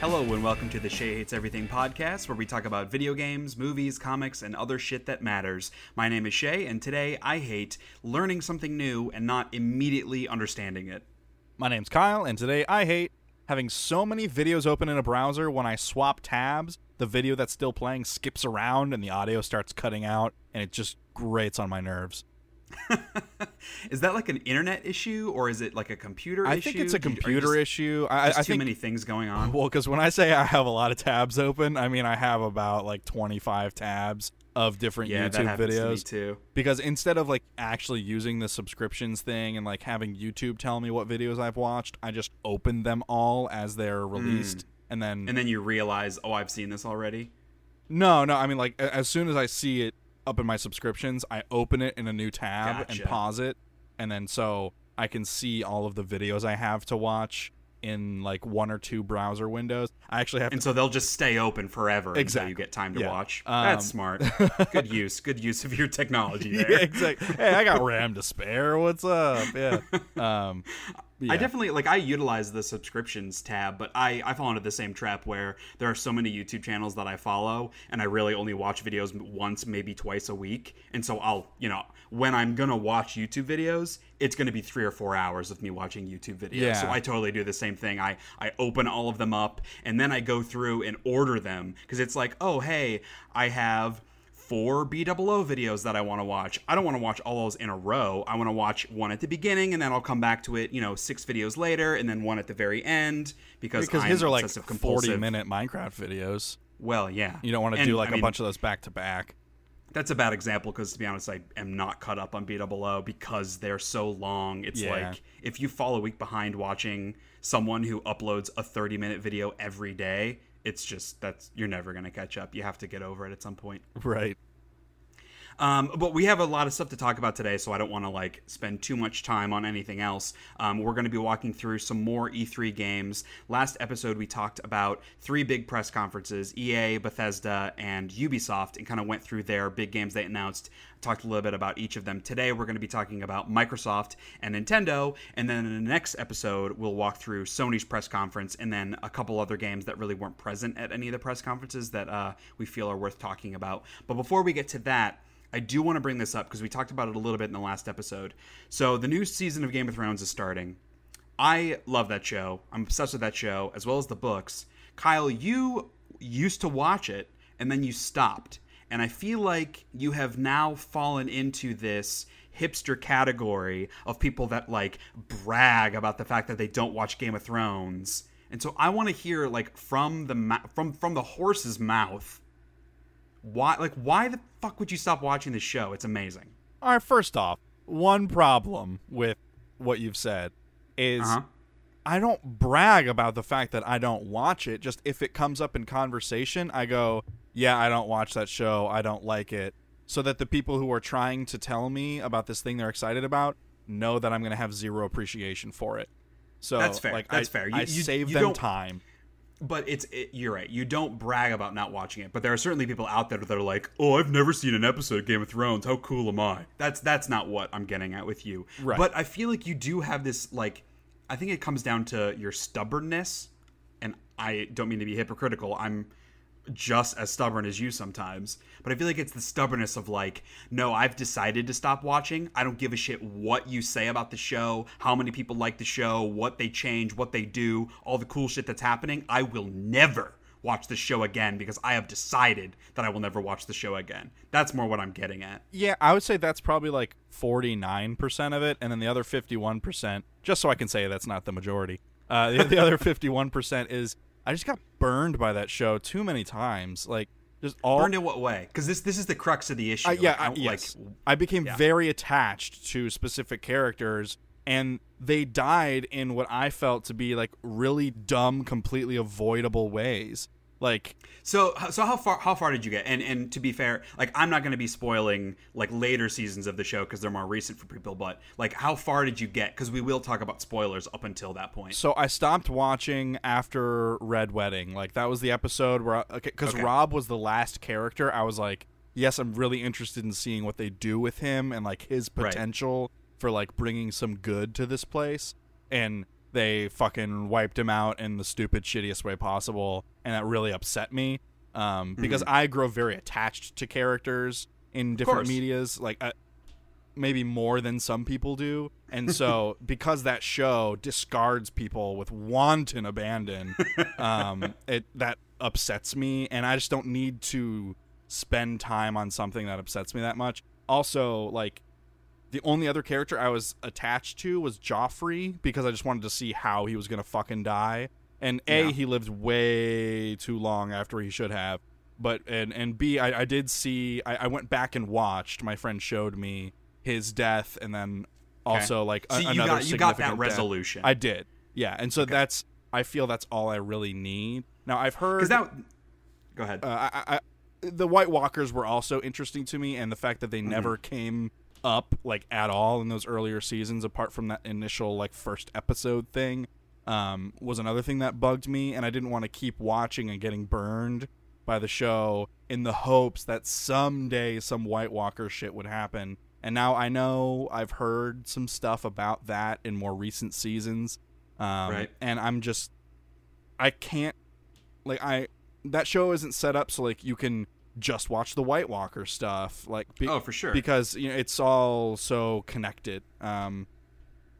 Hello and welcome to the Shea Hates Everything podcast, where we talk about video games, movies, comics, and other shit that matters. My name is Shea, and today I hate learning something new and not immediately understanding it. My name's Kyle, and today I hate having so many videos open in a browser when I swap tabs, the video that's still playing skips around and the audio starts cutting out, and it just grates on my nerves. is that like an internet issue or is it like a computer issue? I issue? think it's a you- computer issue. I, I too think many things going on. Well, because when I say I have a lot of tabs open, I mean I have about like 25 tabs of different yeah, YouTube happens to me videos. too. Because instead of like actually using the subscriptions thing and like having YouTube tell me what videos I've watched, I just open them all as they're released. And then, Hmm. And then you realize, oh, I've seen this already. no, no, I mean like as soon as I see it up in my subscriptions, I open it in a new tab and pause it, and then so I can see all of the videos I have to watch in like one or two browser windows. I actually have And to so they'll just stay open forever until Exactly. you get time to Yeah. watch. Um, That's smart. good use. Good use of your technology there. yeah, exactly. Hey, I got RAM to spare. What's up? Yeah. Um, yeah. I definitely like I utilize the subscriptions tab, but I I fall into the same trap where there are so many YouTube channels that I follow and I really only watch videos once, maybe twice a week. And so I'll, you know, when I'm going to watch YouTube videos, it's going to be 3 or 4 hours of me watching YouTube videos. Yeah. So I totally do the same thing. I I open all of them up and then I go through and order them because it's like, "Oh, hey, I have four BWO videos that I want to watch. I don't want to watch all those in a row. I want to watch one at the beginning and then I'll come back to it, you know, six videos later and then one at the very end because because I'm his are like 40 compulsive. minute Minecraft videos. Well, yeah. You don't want to And, do like I a mean, bunch of those back to back. That's a bad example because to be honest, I am not caught up on BWO because they're so long. It's Yeah. like if you fall a week behind watching someone who uploads a 30 minute video every day, it's just that's you're never going to catch up. You have to get over it at some point. Right. Um, but we have a lot of stuff to talk about today, so I don't want to like spend too much time on anything else. Um, we're going to be walking through some more E3 games. Last episode, we talked about three big press conferences: EA, Bethesda, and Ubisoft, and kind of went through their big games they announced. Talked a little bit about each of them. Today, we're going to be talking about Microsoft and Nintendo, and then in the next episode, we'll walk through Sony's press conference, and then a couple other games that really weren't present at any of the press conferences that uh, we feel are worth talking about. But before we get to that. I do want to bring this up because we talked about it a little bit in the last episode. So the new season of Game of Thrones is starting. I love that show. I'm obsessed with that show as well as the books. Kyle, you used to watch it and then you stopped. And I feel like you have now fallen into this hipster category of people that like brag about the fact that they don't watch Game of Thrones. And so I want to hear like from the ma- from from the horse's mouth why like why the fuck would you stop watching this show? It's amazing. All right, first off, one problem with what you've said is Uh-huh. I don't brag about the fact that I don't watch it. Just if it comes up in conversation, I go, "Yeah, I don't watch that show. I don't like it." So that the people who are trying to tell me about this thing they're excited about know that I'm going to have zero appreciation for it. So That's fair. Like, That's I, fair. You- I you- save you them time. But it's it, you're right. You don't brag about not watching it, but there are certainly people out there that are like, "Oh, I've never seen an episode of Game of Thrones. How cool am I?" That's that's not what I'm getting at with you. Right. But I feel like you do have this like I think it comes down to your stubbornness, and I don't mean to be hypocritical. I'm just as stubborn as you sometimes, but I feel like it's the stubbornness of like, no, I've decided to stop watching. I don't give a shit what you say about the show, how many people like the show, what they change, what they do, all the cool shit that's happening. I will never watch the show again because I have decided that I will never watch the show again. That's more what I'm getting at. Yeah, I would say that's probably like 49% of it, and then the other 51%, just so I can say that's not the majority, uh, the, the other 51% is I just got burned by that show too many times. Like, just all. Burned in what way? Because this this is the crux of the issue. I- yeah, Like, I, I- yes. like I became yeah. very attached to specific characters, and they died in what I felt to be like really dumb, completely avoidable ways. Like, So so how far how far did you get? And and to be fair, like I'm not going to be spoiling like later seasons of the show because they're more recent for people. But like, how far did you get? Because we will talk about spoilers up until that point. So I stopped watching after Red Wedding. Like that was the episode where because Okay. Robb was the last character, I was like, yes, I'm really interested in seeing what they do with him and like his Right. potential for like bringing some good to this place. And they fucking wiped him out in the stupid, shittiest way possible, and that really upset me. Um, because I grow very attached to characters in different medias, like uh, maybe more than some people do, and so because that show discards people with wanton abandon, um, it that upsets me, and I just don't need to spend time on something that upsets me that much. Also, like the only other character I was attached to was Joffrey because I just wanted to see how he was gonna fucking die. And A, Yeah. he lived way too long after he should have. But and and B, I, I did see I, I went back and watched. My friend showed me his death and then also like a- So you another got you got that significant death. resolution. I did. Yeah. And so that's I feel that's all I really need. Now I've heard because that. Go ahead. uh, I, I, I, the White Walkers were also interesting to me, and the fact that they Mm-hmm. never came up like at all in those earlier seasons, apart from that initial like first episode thing, um, was another thing that bugged me, and I didn't want to keep watching and getting burned by the show in the hopes that someday some White Walker shit would happen. And now I know I've heard some stuff about that in more recent seasons, um, Right. and I'm just I can't like I that show isn't set up so like you can just watch the White Walker stuff like be- oh, for sure. because you know it's all so connected um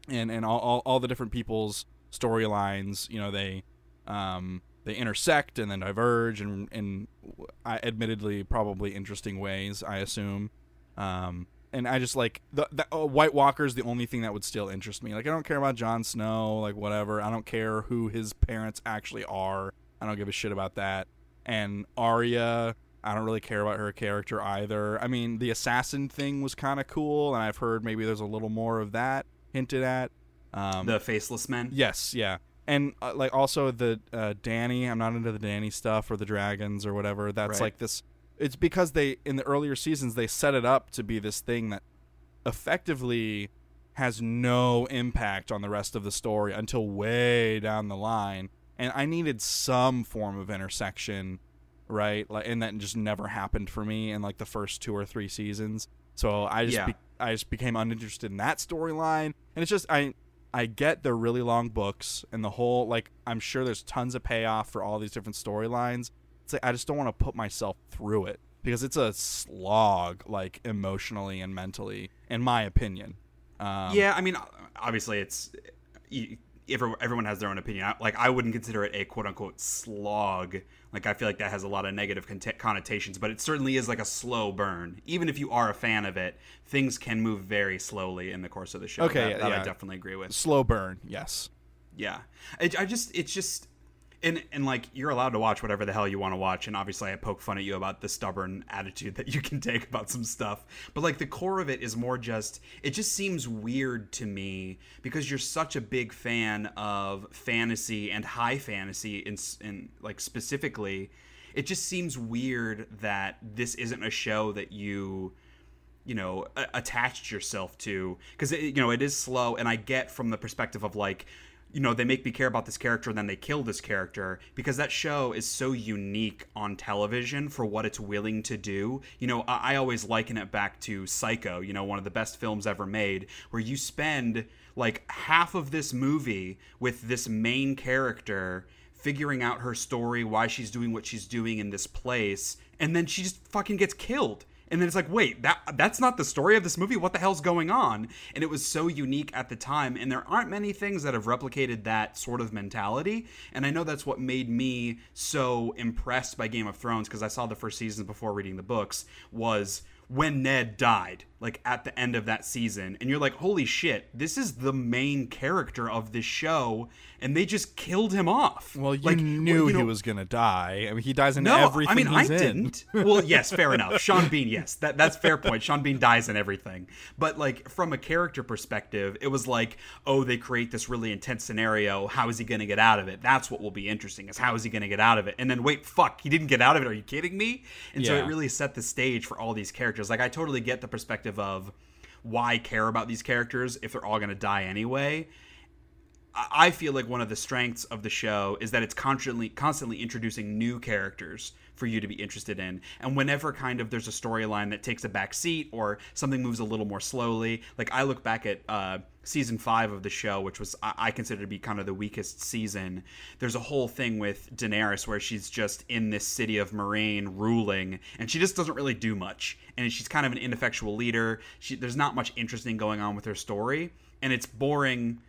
and and all, all, all the different people's storylines you know they um they intersect and then diverge in in admittedly probably interesting ways i assume. Um and i just like the, the uh, white walker is the only thing that would still interest me. Like i don't care about Jon snow like whatever. I don't care who his parents actually are. I don't give a shit about that. And Arya, I don't really care about her character either. I mean, the assassin thing was kind of cool, and I've heard maybe there's a little more of that hinted at. Um, the faceless men. yes, yeah, and uh, like also the uh, Dany. I'm not into the Dany stuff or the dragons or whatever. That's Right. like this. It's because they in the earlier seasons they set it up to be this thing that effectively has no impact on the rest of the story until way down the line. And I needed some form of intersection, right? Like, and that just never happened for me in like the first two or three seasons. So I just Yeah. be- I just became uninterested in that storyline. And it's just I I get they're really long books and the whole like I'm sure there's tons of payoff for all these different storylines. It's like I just don't want to put myself through it because it's a slog like emotionally and mentally in my opinion. Um, yeah, I mean, obviously, it's every, everyone has their own opinion. I- Like, I wouldn't consider it a quote unquote slog. Like, I feel like that has a lot of negative cont- connotations, but it certainly is like a slow burn. Even if you are a fan of it, things can move very slowly in the course of the show. Okay, that, yeah, that I definitely agree with. slow burn, yes. Yeah, I, I just it's just and and like you're allowed to watch whatever the hell you want to watch, and obviously I poke fun at you about the stubborn attitude that you can take about some stuff, but like the core of it is more just it just seems weird to me because you're such a big fan of fantasy and high fantasy s- in like specifically. It just seems weird that this isn't a show that you you know a- attached yourself to because you know it is slow and i get from the perspective of like you know they make me care about this character then they kill this character because that show is so unique on television for what it's willing to do. You know i, I always liken it back to psycho you know one of the best films ever made where you spend like half of this movie with this main character figuring out her story why she's doing what she's doing in this place and then she just fucking gets killed and then it's like, wait, that that's not the story of this movie. What the hell's going on? And it was so unique at the time, and there aren't many things that have replicated that sort of mentality. And I know that's what made me so impressed by Game of Thrones because I saw the first season before reading the books was when Ned died, like at the end of that season, and you're like, holy shit, this is the main character of this show, and they just killed him off. Well, you like, knew you know- he was gonna die. I mean, he dies in no, everything I mean I in. didn't. well, yes, fair enough. Sean Bean, yes, that that's fair point. Sean Bean dies in everything, but like from a character perspective, it was like, oh, they create this really intense scenario. How is he to get out of it? That's what will be interesting. Is how is he to get out of it? And then wait, fuck, he didn't get out of it. Are you kidding me? And so it really set the stage for all these characters. Like I totally get the perspective of why care about these characters if they're all going to die anyway I feel like one of the strengths of the show is that it's constantly constantly introducing new characters for you to be interested in. And whenever kind of there's a storyline that takes a back seat or something moves a little more slowly, like I look back at uh, season five of the show, which was I consider to be kind of the weakest season. There's a whole thing with Daenerys where she's just in this city of Meereen ruling, and she just doesn't really do much. And she's kind of an ineffectual leader. She, there's not much interesting going on with her story, and it's boring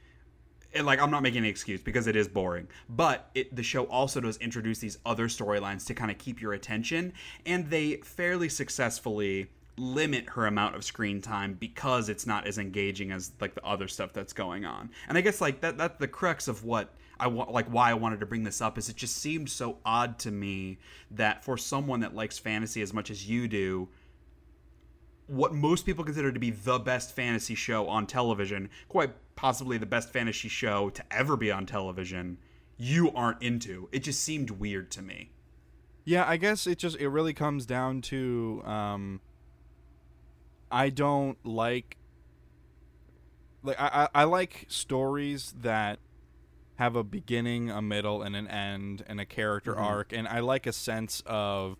and like I'm not making an excuse because it is boring, but it, the show also does introduce these other storylines to kind of keep your attention, and they fairly successfully limit her amount of screen time because it's not as engaging as like the other stuff that's going on. And I guess like that that's the crux of what I want like why I wanted to bring this up is it just seemed so odd to me that for someone that likes fantasy as much as you do, what most people consider to be the best fantasy show on television, quite possibly the best fantasy show to ever be on television, you aren't into. It just seemed weird to me. Yeah, I guess it just it really comes down to um I don't like like I, I like stories that have a beginning, a middle, and an end, and a character mm-hmm. arc, and I like a sense of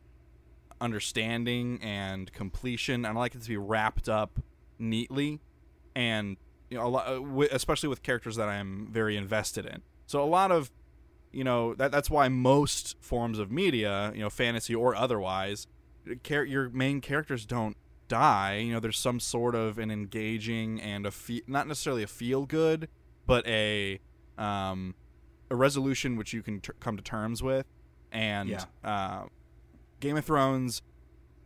understanding and completion. And I like it to be wrapped up neatly, and you know, a lot, uh, especially with characters that I'm very invested in. So a lot of, you know, that that's why most forms of media, you know, fantasy or otherwise, char- your main characters don't die. You know, there's some sort of an engaging and a fe- not necessarily a feel good, but a um, a resolution which you can t- come to terms with. And yeah. uh, Game of Thrones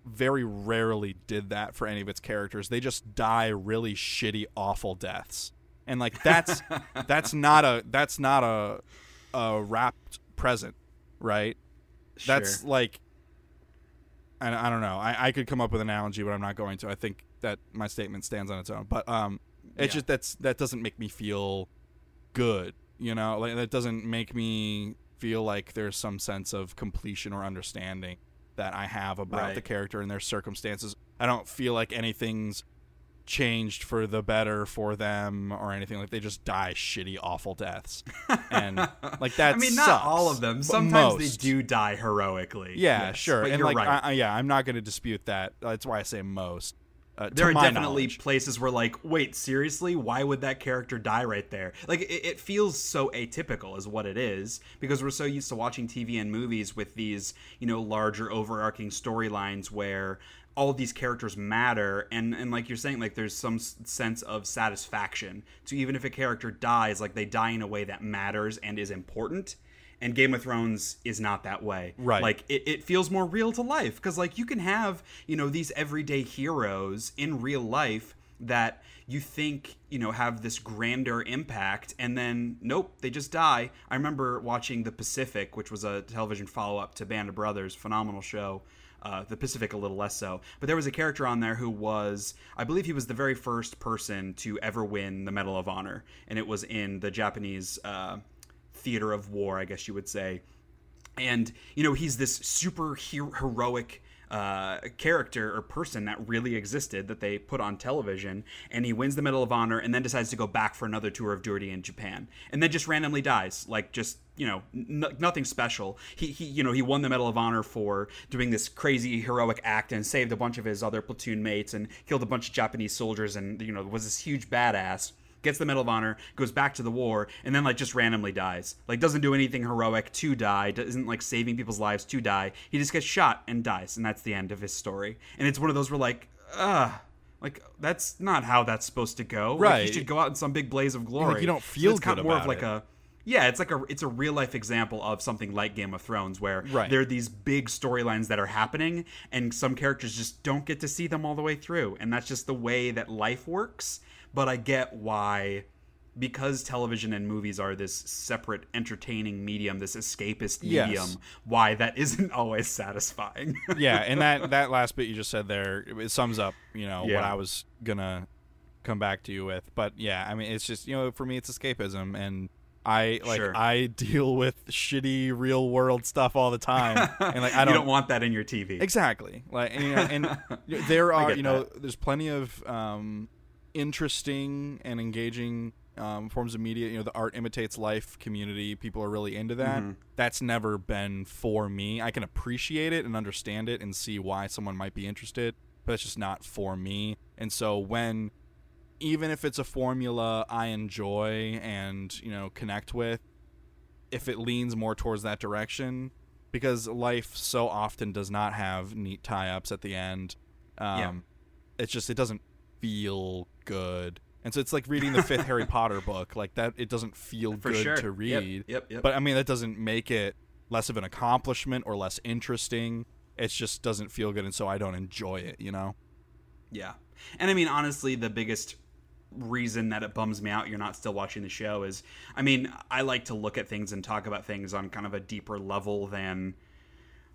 very rarely did that for any of its characters. They just die really shitty, awful deaths, and like that's that's not a that's not a a wrapped present, right? Sure. That's like, I, I don't know. I, I could come up with an analogy, but I'm not going to. I think that my statement stands on its own. But um, it's yeah. just that's that doesn't make me feel good. You know, like that doesn't make me feel like there's some sense of completion or understanding that I have about right. the character and their circumstances. I don't feel like anything's changed for the better for them or anything like they just die shitty awful deaths and like that i mean not sucks, all of them sometimes most. they do die heroically yeah yes, sure and like right. I, yeah i'm not going to dispute that that's why i say most uh, there are definitely knowledge. places where like wait seriously? Why would that character die right there? Like it, it, feels so atypical is what it is because we're so used to watching tv and movies with these you know larger overarching storylines where all these characters matter. And and like you're saying like there's some sense of satisfaction so even if a character dies like they die in a way that matters and is important and Game of Thrones is not that way. Right. Like it, it feels more real to life because like you can have you know these everyday heroes in real life that you think you know have this grander impact and then nope they just die i remember watching the pacific which was a television follow-up to band of brothers phenomenal show uh, the pacific a little less so but there was a character on there who was i believe he was the very first person to ever win the medal of honor and it was in the japanese uh, theater of war, I guess you would say. And, you know, he's this super heroic uh, character or person that really existed that they put on television, and he wins the Medal of Honor and then decides to go back for another tour of duty in Japan, and then just randomly dies, like just you know n- nothing special. He he you know he won the Medal of Honor for doing this crazy heroic act and saved a bunch of his other platoon mates and killed a bunch of Japanese soldiers and you know was this huge badass gets the Medal of Honor, goes back to the war, and then like just randomly dies. Like doesn't do anything heroic to die, doesn't like saving people's lives to die. He just gets shot and dies, and that's the end of his story. And it's one of those where like, ugh. Like that's not how that's supposed to go. Right, like, you should go out in some big blaze of glory. Like you don't feel so it's kind of more of like it. a yeah, it's like a it's a real life example of something like Game of Thrones where right. there are these big storylines that are happening and some characters just don't get to see them all the way through and that's just the way that life works, but I get why because television and movies are this separate entertaining medium, this escapist medium, yes. why that isn't always satisfying. yeah, and that that last bit you just said there, it sums up, you know, yeah. what I was gonna come back to you with. But yeah, I mean, it's just you know, for me, it's escapism, and I like sure. I deal with shitty real world stuff all the time, and like I don't, don't want that in your TV. Exactly, like and, you know, and there are you know, that. there's plenty of um, interesting and engaging um, forms of media. You know, the art imitates life community. People are really into that. That's never been for me. I can appreciate it and understand it and see why someone might be interested, but it's just not for me. And so when even if it's a formula I enjoy and you know connect with, if it leans more towards that direction, because life so often does not have neat tie-ups at the end. Um, Yeah. It's just it doesn't feel good, and so it's like reading the fifth Harry Potter book. Like that, it doesn't feel For good sure. to Yep, read. yep, yep. But I mean, that doesn't make it less of an accomplishment or less interesting. It just doesn't feel good, and so I don't enjoy it. You know. Yeah. And I mean, honestly, the biggest reason that it bums me out you're not still watching the show is I mean, I like to look at things and talk about things on kind of a deeper level than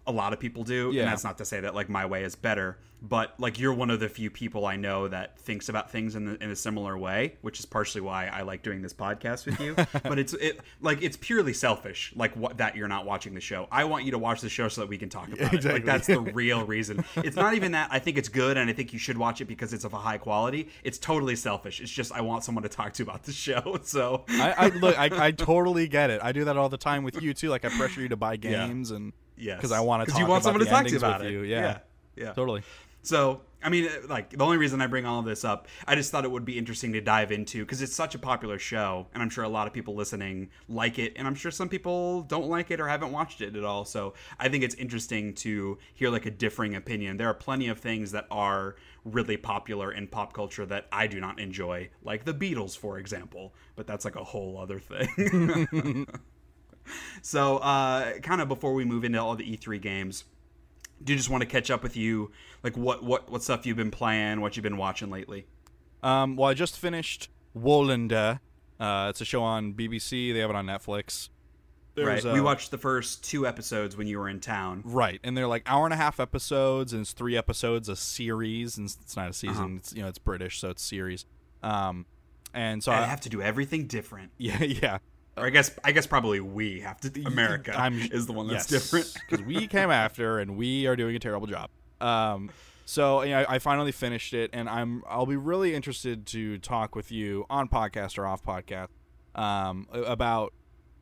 a lot of people do. Yeah. And that's not to say that like my way is better, but like you're one of the few people I know that thinks about things in, the, in a similar way, which is partially why I like doing this podcast with you. but it's it like it's purely selfish, like what that you're not watching the show. I want you to watch the show so that we can talk about it. Exactly. Like that's the real reason. It's not even that I think it's good and I think you should watch it because it's of a high quality. It's totally selfish. It's just I want someone to talk to about the show. So I, I look, I, I totally get it. I do that all the time with you too. Like I pressure you to buy games, and yes, because I want to talk you want someone to talk to you about it. you. Yeah, yeah, yeah. totally. So, I mean, uh, like the only reason I bring all of this up, I just thought it would be interesting to dive into because it's such a popular show, and I'm sure a lot of people listening like it, and I'm sure some people don't like it or haven't watched it at all. So, I think it's interesting to hear like a differing opinion. There are plenty of things that are really popular in pop culture that I do not enjoy, like the Beatles, for example. But that's like a whole other thing. so, uh, kind of before we move into all the E3 games do just want to catch up with you like what what what stuff you've been playing what you've been watching lately Um, well, I just finished Wallander. Uh, it's a show on BBC. They have it on Netflix. right There's, we uh, watched the first two episodes when you were in town Right, and they're like hour and a half episodes, and it's three episodes a series, and it's not a season. Uh-huh. It's you know it's British, so it's series. Um, and so i I, have to do everything different yeah, yeah. Or i guess i guess probably we have to america I'm- is the one that's yes, different. because we came after, and we are doing a terrible job. Um, so you know, I finally finished it, and I'm I'll be really interested to talk with you on podcast or off podcast um, about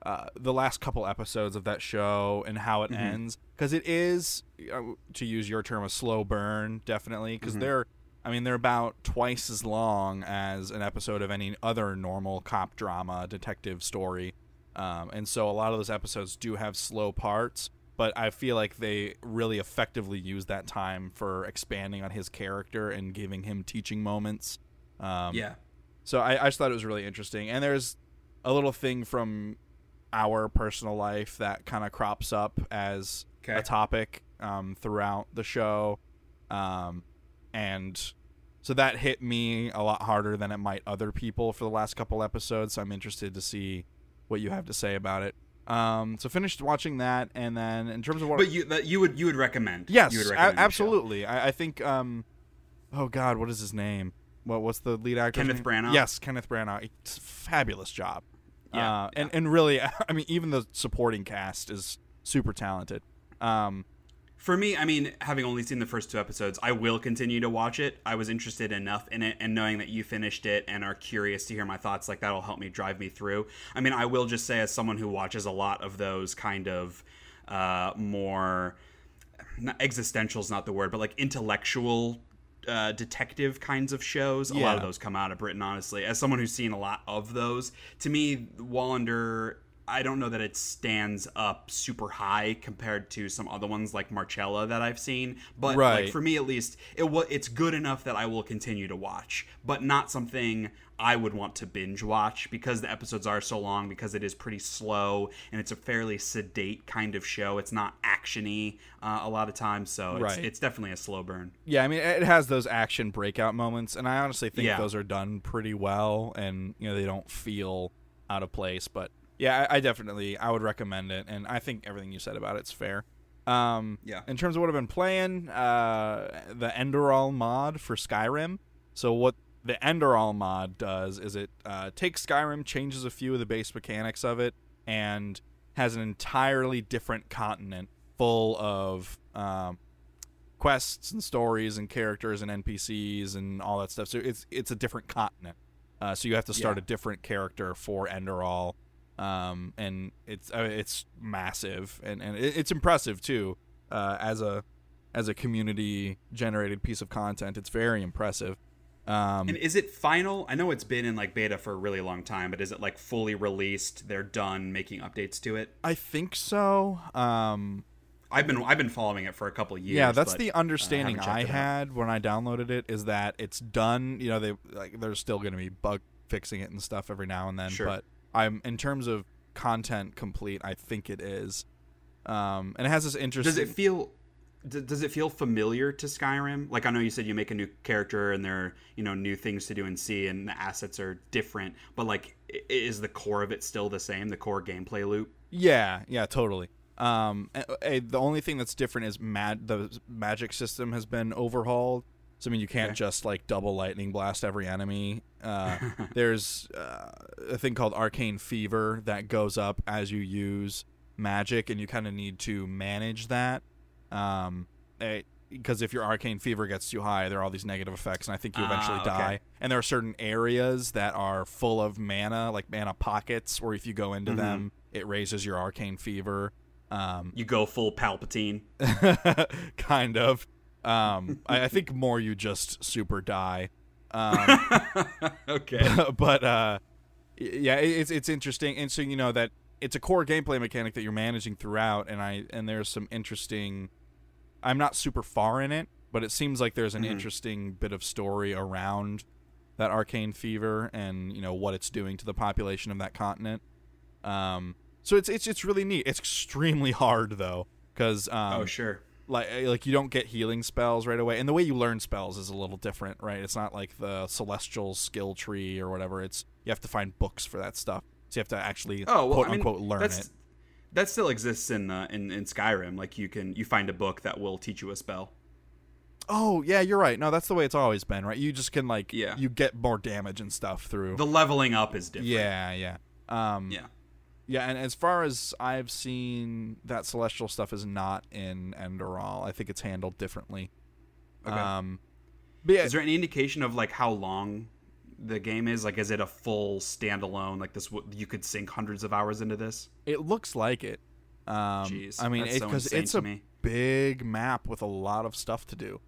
uh, the last couple episodes of that show and how it ends. Because it is uh, to use your term a slow burn definitely because they're I mean they're about twice as long as an episode of any other normal cop drama detective story um, and so a lot of those episodes do have slow parts but I feel like they really effectively use that time for expanding on his character and giving him teaching moments um, yeah so I, I just thought it was really interesting. And there's a little thing from our personal life that kind of crops up as Okay. a topic um, throughout the show. Um, and so that hit me a lot harder than it might other people for the last couple episodes. So I'm interested to see what you have to say about it. Um, so finished watching that, and then in terms of what but you that you would you would recommend Yes, you would recommend show. absolutely. I, I think. Um, oh God, what is his name? What what's the lead actor? Kenneth Branagh? Yes, Kenneth Branagh. It's a fabulous job. Yeah, uh, and and really, I mean, even the supporting cast is super talented. Um, For me, I mean, having only seen the first two episodes, I will continue to watch it. I was interested enough in it, and knowing that you finished it and are curious to hear my thoughts, like that'll help me drive me through. I mean, I will just say, as someone who watches a lot of those kind of uh, more existential is not the word, but like intellectual uh, detective kinds of shows. A lot of those come out of Britain, honestly. As someone who's seen a lot of those, to me, Wallander. I don't know that it stands up super high compared to some other ones like Marcella that I've seen, but like for me at least, it wa- it's good enough that I will continue to watch, but not something I would want to binge watch because the episodes are so long because it is pretty slow and it's a fairly sedate kind of show. It's not actiony uh, a lot of times, so it's, Right. it's definitely a slow burn. yeah, I mean, it has those action breakout moments, and I honestly think Yeah. those are done pretty well, and you know they don't feel out of place. But yeah, I, I definitely I would recommend it, and I think everything you said about it's fair. Um, Yeah. In terms of what I've been playing, uh, the Enderal mod for Skyrim. So what the Enderal mod does is it uh, takes Skyrim, changes a few of the base mechanics of it, and has an entirely different continent full of um, quests and stories and characters and NPCs and all that stuff. So it's it's a different continent. Uh, so you have to start Yeah. a different character for Enderal, um, and it's uh, it's massive and and it's impressive too. Uh, as a as a community generated piece of content, it's very impressive. Um, And is it final? I know it's been in like beta for a really long time, but is it like fully released? They're done making updates to it. I think so. Um, I've been I've been following it for a couple of years. yeah, that's but, the uh, understanding haven't I out. had when I downloaded it. Is that it's done? You know, they like there's still going to be bug fixing it and stuff every now and then. Sure. But I'm in terms of content complete. I think it is. Um, and it has this interesting. Does it feel? Does it feel familiar to Skyrim? Like I know you said you make a new character and there are you know new things to do and see and the assets are different, but like is the core of it still the same? The core gameplay loop? Yeah, yeah, totally. Um, a- a- the only thing that's different is mag- the magic system has been overhauled. So I mean, you can't Okay. just like double lightning blast every enemy. Uh, there's uh, a thing called arcane fever that goes up as you use magic, and you kind of need to manage that. Um, because if your arcane fever gets too high, there are all these negative effects, and I think you eventually Ah, okay. die. And there are certain areas that are full of mana, like mana pockets, where if you go into Mhm. them, it raises your arcane fever. Um, You go full Palpatine. kind of. Um, I, I think more you just super die. Um, okay. but uh, yeah, it- it's it's interesting, and so you know that it's a core gameplay mechanic that you're managing throughout, and I and there's some interesting. I'm not super far in it, but it seems like there's an Mhm. interesting bit of story around that arcane fever and you know what it's doing to the population of that continent. Um, so it's it's it's really neat. It's extremely hard though, because um, oh sure. Like eh, like you don't get healing spells right away and the way you learn spells is a little different right it's not like the celestial skill tree or whatever it's you have to find books for that stuff so you have to actually Oh well, quote I mean, unquote learn it That still exists in, uh, in in Skyrim. Like you can you find a book that will teach you a spell. oh yeah you're right no that's the way it's always been right you just can like Yeah. you get more damage and stuff through The leveling up is different. yeah yeah um Yeah. Yeah and as far as i've seen that celestial stuff is not in enderal i think it's handled differently Okay. um but yeah, Is there any indication of like how long the game is? Like, is it a full standalone? Like this, you could sink hundreds of hours into this. It looks like it. Um, Jeez, I mean, that's so because it's a me. big map with a lot of stuff to do.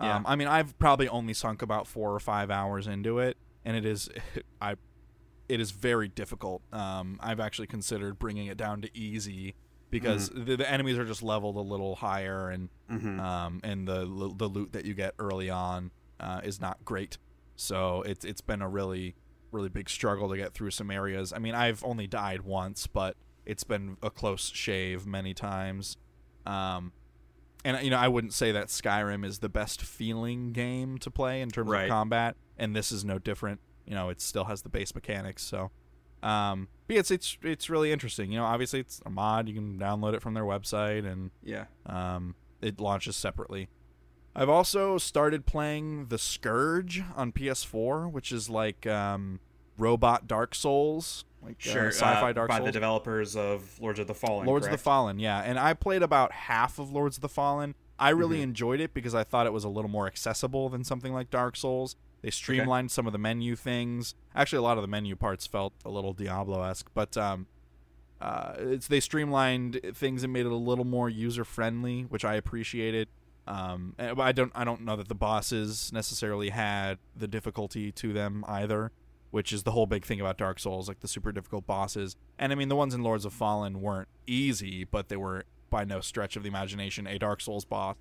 Yeah. Um, I mean, I've probably only sunk about four or five hours into it, and it is, I, it is very difficult. Um, I've actually considered bringing it down to easy because the, the enemies are just leveled a little higher, and Mm-hmm. um, and the the loot that you get early on uh, is not great. So it's it's been a really really big struggle to get through some areas. I mean, I've only died once, but it's been a close shave many times. Um, and you know, I wouldn't say that Skyrim is the best feeling game to play in terms Right. of combat, and this is no different. You know, it still has the base mechanics, so. Um, but yeah, it's it's it's really interesting. You know, obviously it's a mod. You can download it from their website, and Yeah. um, it launches separately. I've also started playing The Scourge on PS4, which is like um, robot Dark Souls, like uh, sci-fi uh, Dark by Souls. By the developers of Lords of the Fallen. Lords of the Fallen, yeah. And I played about half of Lords of the Fallen. I really Mhm. enjoyed it because I thought it was a little more accessible than something like Dark Souls. They streamlined some of the menu things. Actually, a lot of the menu parts felt a little Diablo-esque, but um, uh, it's they streamlined things and made it a little more user-friendly, which I appreciated. Um, but I don't I don't know that the bosses necessarily had the difficulty to them either, which is the whole big thing about Dark Souls, like the super difficult bosses. And I mean, the ones in Lords of Fallen weren't easy, but they were by no stretch of the imagination a Dark Souls boss.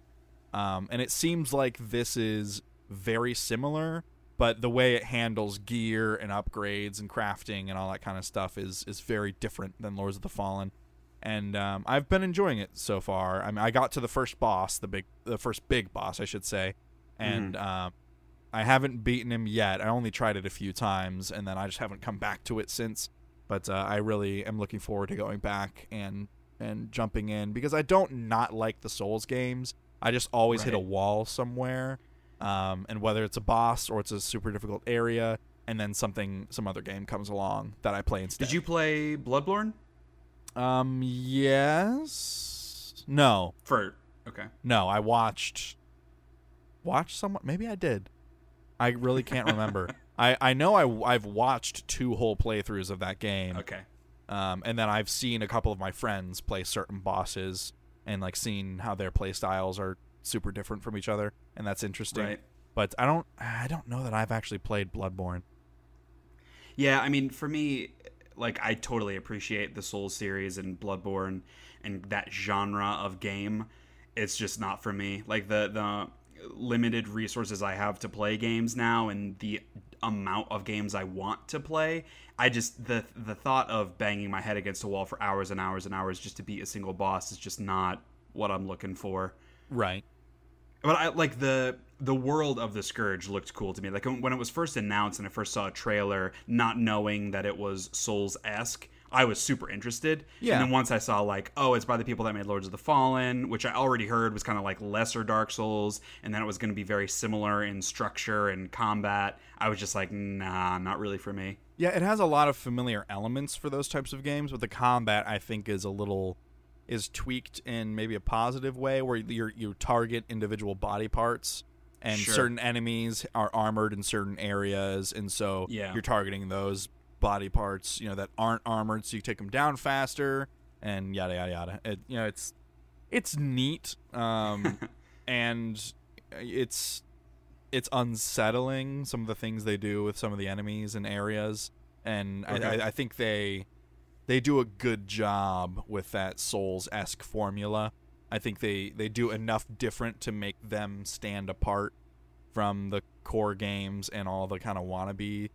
Um, and it seems like this is very similar, but the way it handles gear and upgrades and crafting and all that kind of stuff is is very different than Lords of the Fallen. And um, I've been enjoying it so far. I mean, I got to the first boss, the big, the first big boss, I should say, and um, I haven't beaten him yet. I only tried it a few times, and then I just haven't come back to it since. But uh, I really am looking forward to going back and and jumping in because I don't not like the Souls games. I just always hit a wall somewhere, um, and whether it's a boss or it's a super difficult area, and then something some other game comes along that I play instead. Did you play Bloodborne? Um. Yes. No. For okay. No. I watched. Watched someone. Maybe I did. I really can't remember. I I know I I've watched two whole playthroughs of that game. Okay. Um, and then I've seen a couple of my friends play certain bosses and like seen how their play styles are super different from each other, and that's interesting. Right. But I don't I don't know that I've actually played Bloodborne. Yeah, I mean, for me, like I totally appreciate the Souls series and Bloodborne and that genre of game. It's just not for me. Like the the limited resources I have to play games now and the amount of games I want to play, I just the the thought of banging my head against a wall for hours and hours and hours just to beat a single boss is just not what I'm looking for. Right. But I like the the world of the scourge looked cool to me. Like when it was first announced and I first saw a trailer, not knowing that it was Souls esque, I was super interested. Yeah. And then once I saw like, oh, it's by the people that made Lords of the Fallen, which I already heard was kind of like lesser Dark Souls, and then it was going to be very similar in structure and combat. I was just like, nah, not really for me. Yeah, it has a lot of familiar elements for those types of games, but the combat I think is a little is tweaked in maybe a positive way where you you target individual body parts and Sure. certain enemies are armored in certain areas and so Yeah. you're targeting those body parts, you know, that aren't armored so you take them down faster and yada yada yada. It, you know, it's it's neat um and it's it's unsettling some of the things they do with some of the enemies and areas and Okay. I, I, I think they they do a good job with that souls esque formula i think they they do enough different to make them stand apart from the core games and all the kind of wannabe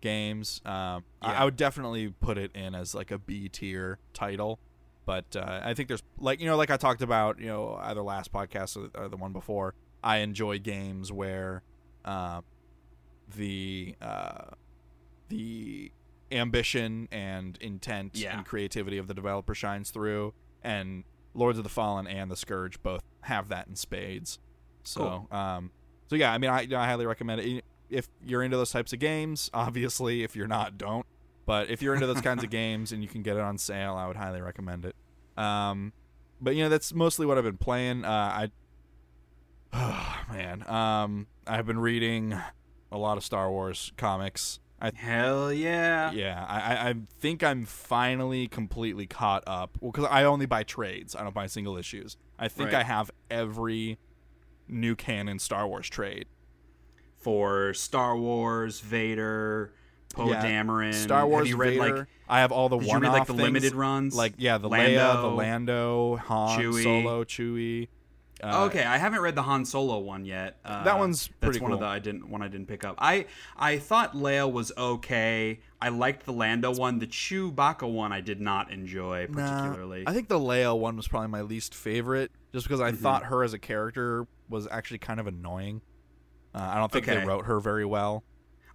games um, I, I would definitely put it in as like a b tier title but uh, I think there's like you know like I talked about you know either last podcast or, or the one before. I enjoy games where uh, the uh, the ambition and intent Yeah. and creativity of the developer shines through, and Lords of the Fallen and the Scourge both have that in spades. So um, so yeah, I mean I, I highly recommend it if you're into those types of games. Obviously, if you're not, don't. But if you're into those kinds of games and you can get it on sale, I would highly recommend it. Um, but you know that's mostly what I've been playing. Uh, I, oh, man, um, I've been reading a lot of Star Wars comics. I Hell yeah. yeah, I, I- think I'm finally completely caught up. Well, because I only buy trades. I don't buy single issues. I think Right. I have every new canon Star Wars trade. For Star Wars, Vader, Poe Yeah, Dameron. Star Wars Have read Vader. like I have all the one read like the limited runs? like yeah, the Lando, Leia, the Lando, Han Chewie. Solo, Chewie. Uh, okay, I haven't read the Han Solo one yet. Uh, That one's that's pretty one of the I didn't one I didn't pick up. I I thought Leia was okay. I liked the Lando one. The Chewbacca one I did not enjoy Nah, particularly. I think the Leia one was probably my least favorite, just because Mm-hmm. I thought her as a character was actually kind of annoying. Uh, I don't think they wrote her very well.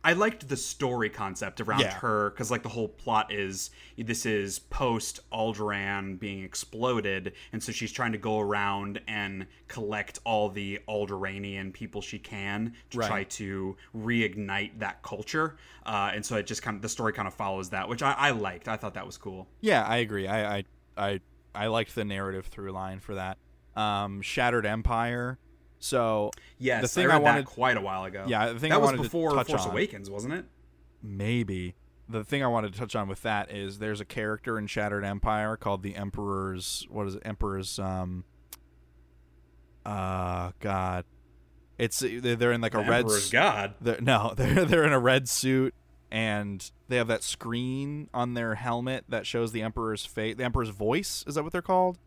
I liked the story concept around Yeah. her because like the whole plot is this is post Alderaan being exploded, and so she's trying to go around and collect all the Alderaanian people she can to Right. try to reignite that culture. Uh, and so it just kind of the story kind of follows that, which I, I liked. I thought that was cool. Yeah, I agree. I I I, I liked the narrative through line for that. Um, Shattered Empire. So Yes, the thing I I, wanted, that quite a while ago. yeah, the thing that I was wanted before to touch Force on, Awakens, wasn't it? maybe the thing I wanted to touch on with that is there's a character in Shattered Empire called the Emperor's what is it? Emperor's um uh god. It's they're in like a The red Emperor's s- God. they're, no, they're they're in a red suit and they have that screen on their helmet that shows the emperor's face, the emperor's voice. Is that what they're called,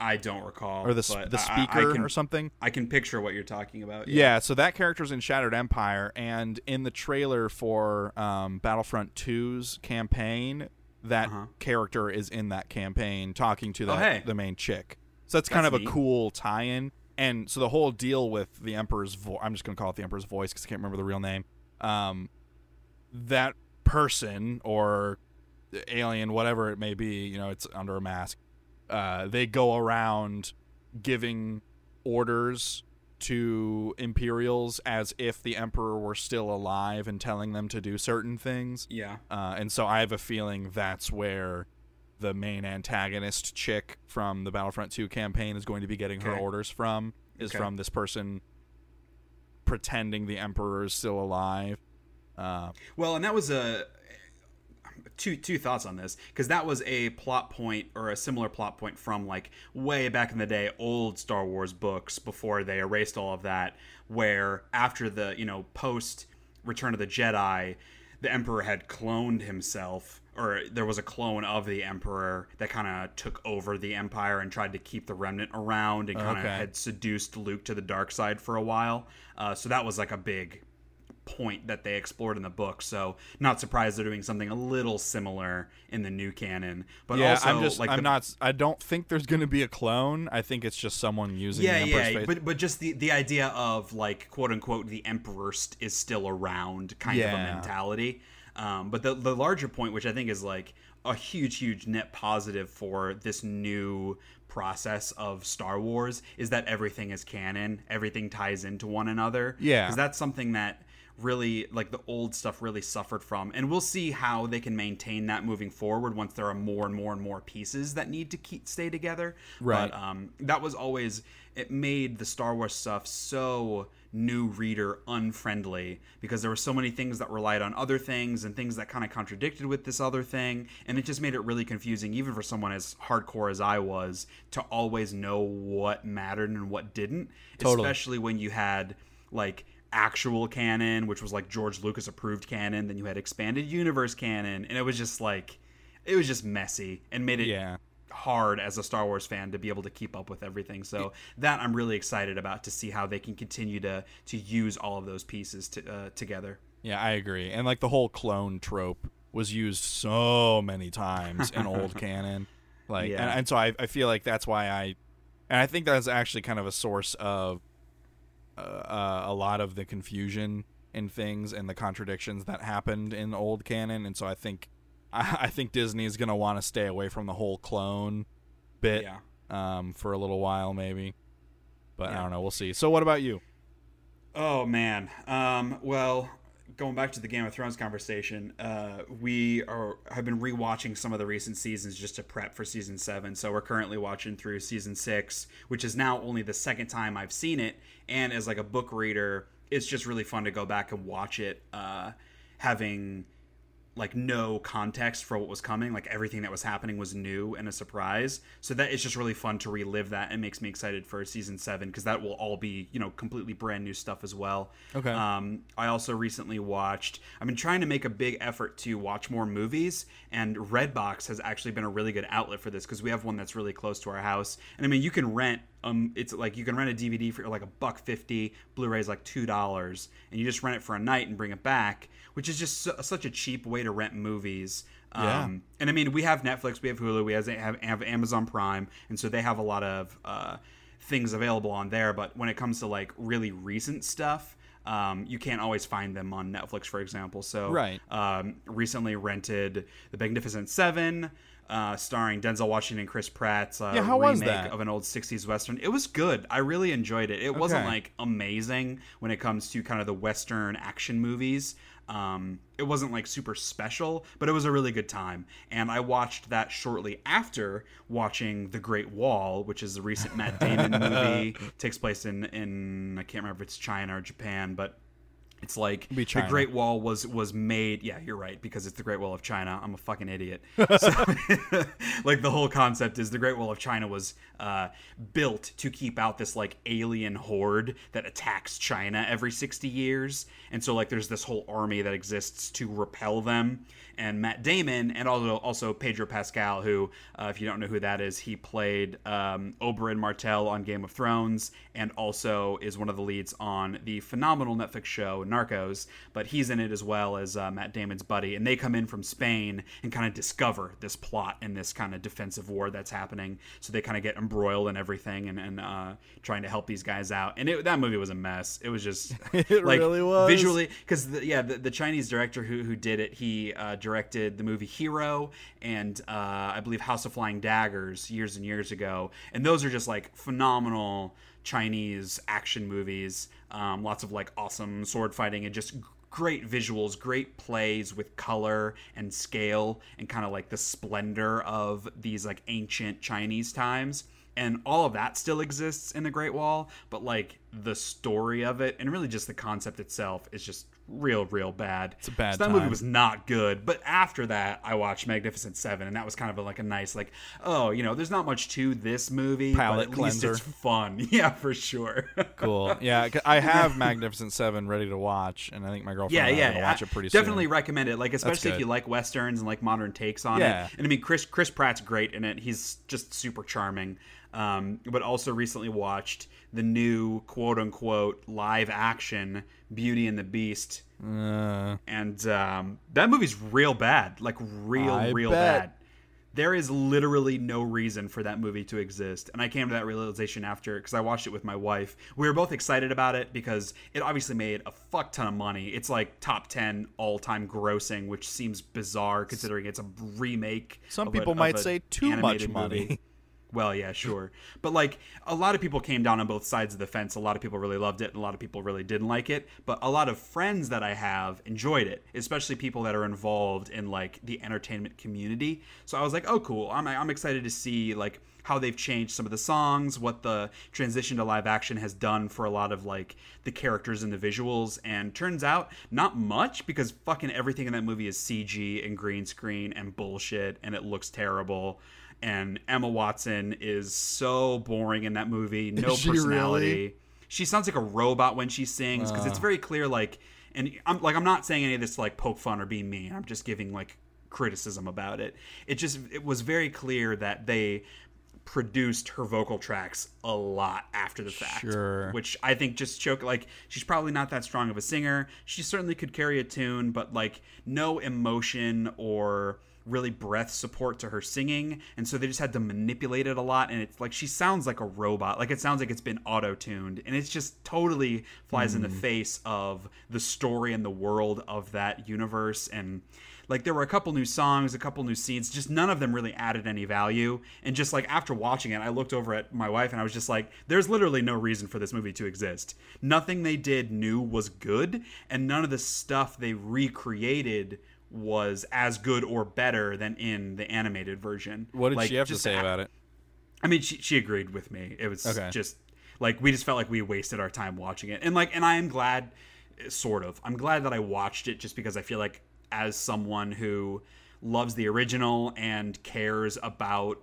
I don't recall. or the the I- I- speaker I can, or something? I can picture what you're talking about. Yeah. so that character's in Shattered Empire, and in the trailer for um, Battlefront 2's campaign, that Uh-huh. character is in that campaign talking to the Oh, hey. the main chick. So that's kind That's of a cool tie-in. And so the whole deal with the Emperor's voice, I'm just going to call it the Emperor's voice because I can't remember the real name. Um, that person or alien, whatever it may be, you know, it's under a mask. Uh, they go around giving orders to Imperials as if the Emperor were still alive and telling them to do certain things. Yeah. Uh, and so I have a feeling that's where the main antagonist chick from the Battlefront 2 campaign is going to be getting her orders from, is Okay. from this person pretending the emperor is still alive. Uh, Well, and that was a two two thoughts on this because that was a plot point or a similar plot point from like way back in the day old Star Wars books before they erased all of that where after the you know post Return of the Jedi the emperor had cloned himself or there was a clone of the emperor that kind of took over the empire and tried to keep the remnant around and kind of Okay. had seduced Luke to the dark side for a while uh, so that was like a big point that they explored in the book. So not surprised they're doing something a little similar in the new canon. But yeah, also I'm just like I'm the, not I don't think there's going to be a clone. I think it's just someone using yeah, yeah, face. but but just the the idea of like quote unquote the emperor st- is still around kind of a mentality. Um, but the the larger point, which I think is like a huge, huge net positive for this new process of Star Wars, is that everything is canon. Everything ties into one another. Yeah. because that's something that really like the old stuff really suffered from and we'll see how they can maintain that moving forward once there are more and more and more pieces that need to keep stay together Right. but um, that was always it made the Star Wars stuff so new reader unfriendly because there were so many things that relied on other things and things that kind of contradicted with this other thing and it just made it really confusing even for someone as hardcore as I was to always know what mattered and what didn't Totally. especially when you had like actual canon which was like George Lucas approved canon then you had expanded universe canon and it was just like it was just messy and made it yeah. hard as a Star Wars fan to be able to keep up with everything. So that I'm really excited about to see how they can continue to to use all of those pieces to, uh, together. Yeah, I agree. And like the whole clone trope was used so many times in old canon. Like Yeah. and, and so I, I feel like that's why I and I think that's actually kind of a source of uh, uh, a lot of the confusion in things and the contradictions that happened in old canon and so I think I, I think Disney is gonna want to stay away from the whole clone bit Yeah. um, for a little while maybe. But I don't know, we'll see. So what about you? Oh man. Um, well, going back to the Game of Thrones conversation, uh, we are have been rewatching some of the recent seasons just to prep for season seven. So we're currently watching through season six, which is now only the second time I've seen it. And as like a book reader, it's just really fun to go back and watch it, uh, having like no context for what was coming. Like everything that was happening was new and a surprise. So that it's just really fun to relive that. And makes me excited for season 7 because that will all be you know completely brand new stuff as well. Okay. um, i also recently watched i've been trying to make a big effort to watch more movies and redbox has actually been a really good outlet for this because we have one that's really close to our house. And i mean you can rent um it's like you can rent a dvd for like a buck 50 blu-ray's like two dollars and you just rent it for a night and bring it back which is just su- such a cheap way to rent movies Yeah. um, and I mean, we have Netflix, we have Hulu, we have, have, have Amazon Prime, and so they have a lot of uh, things available on there. But when it comes to like really recent stuff, um, you can't always find them on Netflix, for example. So, Right. um, recently rented The Magnificent Seven. Uh, starring Denzel Washington and Chris Pratt's uh, Yeah, how was remake that? of an old 60s Western. It was good. I really enjoyed it. It wasn't like amazing when it comes to kind of the Western action movies. Um, it wasn't like super special, but it was a really good time. And I watched that shortly after watching The Great Wall, which is a recent Matt Damon movie. takes place in in I can't remember if it's China or Japan, but it's like the Great Wall was was made. Yeah, you're right because it's the Great Wall of China. I'm a fucking idiot. So, like the whole concept is the Great Wall of China was uh, built to keep out this like alien horde that attacks China every 60 years, and so like there's this whole army that exists to repel them. And Matt Damon and also also Pedro Pascal, who uh, if you don't know who that is, he played um, Oberyn Martell on Game of Thrones, and also is one of the leads on the phenomenal Netflix show Narcos. But he's in it as well as uh, Matt Damon's buddy, and they come in from Spain and kind of discover this plot and this kind of defensive war that's happening. So they kind of get embroiled in everything and, and uh, trying to help these guys out. And it, that movie was a mess. It was just It like really was. visually because yeah, the, the Chinese director who who did it, he uh, directed the movie Hero and uh, I believe House of Flying Daggers years and years ago, and those are just like phenomenal Chinese action movies. Um, lots of like awesome sword fighting and just great visuals, great plays with color and scale and kind of like the splendor of these like ancient Chinese times. And all of that still exists in the Great Wall, but like the story of it and really just the concept itself is just real, real bad. It's a bad So that movie was not good. But after that, I watched Magnificent Seven, and that was kind of a, like a nice, like, oh, you know, there's not much to this movie, Palate but at least cleanser. it's fun. Yeah, for sure. Cool. Yeah, I have Magnificent Seven ready to watch, and I think my girlfriend yeah, yeah, yeah. watch it pretty soon. Definitely soon. recommend it. Like, especially if you like westerns and like modern takes on Yeah. it. And I mean, Chris Chris Pratt's great in it. He's just super charming. Um, but also recently watched the new quote unquote live action Beauty and the Beast, Uh, and um, that movie's real bad. Like real, I real bet. bad. There is literally no reason for that movie to exist. And I came to that realization after because I watched it with my wife. We were both excited about it because it obviously made a fuck ton of money. It's like top 10 all time grossing, which seems bizarre considering it's a remake. Some a- people of might a say too much money. Well, yeah, sure. But like a lot of people came down on both sides of the fence. A lot of people really loved it, and a lot of people really didn't like it. But a lot of friends that I have enjoyed it, especially people that are involved in like the entertainment community. So I was like, oh, cool. I'm I'm excited to see like how they've changed some of the songs, what the transition to live action has done for a lot of like the characters and the visuals. And turns out not much because fucking everything in that movie is CG and green screen and bullshit, and it looks terrible and Emma Watson is so boring in that movie. No she personality. really? She sounds like a robot when she sings because it's ah. very clear. Like, and I'm like, I'm not saying any of this to like poke fun or be mean. I'm just giving like criticism about it. It just it was very clear that they produced her vocal tracks a lot after the fact Sure. which i think just choke like she's probably not that strong of a singer she certainly could carry a tune but like no emotion or really breath support to her singing and so they just had to manipulate it a lot and it's like she sounds like a robot like it sounds like it's been auto-tuned and it's just totally flies in the mm. face of the story and the world of that universe and like there were a couple new songs, a couple new scenes, just none of them really added any value. And just like after watching it, I looked over at my wife and I was just like, there's literally no reason for this movie to exist. Nothing they did new was good, and none of the stuff they recreated was as good or better than in the animated version. what did Like, she have to say a- about it? I mean, she, she agreed with me. It was Okay. just like we just felt like we wasted our time watching it, and like, and I am glad, sort of. I'm glad that I watched it just because I feel like as someone who loves the original and cares about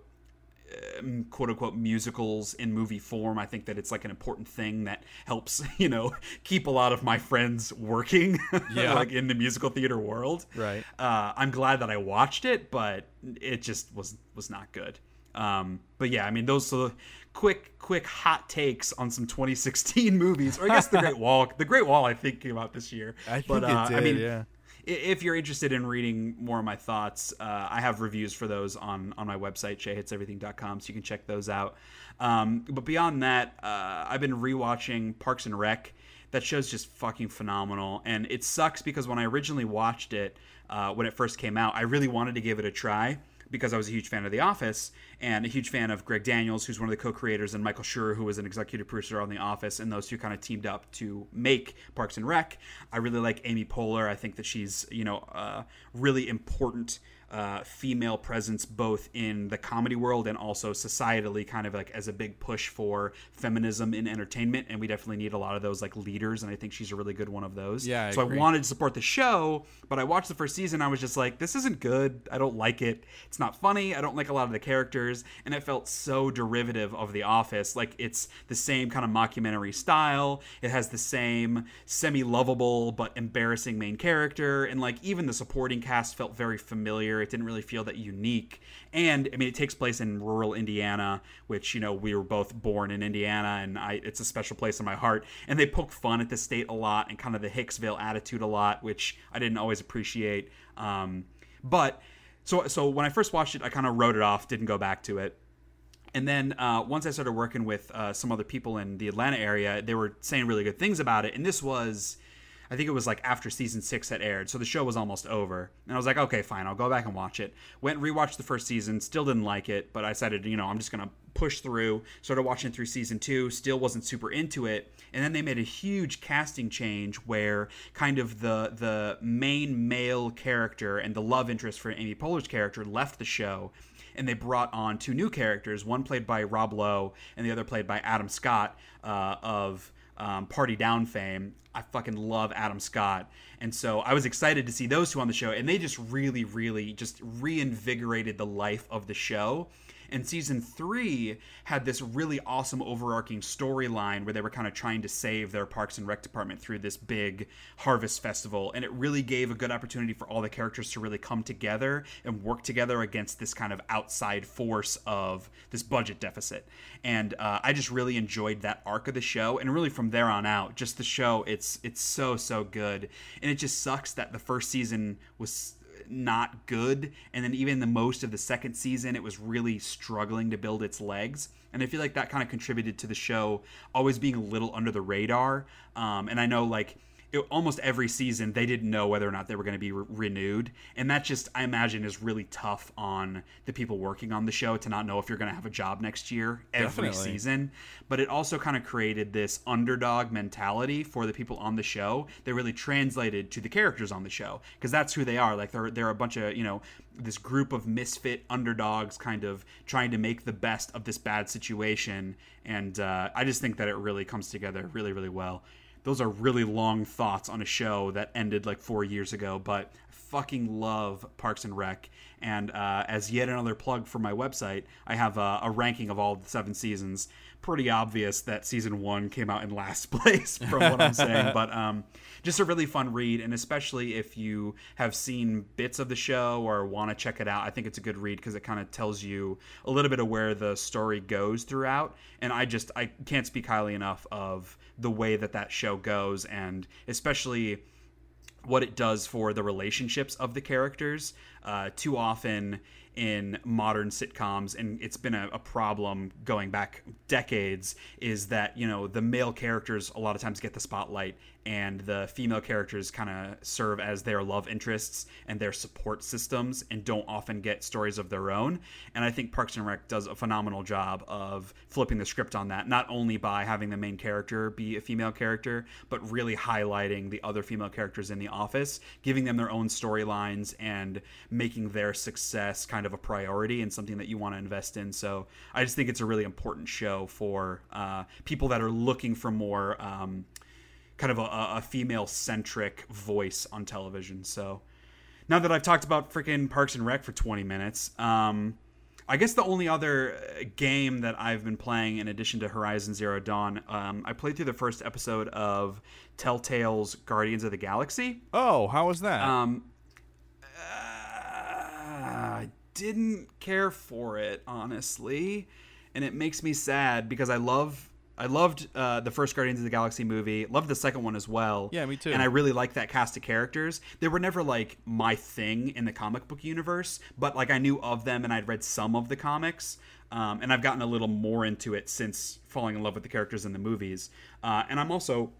quote unquote musicals in movie form. I think that it's like an important thing that helps, you know, keep a lot of my friends working, Yeah. like in the musical theater world. Right. Uh, I'm glad that I watched it, but it just was was not good. Um, but yeah, I mean, those are quick, quick hot takes on some 2016 movies, or I guess the Great Wall. The Great Wall, I think, came out this year. I think but, it uh, did. I mean, yeah. If you're interested in reading more of my thoughts, uh, I have reviews for those on on my website, sheahateseverything.com, so you can check those out. Um, but beyond that, uh, I've been rewatching Parks and Rec. That show's just fucking phenomenal, and it sucks because when I originally watched it, uh, when it first came out, I really wanted to give it a try because I was a huge fan of The Office and a huge fan of Greg Daniels, who's one of the co-creators, and Michael Schur, who was an executive producer on The Office, and those two kind of teamed up to make Parks and Rec. I really like Amy Poehler. I think that she's you know a really important uh, female presence both in the comedy world and also societally, kind of like as a big push for feminism in entertainment. And we definitely need a lot of those like leaders, and I think she's a really good one of those. Yeah, I so agree. I wanted to support the show, but I watched the first season. I was just like, this isn't good. I don't like it. It's not funny. I don't like a lot of the characters, and it felt so derivative of The Office. Like it's the same kind of mockumentary style. It has the same semi-lovable but embarrassing main character, and like even the supporting cast felt very familiar. It didn't really feel that unique. And I mean, it takes place in rural Indiana, which you know we were both born in Indiana, and I it's a special place in my heart. And they poke fun at the state a lot and kind of the Hicksville attitude a lot, which I didn't always appreciate. Um, but so so when I first watched it, I kind of wrote it off, didn't go back to it. And then uh, once I started working with uh, some other people in the Atlanta area, they were saying really good things about it. And this was, I think it was like after season six had aired, so the show was almost over. And I was like, okay, fine, I'll go back and watch it. Went rewatched the first season, still didn't like it, but I decided, you know, I'm just gonna push through. Started watching through season two, still wasn't super into it. And then they made a huge casting change where kind of the the main male character and the love interest for Amy Poehler's character left the show and they brought on two new characters, one played by Rob Lowe and the other played by Adam Scott uh, of um, Party Down fame. I fucking love Adam Scott, and so I was excited to see those two on the show, and they just really, really just reinvigorated the life of the show. And season three had this really awesome overarching storyline where they were kind of trying to save their Parks and Rec department through this big harvest festival. And it really gave a good opportunity for all the characters to really come together and work together against this kind of outside force of this budget deficit. And uh, I just really enjoyed that arc of the show. And really from there on out, just the show, it's it's so so good. And it just sucks that the first season was not good. And then even the most of the second season, it was really struggling to build its legs. And I feel like that kind of contributed to the show always being a little under the radar. Um, and I know like it, almost every season they didn't know whether or not they were going to be re- renewed. And that just i imagine is really tough on the people working on the show to not know if you're going to have a job next year every Definitely. season. But it also kind of created this underdog mentality for the people on the show that really translated to the characters on the show. Because that's who they are. Like they're they're a bunch of you know this group of misfit underdogs kind of trying to make the best of this bad situation. And uh, i just think that it really comes together really really well those are really long thoughts on a show that ended like four years ago, but I fucking love Parks and Rec. And uh, as yet another plug for my website, I have a, a ranking of all the seven seasons. Pretty obvious that season one came out in last place from what I'm saying, but um, just a really fun read. And especially if you have seen bits of the show or want to check it out, I think it's a good read because it kind of tells you a little bit of where the story goes throughout. And I just I can't speak highly enough of the way that that show goes, and especially what it does for the relationships of the characters. Uh, too often in modern sitcoms, and it's been a, a, problem going back decades, is that you know the male characters a lot of times get the spotlight, and the female characters kind of serve as their love interests and their support systems, and don't often get stories of their own. And I think Parks and Rec does a phenomenal job of flipping the script on that, not only by having the main character be a female character, but really highlighting the other female characters in the office, giving them their own storylines and making their success kind of a priority and something that you want to invest in. So I just think it's a really important show for uh, people that are looking for more um, kind of a, a female centric voice on television. So now that I've talked about freaking Parks and Rec for 20 minutes, um, I guess the only other game that I've been playing in addition to Horizon Zero Dawn, um, I played through the first episode of Telltale's Guardians of the Galaxy. Oh, how was that? Um, I didn't care for it honestly, and it makes me sad because I love I loved uh, the first Guardians of the Galaxy movie. Loved the second one as well. Yeah, me too. And I really liked that cast of characters. They were never like my thing in the comic book universe, but like I knew of them and I'd read some of the comics. Um, and I've gotten a little more into it since falling in love with the characters in the movies. Uh, and I'm also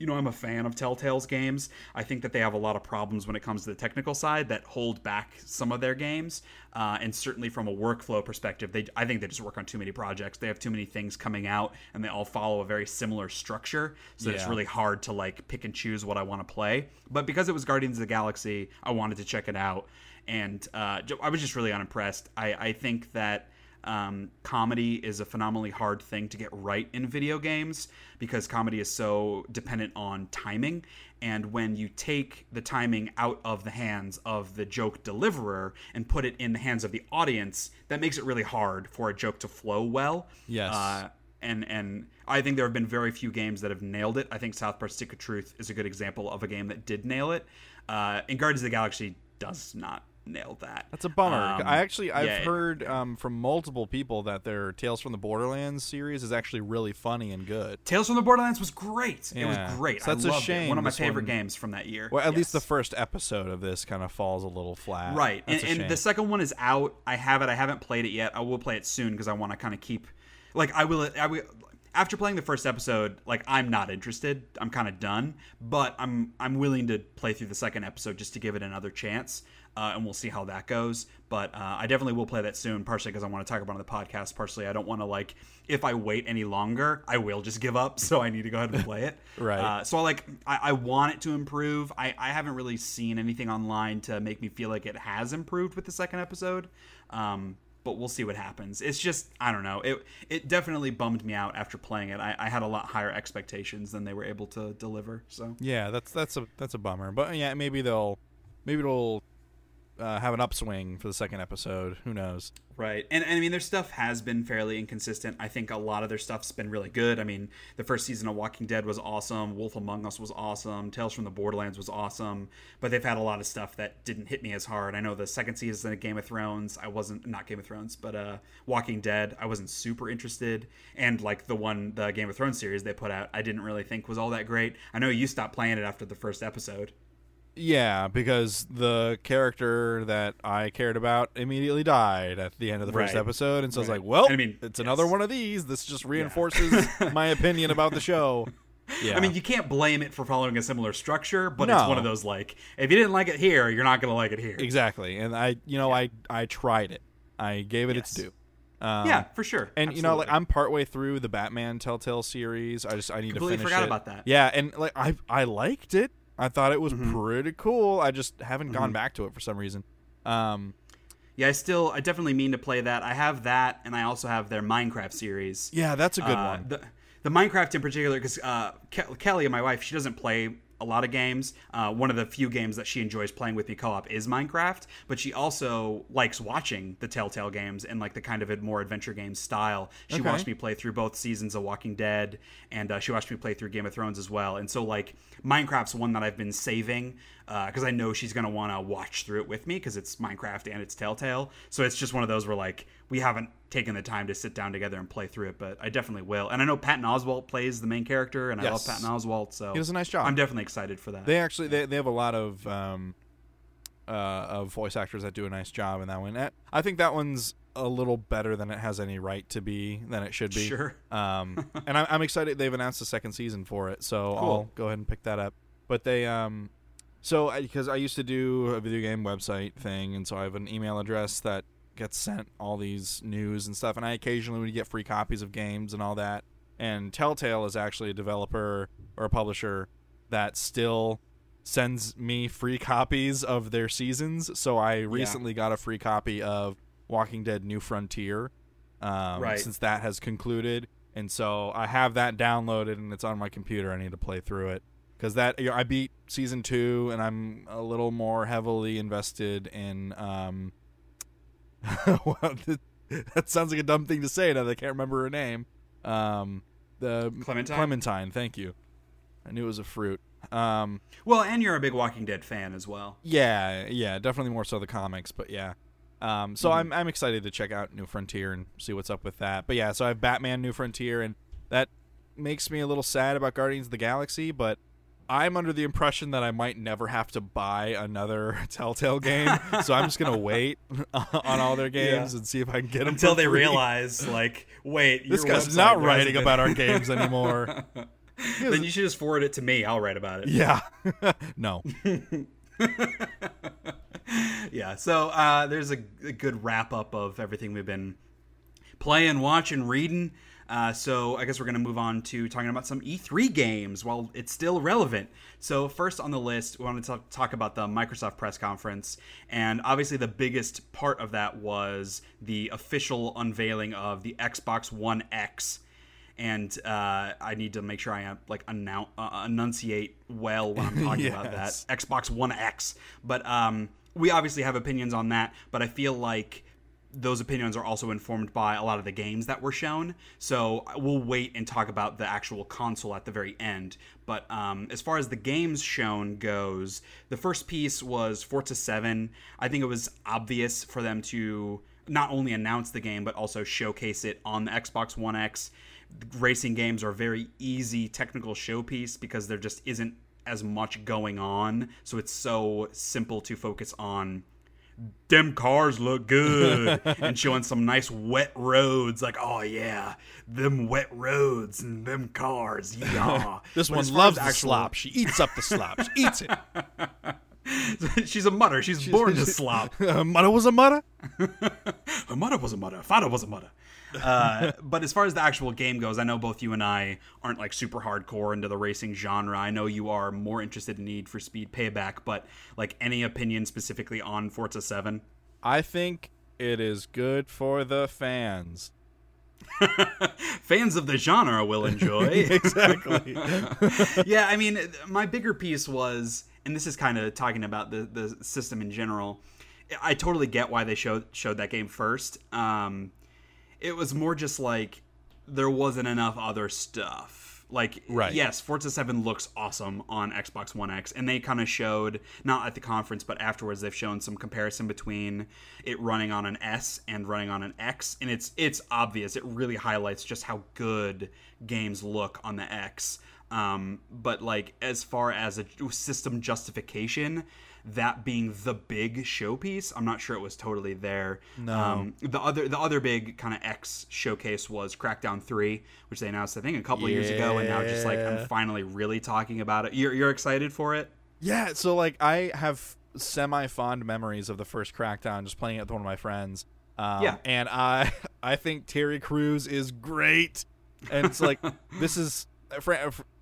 you know, I'm a fan of Telltale's games. I think that they have a lot of problems when it comes to the technical side that hold back some of their games. Uh, and certainly from a workflow perspective, they I think they just work on too many projects. They have too many things coming out, and they all follow a very similar structure. So it's really hard to like pick and choose what I want to play. But because it was Guardians of the Galaxy, I wanted to check it out, and uh, I was just really unimpressed. I, I think that um, comedy is a phenomenally hard thing to get right in video games because comedy is so dependent on timing. And when you take the timing out of the hands of the joke deliverer and put it in the hands of the audience, that makes it really hard for a joke to flow well. Yes. Uh, and and I think there have been very few games that have nailed it. I think South Park Stick of Truth is a good example of a game that did nail it. Uh, and Guardians of the Galaxy does not nail that. That's a bummer. Um, I actually I've yeah, heard um, from multiple people that their Tales from the Borderlands series is actually really funny and good. Tales from the Borderlands was great. It was great. So that's a loved it. shame One of my favorite one- games from that year. Well, at least the first episode of this kind of falls a little flat. Right, and, That's a and the second one is out. I have it. I haven't played it yet. I will play it soon because I want to kind of keep, like, I will. I will. After playing the first episode, like I'm not interested. I'm kind of done, but I'm I'm willing to play through the second episode just to give it another chance, uh, and we'll see how that goes. But uh, I definitely will play that soon, partially because I want to talk about it on the podcast. Partially, I don't want to like if I wait any longer, I will just give up. So I need to go ahead and play it. Right. Uh, so I like I, I want it to improve. I, I haven't really seen anything online to make me feel like it has improved with the second episode. Um, but we'll see what happens. It's just I don't know. It it definitely bummed me out after playing it. I, I had a lot higher expectations than they were able to deliver. So Yeah, that's that's a that's a bummer. But yeah, maybe they'll maybe it'll uh, have an upswing for the second episode. Who knows? Right. And, and I mean, their stuff has been fairly inconsistent. I think a lot of their stuff's been really good. I mean, the first season of Walking Dead was awesome. Wolf Among Us was awesome. Tales from the Borderlands was awesome. But they've had a lot of stuff that didn't hit me as hard. I know the second season of Game of Thrones, I wasn't, not Game of Thrones, but uh, Walking Dead, I wasn't super interested. And like the one, the Game of Thrones series they put out, I didn't really think was all that great. I know you stopped playing it after the first episode. Yeah, because the character that I cared about immediately died at the end of the first Right. episode, and so I was like, "Well, I mean, it's another one of these. This just reinforces my opinion about the show." Yeah, I mean, you can't blame it for following a similar structure, but it's one of those like, if you didn't like it here, you're not going to like it here. exactly. And I, you know, I I tried it. I gave it its due. Um, yeah, for sure. And you know, like I'm partway through the Batman Telltale series. I just I need Completely to finish forgot it. about that. Yeah, and like I I liked it. I thought it was Mm-hmm. pretty cool. I just haven't gone back to it for some reason. Um, Yeah, I still, I definitely mean to play that. I have that, and I also have their Minecraft series. yeah, that's a good Uh, one. The, the Minecraft in particular, because uh, Ke- Kelly, my wife, she doesn't play a lot of games. Uh, one of the few games that she enjoys playing with me co-op is Minecraft, but she also likes watching the Telltale games and like the kind of a more adventure game style. She Okay. watched me play through both seasons of Walking Dead, and uh, she watched me play through Game of Thrones as well. And so like Minecraft's one that I've been saving because I know she's gonna want to watch through it with me because it's Minecraft and it's Telltale. So it's just one of those where like we haven't taken the time to sit down together and play through it, but I definitely will. And I know Patton Oswalt plays the main character, and I love Patton Oswalt, so He does a nice job. I'm definitely excited for that. They actually they, they have a lot of um, uh, of voice actors that do a nice job in that one. I think that one's a little better than it has any right to be than it should be. Sure. Um, and I'm, I'm excited they've announced a second season for it, so Cool. I'll go ahead and pick that up. But they um, so because I used to do a video game website thing, and so I have an email address that gets sent all these news and stuff, and I occasionally would get free copies of games and all that. And Telltale is actually a developer or a publisher that still sends me free copies of their seasons. So I recently got a free copy of Walking Dead New Frontier, um, Right. since that has concluded. And so I have that downloaded and it's on my computer. I need to play through it because that you know, I beat season two and I'm a little more heavily invested in. Um, well, that, sounds like a dumb thing to say now that I can't remember her name. Um, the Clementine? Clementine, thank you. I knew it was a fruit. Um, well, and you're a big Walking Dead fan as well. yeah, yeah, definitely more so the comics, but yeah. Um, so I'm I'm excited to check out New Frontier and see what's up with that. But yeah, so I have Batman New Frontier, and that makes me a little sad about Guardians of the Galaxy, but. I'm under the impression that I might never have to buy another Telltale game, so I'm just gonna wait on all their games Yeah. and see if I can get them Until they realize, like, wait, this guy's not writing been- about our games anymore. then you should just forward it to me. I'll write about it. yeah, no, yeah so uh, there's a, a good wrap up of everything we've been playing watching reading uh, so i guess we're going to move on to talking about some e3 games while it's still relevant. So first on the list we want to talk, talk about the microsoft press conference. And obviously the biggest part of that was the official unveiling of the xbox one x. And uh, I need to make sure I like annou- uh, enunciate well when I'm talking about that Xbox One X. But um, we obviously have opinions on that, but I feel like those opinions are also informed by a lot of the games that were shown. So we'll wait and talk about the actual console at the very end. But um, as far as the games shown goes, the first piece was Forza 7. I think it was obvious for them to not only announce the game, but also showcase it on the Xbox One X. Racing games are very easy technical showpiece because there just isn't as much going on. So it's so simple to focus on them cars look good. And showing some nice wet roads. Like oh yeah. Them wet roads and them cars. Yeah. This But one loves the actual- slop. She eats up the slop. She eats it. she's a mutter she's born to slop. Her mother was a mother. her mother was a mother father was a mother uh, but as far as the actual game goes i know both you and i aren't like super hardcore into the racing genre i know you are more interested in need for speed payback but like any opinion specifically on forza 7 I think It is good for the fans. Fans of the genre will enjoy. exactly. yeah, I mean, my bigger piece was, and this is kind of talking about the the system in general. I totally get why they showed showed that game first. Um, it was more just like there wasn't enough other stuff. Like, Right. yes, Forza 7 looks awesome on Xbox One X, and they kind of showed, not at the conference, but afterwards, they've shown some comparison between it running on an S and running on an X, and it's it's obvious. It really highlights just how good games look on the X. Um, but like, as far as a system justification, that being the big showpiece, I'm not sure it was totally there. No. Um, the other the other big kind of X showcase was Crackdown 3, which they announced I think a couple of years ago, and now just like I'm finally really talking about it. You're you're excited for it? Yeah, so like I have semi fond memories of the first Crackdown, just playing it with one of my friends. Um, Yeah. and I I think Terry Crews is great, and it's like this is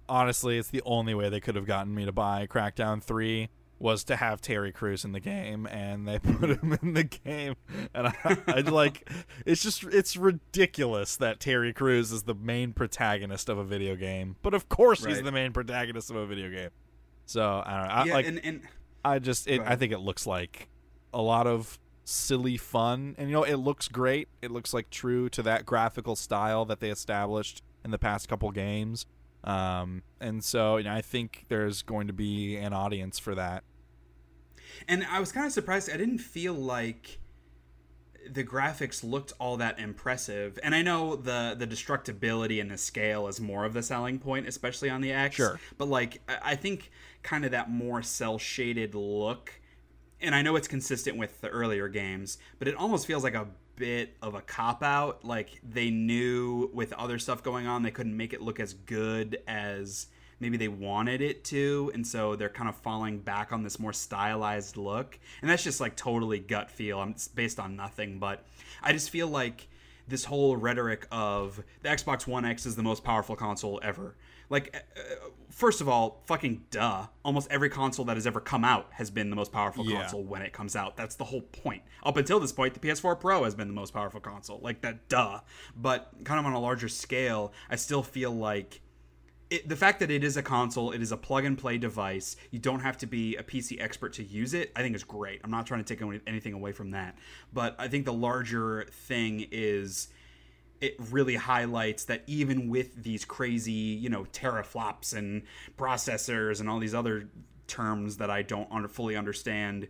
honestly it's the only way they could have gotten me to buy Crackdown three was to have Terry Crews in the game, and they put him in the game, and I, I like it's just it's ridiculous that Terry Crews is the main protagonist of a video game, but of course he's the main protagonist of a video game. So I don't know. I, yeah, like and, and I just it, I think it looks like a lot of silly fun, and you know it looks great. It looks like true to that graphical style that they established in the past couple games. Um, and so you know, I think there's going to be an audience for that. And I was kind of surprised. I didn't feel like the graphics looked all that impressive. And I know the the destructibility and the scale is more of the selling point, especially on the X. Sure. But like, I I think kind of that more cell shaded look. And I know it's consistent with the earlier games, but it almost feels like a bit of a cop out. Like they knew with other stuff going on, they couldn't make it look as good as maybe they wanted it to. And so they're kind of falling back on this more stylized look. And that's just like totally gut feel. I'm based on nothing. But i just feel like this whole rhetoric of the xbox one x is the most powerful console ever like uh, first of all fucking duh almost every console that has ever come out has been the most powerful Yeah. console when it comes out that's the whole point up until this point the ps4 pro has been the most powerful console like that duh but kind of on a larger scale i still feel like it, the fact that it is a console, it is a plug and play device. You don't have to be a PC expert to use it. I think is great. I'm not trying to take anything away from that, but I think the larger thing is it really highlights that even with these crazy, you know, teraflops and processors and all these other terms that I don't under, fully understand,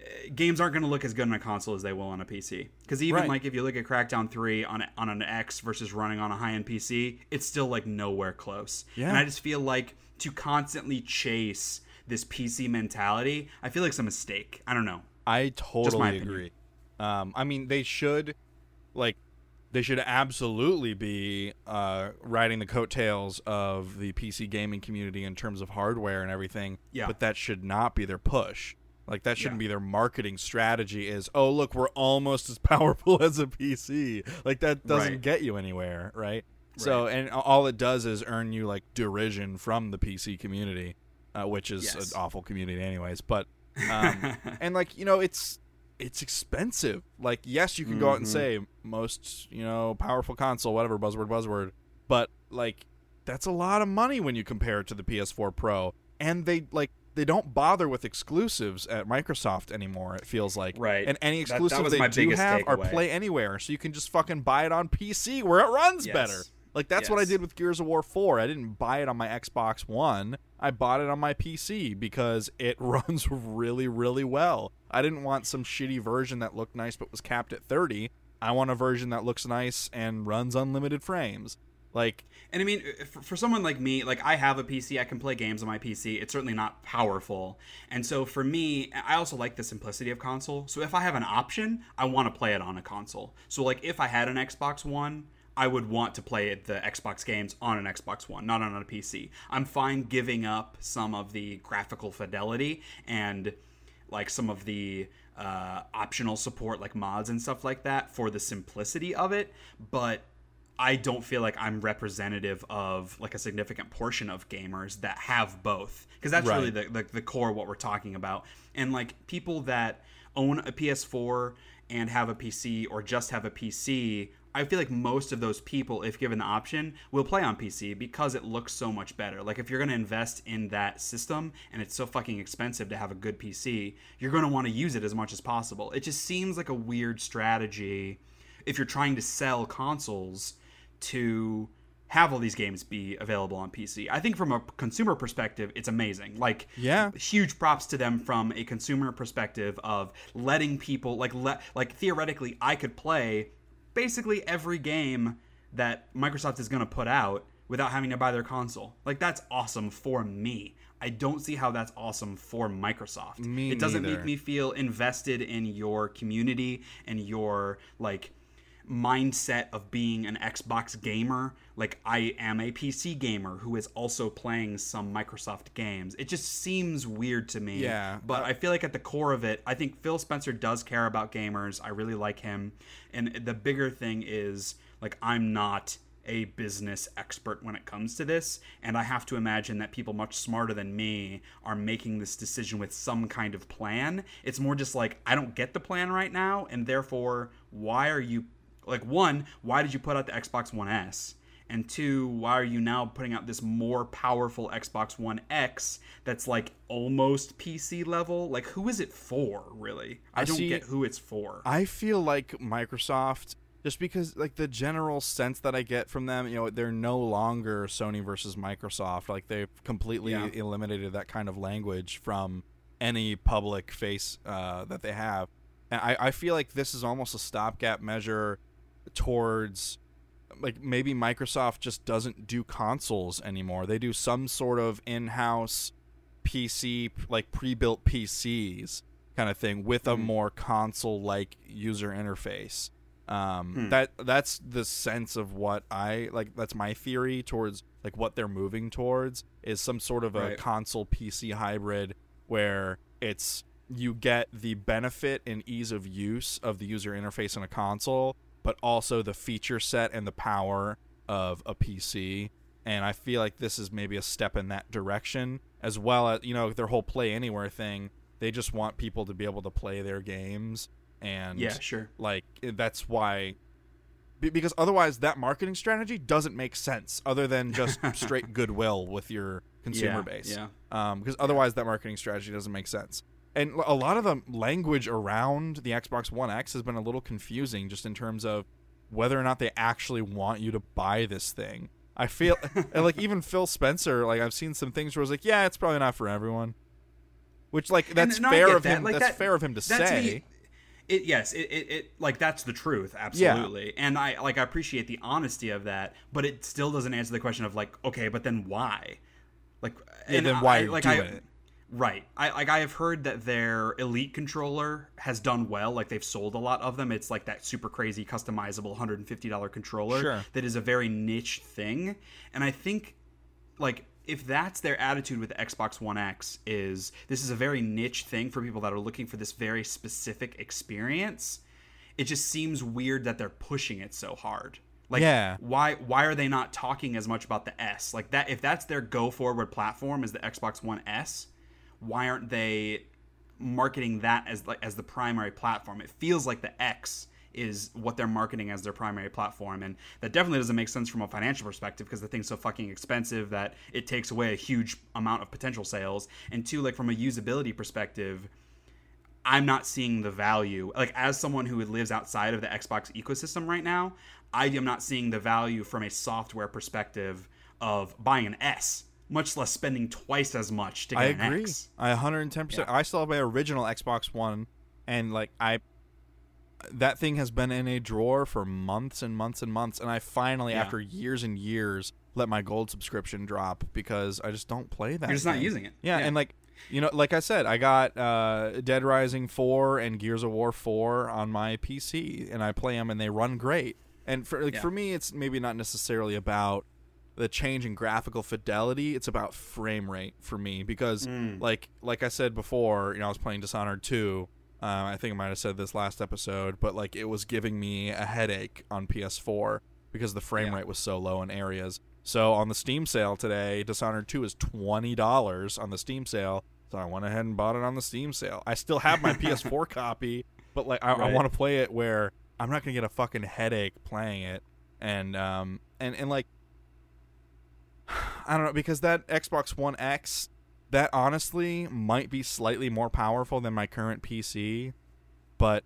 eh, games aren't going to look as good on a console as they will on a PC. Because even Right. like if you look at Crackdown 3 on a, on an X versus running on a high end PC, it's still like nowhere close. Yeah. And I just feel like to constantly chase this PC mentality, I feel like it's a mistake. I don't know. I totally agree. Um, I mean, they should, like, they should absolutely be uh, riding the coattails of the PC gaming community in terms of hardware and everything. Yeah. But that should not be their push. Like, that shouldn't Yeah. be their marketing strategy. Is oh look, we're almost as powerful as a PC. Like that doesn't Right. get you anywhere, right? right? So, and all it does is earn you like derision from the PC community, uh, which is Yes. an awful community, anyways. But um, and like you know it's it's expensive like yes you can go out and Mhm. say most you know powerful console whatever buzzword buzzword but like that's a lot of money when you compare it to the ps4 pro and they like they don't bother with exclusives at microsoft anymore it feels like Right. and any That- that exclusives they do have are play anywhere so you can just fucking buy it on pc where it runs Yes. better like that's what I did with Gears of War 4. I didn't buy it on my Xbox One. I bought it on my PC because it runs really really well. I didn't want some shitty version that looked nice but was capped at 30. I want a version that looks nice and runs unlimited frames. Like And I mean, uh, for, for someone like me, like I have a PC, I can play games on my PC. It's certainly not powerful. And so for me, I also like the simplicity of console. So if I have an option, I want to play it on a console. So like if I had an Xbox One, I would want to play the Xbox games on an Xbox One, not on a PC. I'm fine giving up some of the graphical fidelity and like some of the uh, optional support like mods and stuff like that for the simplicity of it but I don't feel like I'm representative of like a significant portion of gamers that have both because that's Right. really the, the the core of what we're talking about. And like people that own a PS4 and have a PC or just have a PC, I feel like most of those people, if given the option, will play on PC because it looks so much better. Like if you're going to invest in that system and it's so fucking expensive to have a good PC, you're going to want to use it as much as possible. It just seems like a weird strategy if you're trying to sell consoles to have all these games be available on PC. I think from a consumer perspective, it's amazing. Like, Yeah. huge props to them from a consumer perspective of letting people like let like theoretically, I could play basically every game that Microsoft is going to put out without having to buy their console. Like, that's awesome for me. I don't see how that's awesome for Microsoft. Me it doesn't neither. make me feel invested in your community and your like mindset of being an Xbox gamer. Like I am a PC gamer who is also playing some Microsoft games. It just seems weird to me. Yeah. But I feel like at the core of it, I think Phil Spencer does care about gamers. I really like him. And the bigger thing is like I'm not a business expert when it comes to this and i have to imagine that people much smarter than me are making this decision with some kind of plan it's more just like i don't get the plan right now and therefore why are you like one why did you put out the xbox one s and two why are you now putting out this more powerful xbox one x that's like almost pc level like who is it for really i, I don't see- get who it's for I feel like Microsoft, just because like the general sense that I get from them, you know, they're no longer Sony versus Microsoft. Like they've completely Yeah. eliminated that kind of language from any public face uh, that they have. And I, I feel like this is almost a stopgap measure towards like maybe Microsoft just doesn't do consoles anymore. They do some sort of in-house PC like pre-built PCs kind of thing with a Hmm. more console-like user interface. Um, Hmm. That that's the sense of what I like. That's my theory towards like what they're moving towards is some sort of a Right. console PC hybrid where it's you get the benefit and ease of use of the user interface in a console, but also the feature set and the power of a PC. And I feel like this is maybe a step in that direction, as well as you know their whole play anywhere thing. They just want people to be able to play their games, and yeah sure like that's why because otherwise that marketing strategy doesn't make sense other than just straight goodwill with your consumer Yeah, base yeah. um because otherwise that marketing strategy doesn't make sense and a lot of the language around the Xbox One X has been a little confusing just in terms of whether or not they actually want you to buy this thing I feel and like even Phil Spencer like I've seen some things where it's like yeah it's probably not for everyone which like that's fair of that. him Like, that's that- fair of him to say me- it yes, it, it, it like that's the truth, absolutely. And I like I appreciate the honesty of that, but it still doesn't answer the question of like, okay, but then why? Like, Yeah, and then why I, like I, it? Right. I like I have heard that their elite controller has done well. Like they've sold a lot of them. It's like that super crazy customizable $150 controller Sure. that is a very niche thing. And I think like if that's their attitude with the Xbox One X is this is a very niche thing for people that are looking for this very specific experience, it just seems weird that they're pushing it so hard. Like Yeah. why why are they not talking as much about the S? Like that if that's their go forward platform is the Xbox One S, why aren't they marketing that as like as the primary platform? It feels like the X is what they're marketing as their primary platform and that definitely doesn't make sense from a financial perspective because the thing's so fucking expensive that it takes away a huge amount of potential sales and two like from a usability perspective I'm not seeing the value. Like as someone who lives outside of the Xbox ecosystem right now, I am not seeing the value from a software perspective of buying an S, much less spending twice as much to get I an agree. X. I 110%. I still have my original Xbox One and like I that thing has been in a drawer for months and months and months and I finally Yeah. after years and years let my gold subscription drop because I just don't play that. You're just not using it. Yeah, and like you know, like I said, I got uh, Dead Rising 4 and Gears of War 4 on my PC, and I play them, and they run great. And for like Yeah. for me, it's maybe not necessarily about the change in graphical fidelity; it's about frame rate for me because, Mm. like like I said before, you know, I was playing Dishonored 2. Um, I think I might have said this last episode, but like it was giving me a headache on PS4 because the frame Yeah. rate was so low in areas. So on the Steam sale today, Dishonored 2 is twenty dollars on the Steam sale. So I went ahead and bought it on the Steam sale. I still have my PS4 copy, but like I, I want to play it where I'm not gonna get a fucking headache playing it, and um and and like I don't know because that Xbox One X, that honestly might be slightly more powerful than my current PC, but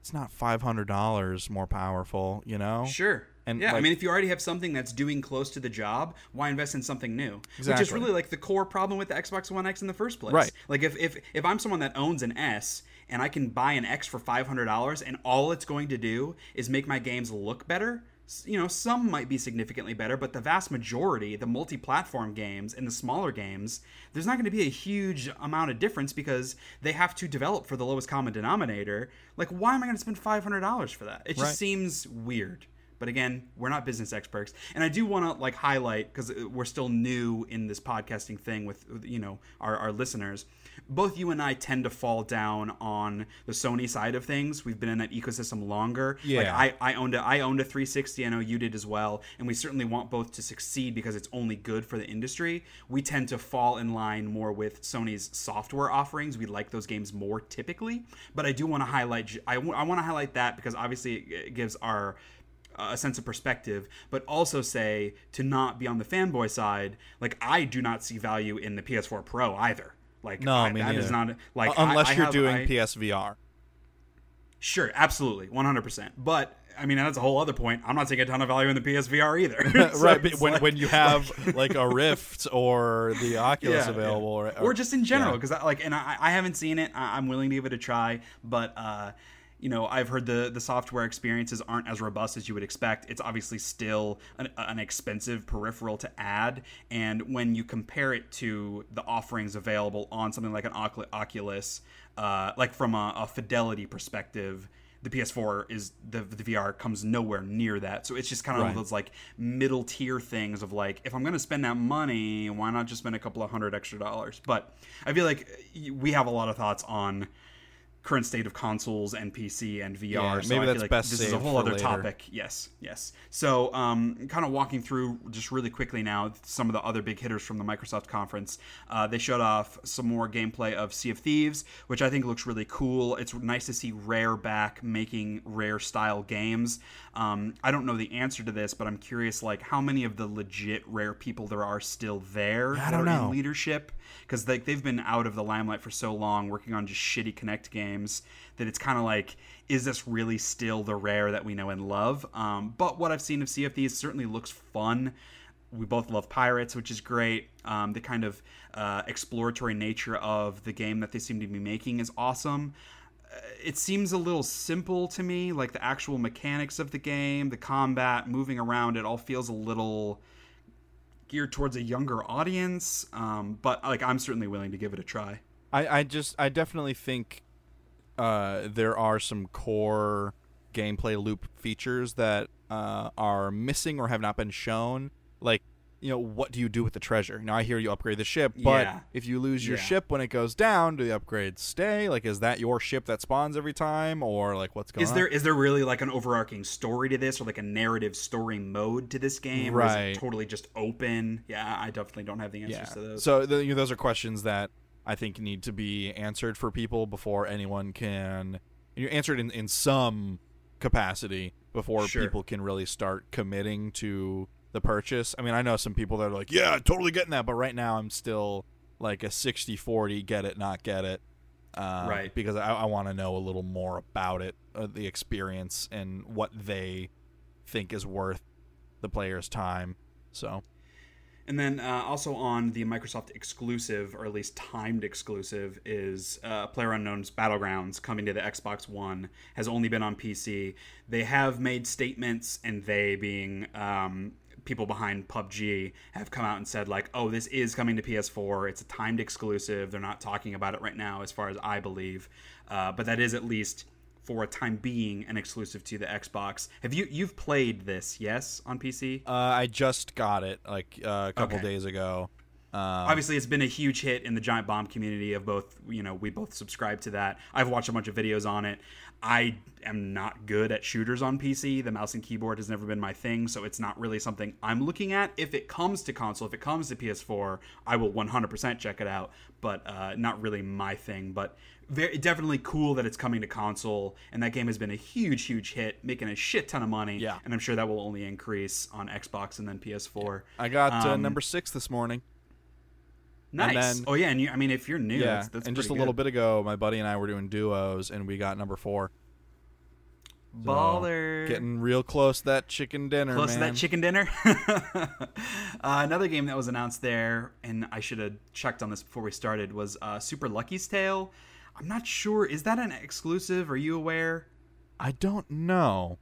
it's not five hundred dollars more powerful, you know. Sure. And, yeah, I mean, if you already have something that's doing close to the job, why invest in something new? Exactly. Which is really like the core problem with the Xbox One X in the first place. Right. Like if if if I'm someone that owns an S and I can buy an X for five hundred dollars, and all it's going to do is make my games look better. You know, some might be significantly better, but the vast majority, the multi-platform games and the smaller games, there's not going to be a huge amount of difference because they have to develop for the lowest common denominator. Like, why am I going to spend five hundred dollars for that? It just Right. seems weird. But again, we're not business experts, and I do want to like highlight because we're still new in this podcasting thing with with, you know our, our listeners. Both you and I tend to fall down on the Sony side of things. We've been in that ecosystem longer. Yeah. Like I, I owned a I owned a 360. I know you did as well, and we certainly want both to succeed because it's only good for the industry. We tend to fall in line more with Sony's software offerings. We like those games more typically, but I do want to highlight I, w- I want to highlight that because obviously it gives our uh, a sense of perspective, but also say to not be on the fanboy side. Like I do not see value in the PS4 Pro either. Like No, I, me that is neither. not like Uh, unless I- I you're have- doing PSVR. Sure, absolutely, one hundred percent. But I mean, that's a whole other point. I'm not taking a ton of value in the PSVR either. So right, when like- when you have like a Rift or the Oculus Yeah, available, yeah. Or, or, just in general yeah. because like and I, I haven't seen it I, i'm willing to give it a try but uh you know i've heard the the software experiences aren't as robust as you would expect it's obviously still an, an expensive peripheral to add and when you compare it to the offerings available on something like an oculus uh, like from a, a fidelity perspective the PS4 is the the VR comes nowhere near that. So it's just kind of Right. those like middle tier things of like if I'm going to spend that money, why not just spend a couple of hundred extra dollars? But I feel like uh, we have a lot of thoughts on current state of consoles and PC and VR. Yeah, so maybe I that's feel like best this is a whole other later. topic. Yes, yes. So, um, kind of walking through just really quickly now some of the other big hitters from the Microsoft conference. Uh, they showed off some more gameplay of Sea of Thieves, which I think looks really cool. It's nice to see Rare back making Rare style games. Um, I don't know the answer to this, but I'm curious, like how many of the legit Rare people there are still there I don't know. leadership because like they've been out of the limelight for so long working on just shitty Kinect games that it's kind of like is this really still the rare that we know and love? Um, but what i've seen of of certainly looks fun. We both love pirates which is great. Um, the kind of uh, exploratory nature of the game that they seem to be making is awesome. Uh, it seems a little simple to me like the actual mechanics of the game the combat moving around it all feels a little geared towards a younger audience um, but like i'm certainly willing to give it a try I, I just I definitely think uh, there are some core gameplay loop features that uh, are missing or have not been shown. Like, you know, what do you do with the treasure? Now I hear you upgrade the ship, but Yeah. if you lose your Yeah. ship when it goes down, do the upgrades stay? Like, is that your ship that spawns every time, or like what's going Is on? there is there really like an overarching story to this, or like a narrative story mode to this game, or is Right. it totally just open? Yeah, I definitely don't have the answers yeah. to those. So the, those are questions that I think need to be answered for people before anyone can you answered in, in some capacity before Sure. people can really start committing to the purchase. I mean, I know some people that are like, "Yeah, totally getting that," but right now I'm still like a 60-40 get it, not get it. Uh, Right. Because I, I want to know a little more about it, uh, the experience, and what they think is worth the player's time. So And then uh, also on the Microsoft exclusive, or at least timed exclusive, is uh, PlayerUnknown's Battlegrounds coming to the Xbox One. Has only been on PC. They have made statements, and they being um, people behind PUBG have come out and said like, "Oh, this is coming to PS4. It's a timed exclusive. They're not talking about it right now, as far as I believe, uh, but that is at least." For a time being, an exclusive to the Xbox. Have you you've played this? Yes, on PC. Uh, I just got it like uh, a couple Okay. days ago. Um, Obviously, it's been a huge hit in the Giant Bomb community of both. You know, we both subscribe to that. I've watched a bunch of videos on it. I am not good at shooters on PC. The mouse and keyboard has never been my thing, so it's not really something I'm looking at. If it comes to console, if it comes to PS4, I will 100% check it out, but uh, not really my thing. But very definitely cool that it's coming to console, and that game has been a huge, huge hit, making a shit ton of money. Yeah. and I'm sure that will only increase on Xbox and then PS4. I got uh, Um, number six this morning. Nice. then- oh yeah, and you, I mean, if you're new, yeah, that's, that's and just a pretty little bit ago, my buddy and I were doing duos, and we got number four. So, baller. getting real close to that chicken dinner, close man. to that chicken dinner. uh, another game that was announced there, and I should have checked on this before we started, was uh, Super Lucky's Tale. I'm not sure. Is that an exclusive? Are you aware? I don't know.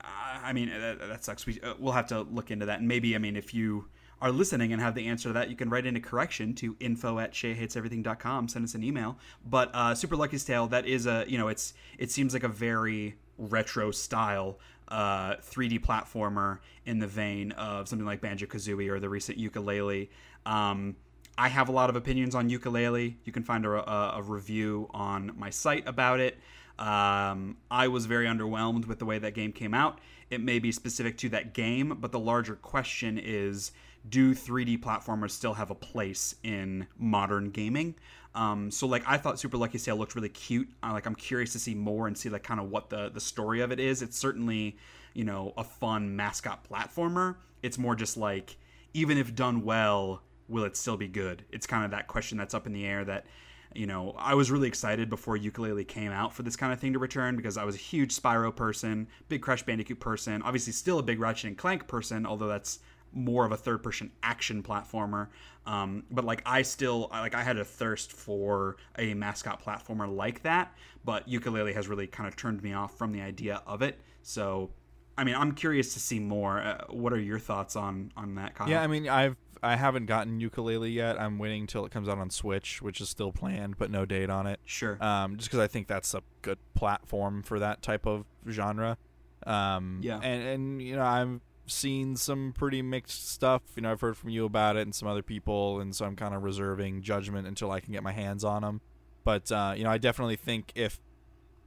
Uh, I mean, that, that sucks. We uh, we'll have to look into that, and maybe I mean, if you are listening and have the answer to that, you can write in a correction to info at sheahateseverything.com. Send us an email. But uh, Super Lucky's Tale, that is a you know, it's it seems like a very retro style uh, 3D platformer in the vein of something like Banjo Kazooie or the recent Yooka-Laylee. Um, I have a lot of opinions on Yooka-Laylee. You can find a, a, a review on my site about it. Um, I was very underwhelmed with the way that game came out. It may be specific to that game, but the larger question is do 3D platformers still have a place in modern gaming? Um, so like I thought Super Lucky Tale looked really cute. I, like I'm curious to see more and see like kind of what the the story of it is. It's certainly you know a fun mascot platformer. It's more just like even if done well, will it still be good? It's kind of that question that's up in the air that you know, I was really excited before Yooka-Laylee came out for this kind of thing to return because I was a huge Spyro person, big Crash Bandicoot person, obviously still a big Ratchet and Clank person, although that's more of a third person action platformer. Um, but like I still like I had a thirst for a mascot platformer like that, but Yooka-Laylee has really kind of turned me off from the idea of it. So, I mean, I'm curious to see more. Uh, what are your thoughts on on that? Kyle? Yeah, I mean, I've I haven't gotten Yooka-Laylee yet. I'm waiting till it comes out on Switch, which is still planned, but no date on it. sure. Um, just because I think that's a good platform for that type of genre. Um, Yeah. and and you know I've seen some pretty mixed stuff. You know I've heard from you about it and some other people, and so I'm kind of reserving judgment until I can get my hands on them. But uh, you know I definitely think if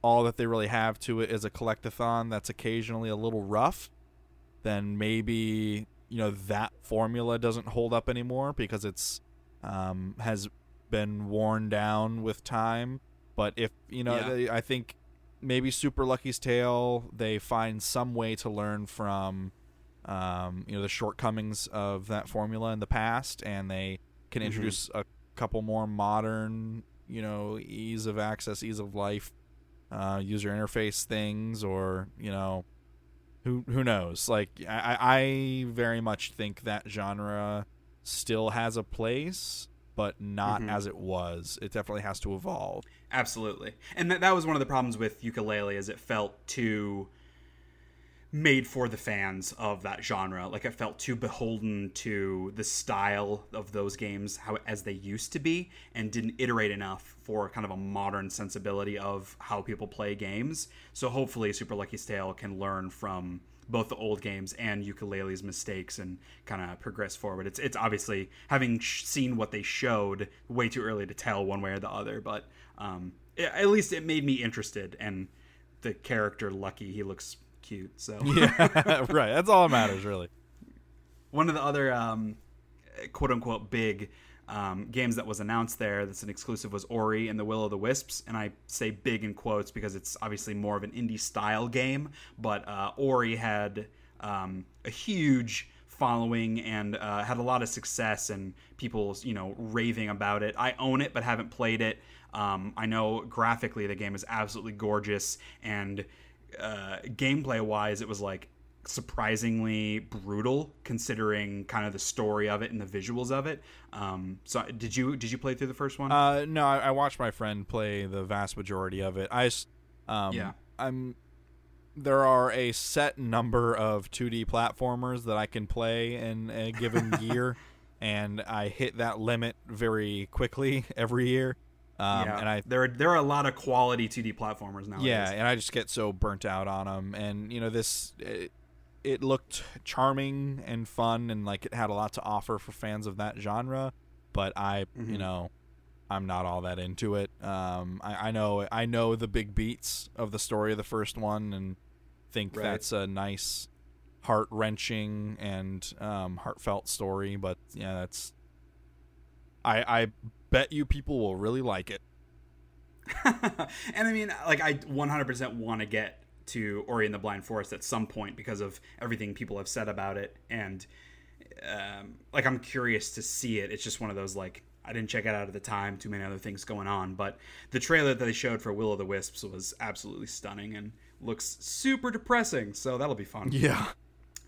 all that they really have to it is a collectathon that's occasionally a little rough, then maybe you know that formula doesn't hold up anymore because it's um, has been worn down with time. But if you know, Yeah. they, I think maybe Super Lucky's Tale they find some way to learn from um, you know the shortcomings of that formula in the past, and they can Mhm. introduce a couple more modern, you know, ease of access, ease of life, uh, user interface things, or you know, who who knows? Like I, I very much think that genre still has a place, but not Mhm. as it was. It definitely has to evolve. Absolutely. And that, that was one of the problems with Yooka-Laylee is it felt too made for the fans of that genre. Like it felt too beholden to the style of those games how as they used to be and didn't iterate enough for kind of a modern sensibility of how people play games. So hopefully Super Lucky's Tale can learn from both the old games and Yooka-Laylee's mistakes and kind of progress forward. It's it's obviously having sh- seen what they showed way too early to tell one way or the other, but um, i- at least it made me interested. And the character Lucky, he looks cute. So Yeah, right. That's all that matters, really. one of the other um, quote unquote big um, games that was announced there that's an exclusive was Ori and the Will of the Wisps. And I say big in quotes because it's obviously more of an indie style game. But uh, Ori had um, a huge following and uh, had a lot of success and people's you know, raving about it. I own it but haven't played it. Um, I know graphically the game is absolutely gorgeous and uh, gameplay wise, it was like surprisingly brutal considering kind of the story of it and the visuals of it. Um, so did you did you play through the first one? Uh, no, I, I watched my friend play the vast majority of it. I, um, Yeah. I'm. There are a set number of 2D platformers that I can play in a given year, and I hit that limit very quickly every year. Um, yeah, and I there are there are a lot of quality 2D platformers now. yeah, and I just get so burnt out on them. And you know, this it, it looked charming and fun and like it had a lot to offer for fans of that genre. But I, Mm-hmm. you know, I'm not all that into it. Um, I, I know I know the big beats of the story of the first one and think Right. that's a nice, heart wrenching and um, heartfelt story. But yeah, that's. I I bet you people will really like it. and I mean, like, I 100% want to get to Ori and the Blind Forest at some point because of everything people have said about it. And, um, like, I'm curious to see it. It's just one of those, like, I didn't check it out at the time, too many other things going on. But the trailer that they showed for Will of the Wisps was absolutely stunning and looks super depressing. So that'll be fun. Yeah.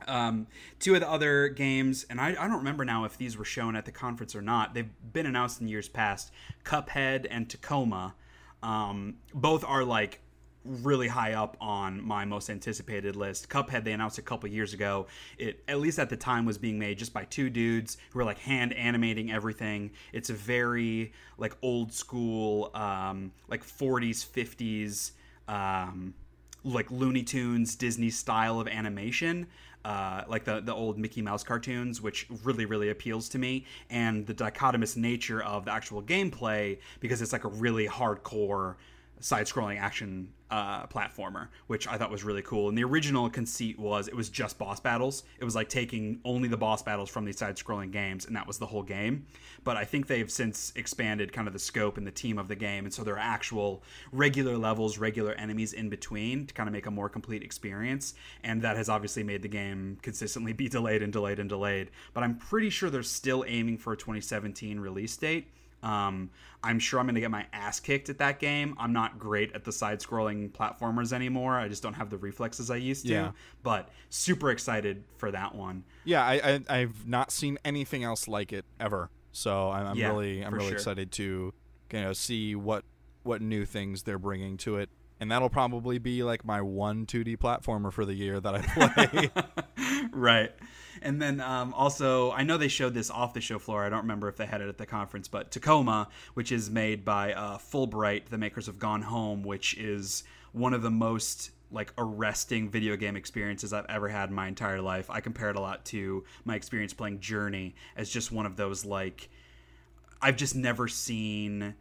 Um, two of the other games, and I, I don't remember now if these were shown at the conference or not. They've been announced in years past. Cuphead and Tacoma, um, both are like really high up on my most anticipated list. Cuphead they announced a couple years ago. It at least at the time was being made just by two dudes who were like hand animating everything. It's a very like old school, um, like 40s, 50s. Um, like Looney Tunes Disney style of animation, uh, like the the old Mickey Mouse cartoons, which really really appeals to me, and the dichotomous nature of the actual gameplay because it's like a really hardcore side-scrolling action uh, platformer, which I thought was really cool. And the original conceit was it was just boss battles. It was like taking only the boss battles from these side-scrolling games, and that was the whole game. But I think they've since expanded kind of the scope and the team of the game, and so there are actual regular levels, regular enemies in between to kind of make a more complete experience. And that has obviously made the game consistently be delayed and delayed and delayed. But I'm pretty sure they're still aiming for a 2017 release date. Um, I'm sure I'm going to get my ass kicked at that game. I'm not great at the side scrolling platformers anymore. I just don't have the reflexes I used to. Yeah. But super excited for that one. Yeah, I, I I've not seen anything else like it ever. So I'm, I'm Yeah, really I'm really sure. excited to you know see what what new things they're bringing to it. And that'll probably be like my one 2D platformer for the year that I play. right. And then um, also, I know they showed this off the show floor. I don't remember if they had it at the conference, but Tacoma, which is made by uh, Fullbright, the makers of Gone Home, which is one of the most like arresting video game experiences I've ever had in my entire life. I compare it a lot to my experience playing Journey as just one of those like I've just never seen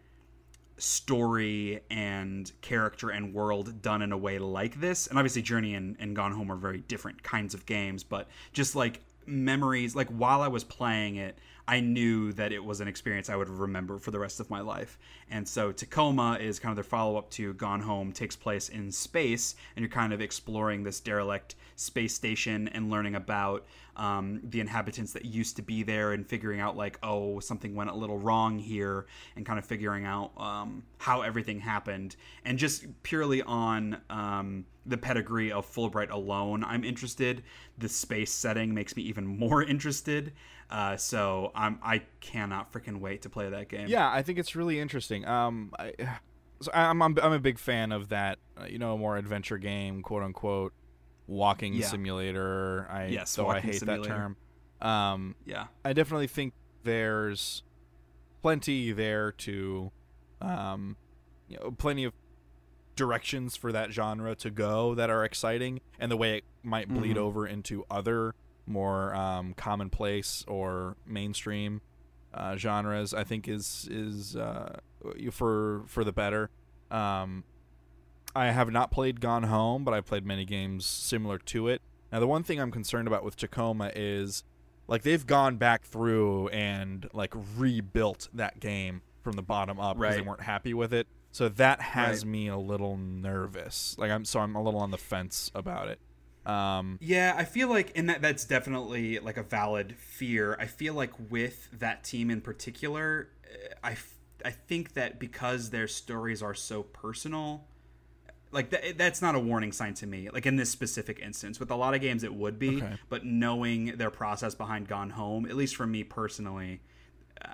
story and character and world done in a way like this. And obviously, Journey and, and Gone Home are very different kinds of games, but just like memories, like while I was playing it, I knew that it was an experience I would remember for the rest of my life. And so Tacoma is kind of their follow up to Gone Home, takes place in space, and you're kind of exploring this derelict space station and learning about um, the inhabitants that used to be there and figuring out like oh something went a little wrong here and kind of figuring out um, how everything happened. And just purely on um, the pedigree of Fullbright alone I'm interested. The space setting makes me even more interested uh, so I'm I cannot freaking wait to play that game yeah, I think it's really interesting. Um, I, so I'm, I'm I'm a big fan of that. Uh, you know, more adventure game, quote unquote, walking Yeah. simulator. I Yes, though I hate simulator. that term. Um, yeah I definitely think there's plenty there to, um, you know, plenty of directions for that genre to go that are exciting, and the way it might bleed Mhm. over into other more um, commonplace or mainstream uh, genres, I think is is uh, for for the better. Um, I have not played Gone Home, but I've played many games similar to it. Now, the one thing I'm concerned about with Tacoma is like they've gone back through and like rebuilt that game from the bottom up because they weren't happy with it. So that has Right. me a little nervous. Like I'm so I'm a little on the fence about it. Um, Yeah, I feel like, and that that's definitely like a valid fear. I feel like with that team in particular, uh, I, I think that because their stories are so personal, like that, that's not a warning sign to me. Like in this specific instance, with a lot of games, it would be, Okay. but knowing their process behind Gone Home, at least for me personally,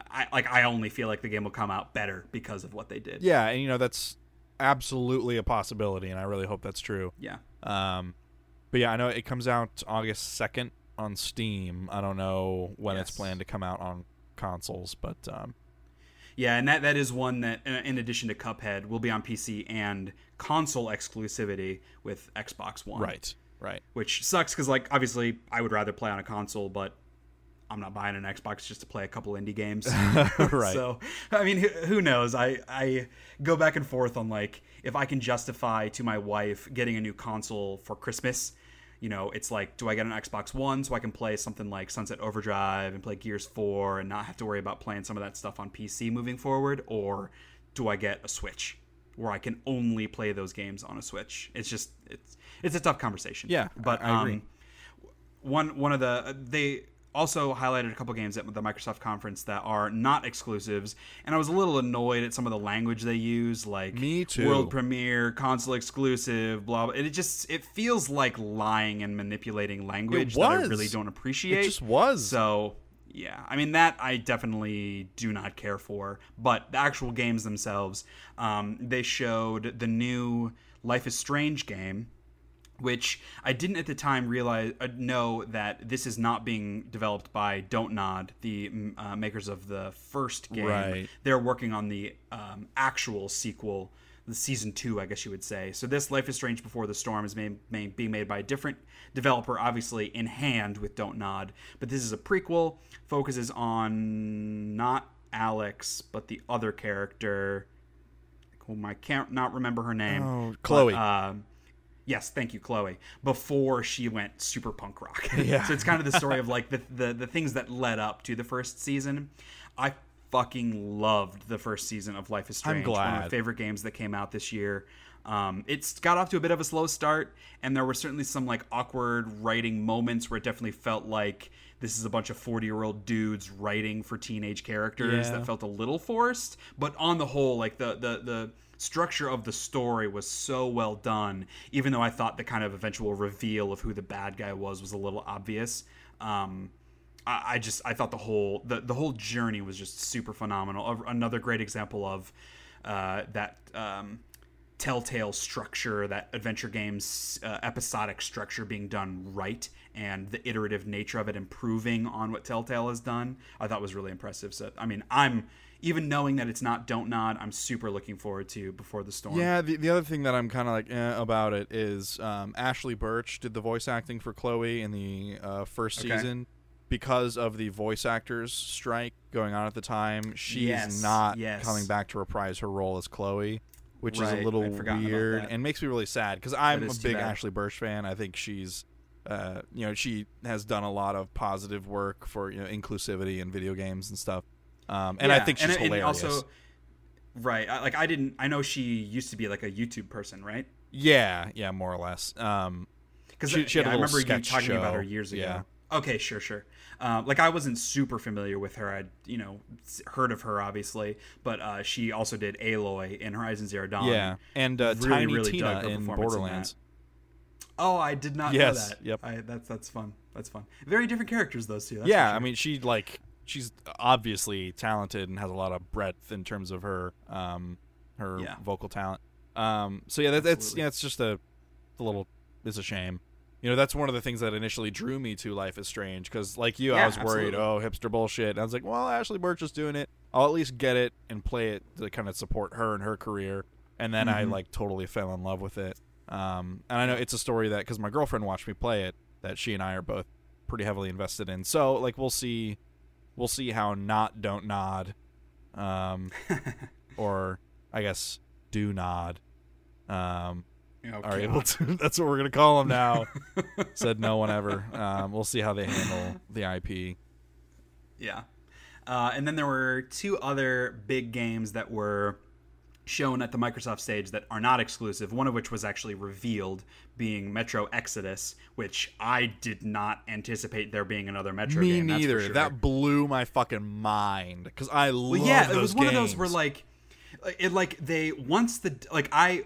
I like I only feel like the game will come out better because of what they did. yeah, and you know that's absolutely a possibility, and I really hope that's true. Yeah. Um, but yeah, I know it comes out August second on Steam. I don't know when it's planned to come out on consoles, but um, Yeah, and that that is one that, uh, in addition to Cuphead, will be on PC and console exclusivity with Xbox One. right, Right. which sucks because like obviously I would rather play on a console, but I'm not buying an Xbox just to play a couple indie games. Right. So I mean, who, who knows? I I go back and forth on like if I can justify to my wife getting a new console for Christmas. You know, it's like, do I get an Xbox One so I can play something like Sunset Overdrive and play Gears 4 and not have to worry about playing some of that stuff on PC moving forward? Or do I get a Switch where I can only play those games on a Switch? It's just, it's, it's a tough conversation. Yeah, But I- I um, one one of the they also highlighted a couple games at the Microsoft conference that are not exclusives, and I was a little annoyed at some of the language they use, like Me too. world premiere, console exclusive, blah blah. It just it feels like lying and manipulating language that I really don't appreciate. It just was. So yeah, I mean that I definitely do not care for. But the actual games themselves, um, they showed the new Life is Strange game, which I didn't at the time realize uh, know that this is not being developed by Don't Nod, the mm, uh, makers of the first game. Right. They're working on the um, actual sequel, the season two, I guess you would say. So this Life is Strange Before the Storm is made, made, being made by a different developer, obviously in hand with Don't Nod. But this is a prequel, focuses on not Alex, but the other character, whom I can't not remember her name. Oh, but, Chloe. Yes, thank you, Chloe. Before she went super punk rock. Yeah. so it's kind of the story of like the, the the things that led up to the first season. I fucking loved the first season of Life is I'm Strange. One of my favorite games that came out this year. Um, it's got off to a bit of a slow start, and there were certainly some like awkward writing moments where it definitely felt like this is a bunch of 40 year old dudes writing for teenage characters Yeah. that felt a little forced. But on the whole, like the the the structure of the story was so well done. Even though I thought the kind of eventual reveal of who the bad guy was was a little obvious. Um, I, just I thought the whole the, the whole journey was just super phenomenal. Another great example of uh, that um, telltale structure, that adventure games uh, episodic structure being done right, and the iterative nature of it improving on what Telltale has done. I thought was really impressive. So I mean, I'm even knowing that it's not Don't Nod, I'm super looking forward to Before the Storm. Yeah, the, the other thing that I'm kind of like eh, about it is um, Ashly Burch did the voice acting for Chloe in the uh, first Okay. season. Because of the voice actors strike going on at the time, she's Yes, not yes. coming back to reprise her role as Chloe, which Right, is a little I'd forgotten about weird and makes me really sad because I'm a big. Ashly Burch fan. I think she's, uh, you know, she has done a lot of positive work for you know inclusivity in video games and stuff. Um, and I think she's and, and hilarious. also, right? I- Like I didn't. I know she used to be like a YouTube person, right? yeah, yeah, more or less. Um, Because She- she a I remember you talking about her years ago. Yeah. Okay, sure, sure. Uh, like I wasn't super familiar with her. I'd you know heard of her obviously, but uh, she also did Aloy in Horizon Zero Dawn. yeah, and uh, really, Tiny really Tina in performance in Borderlands. Oh, I did not Yes, know that. yep. I, that's that's fun. That's fun. Very different characters those two. That's yeah, sure. I mean, she like she's obviously talented and has a lot of breadth in terms of her um her Yeah. vocal talent. Um, so yeah, that, that's yeah, it's just a, a little it's a shame. You know, that's one of the things that initially drew me to Life is Strange because, like you, I Yeah, was worried, oh, hipster bullshit. And I was like, well, Ashly Burch is doing it. I'll at least get it and play it to kind of support her and her career. And then I Mhm. like totally fell in love with it. Um, and I know it's a story that because my girlfriend watched me play it, that she and I are both pretty heavily invested in. So like we'll see, we'll see how not don't nod, um, or I guess do nod, um, Oh, are able to. That's what we're gonna call them now. Said no one ever. Um, we'll see how they handle the IP. Yeah. Uh, and then there were two other big games that were shown at the Microsoft stage that are not exclusive, one of which was actually revealed, being Metro Exodus, which I did not anticipate there being another Metro Me game. for neither. sure. That blew my fucking mind because I love Well, yeah, those it was one of those where like, it like they once the like I,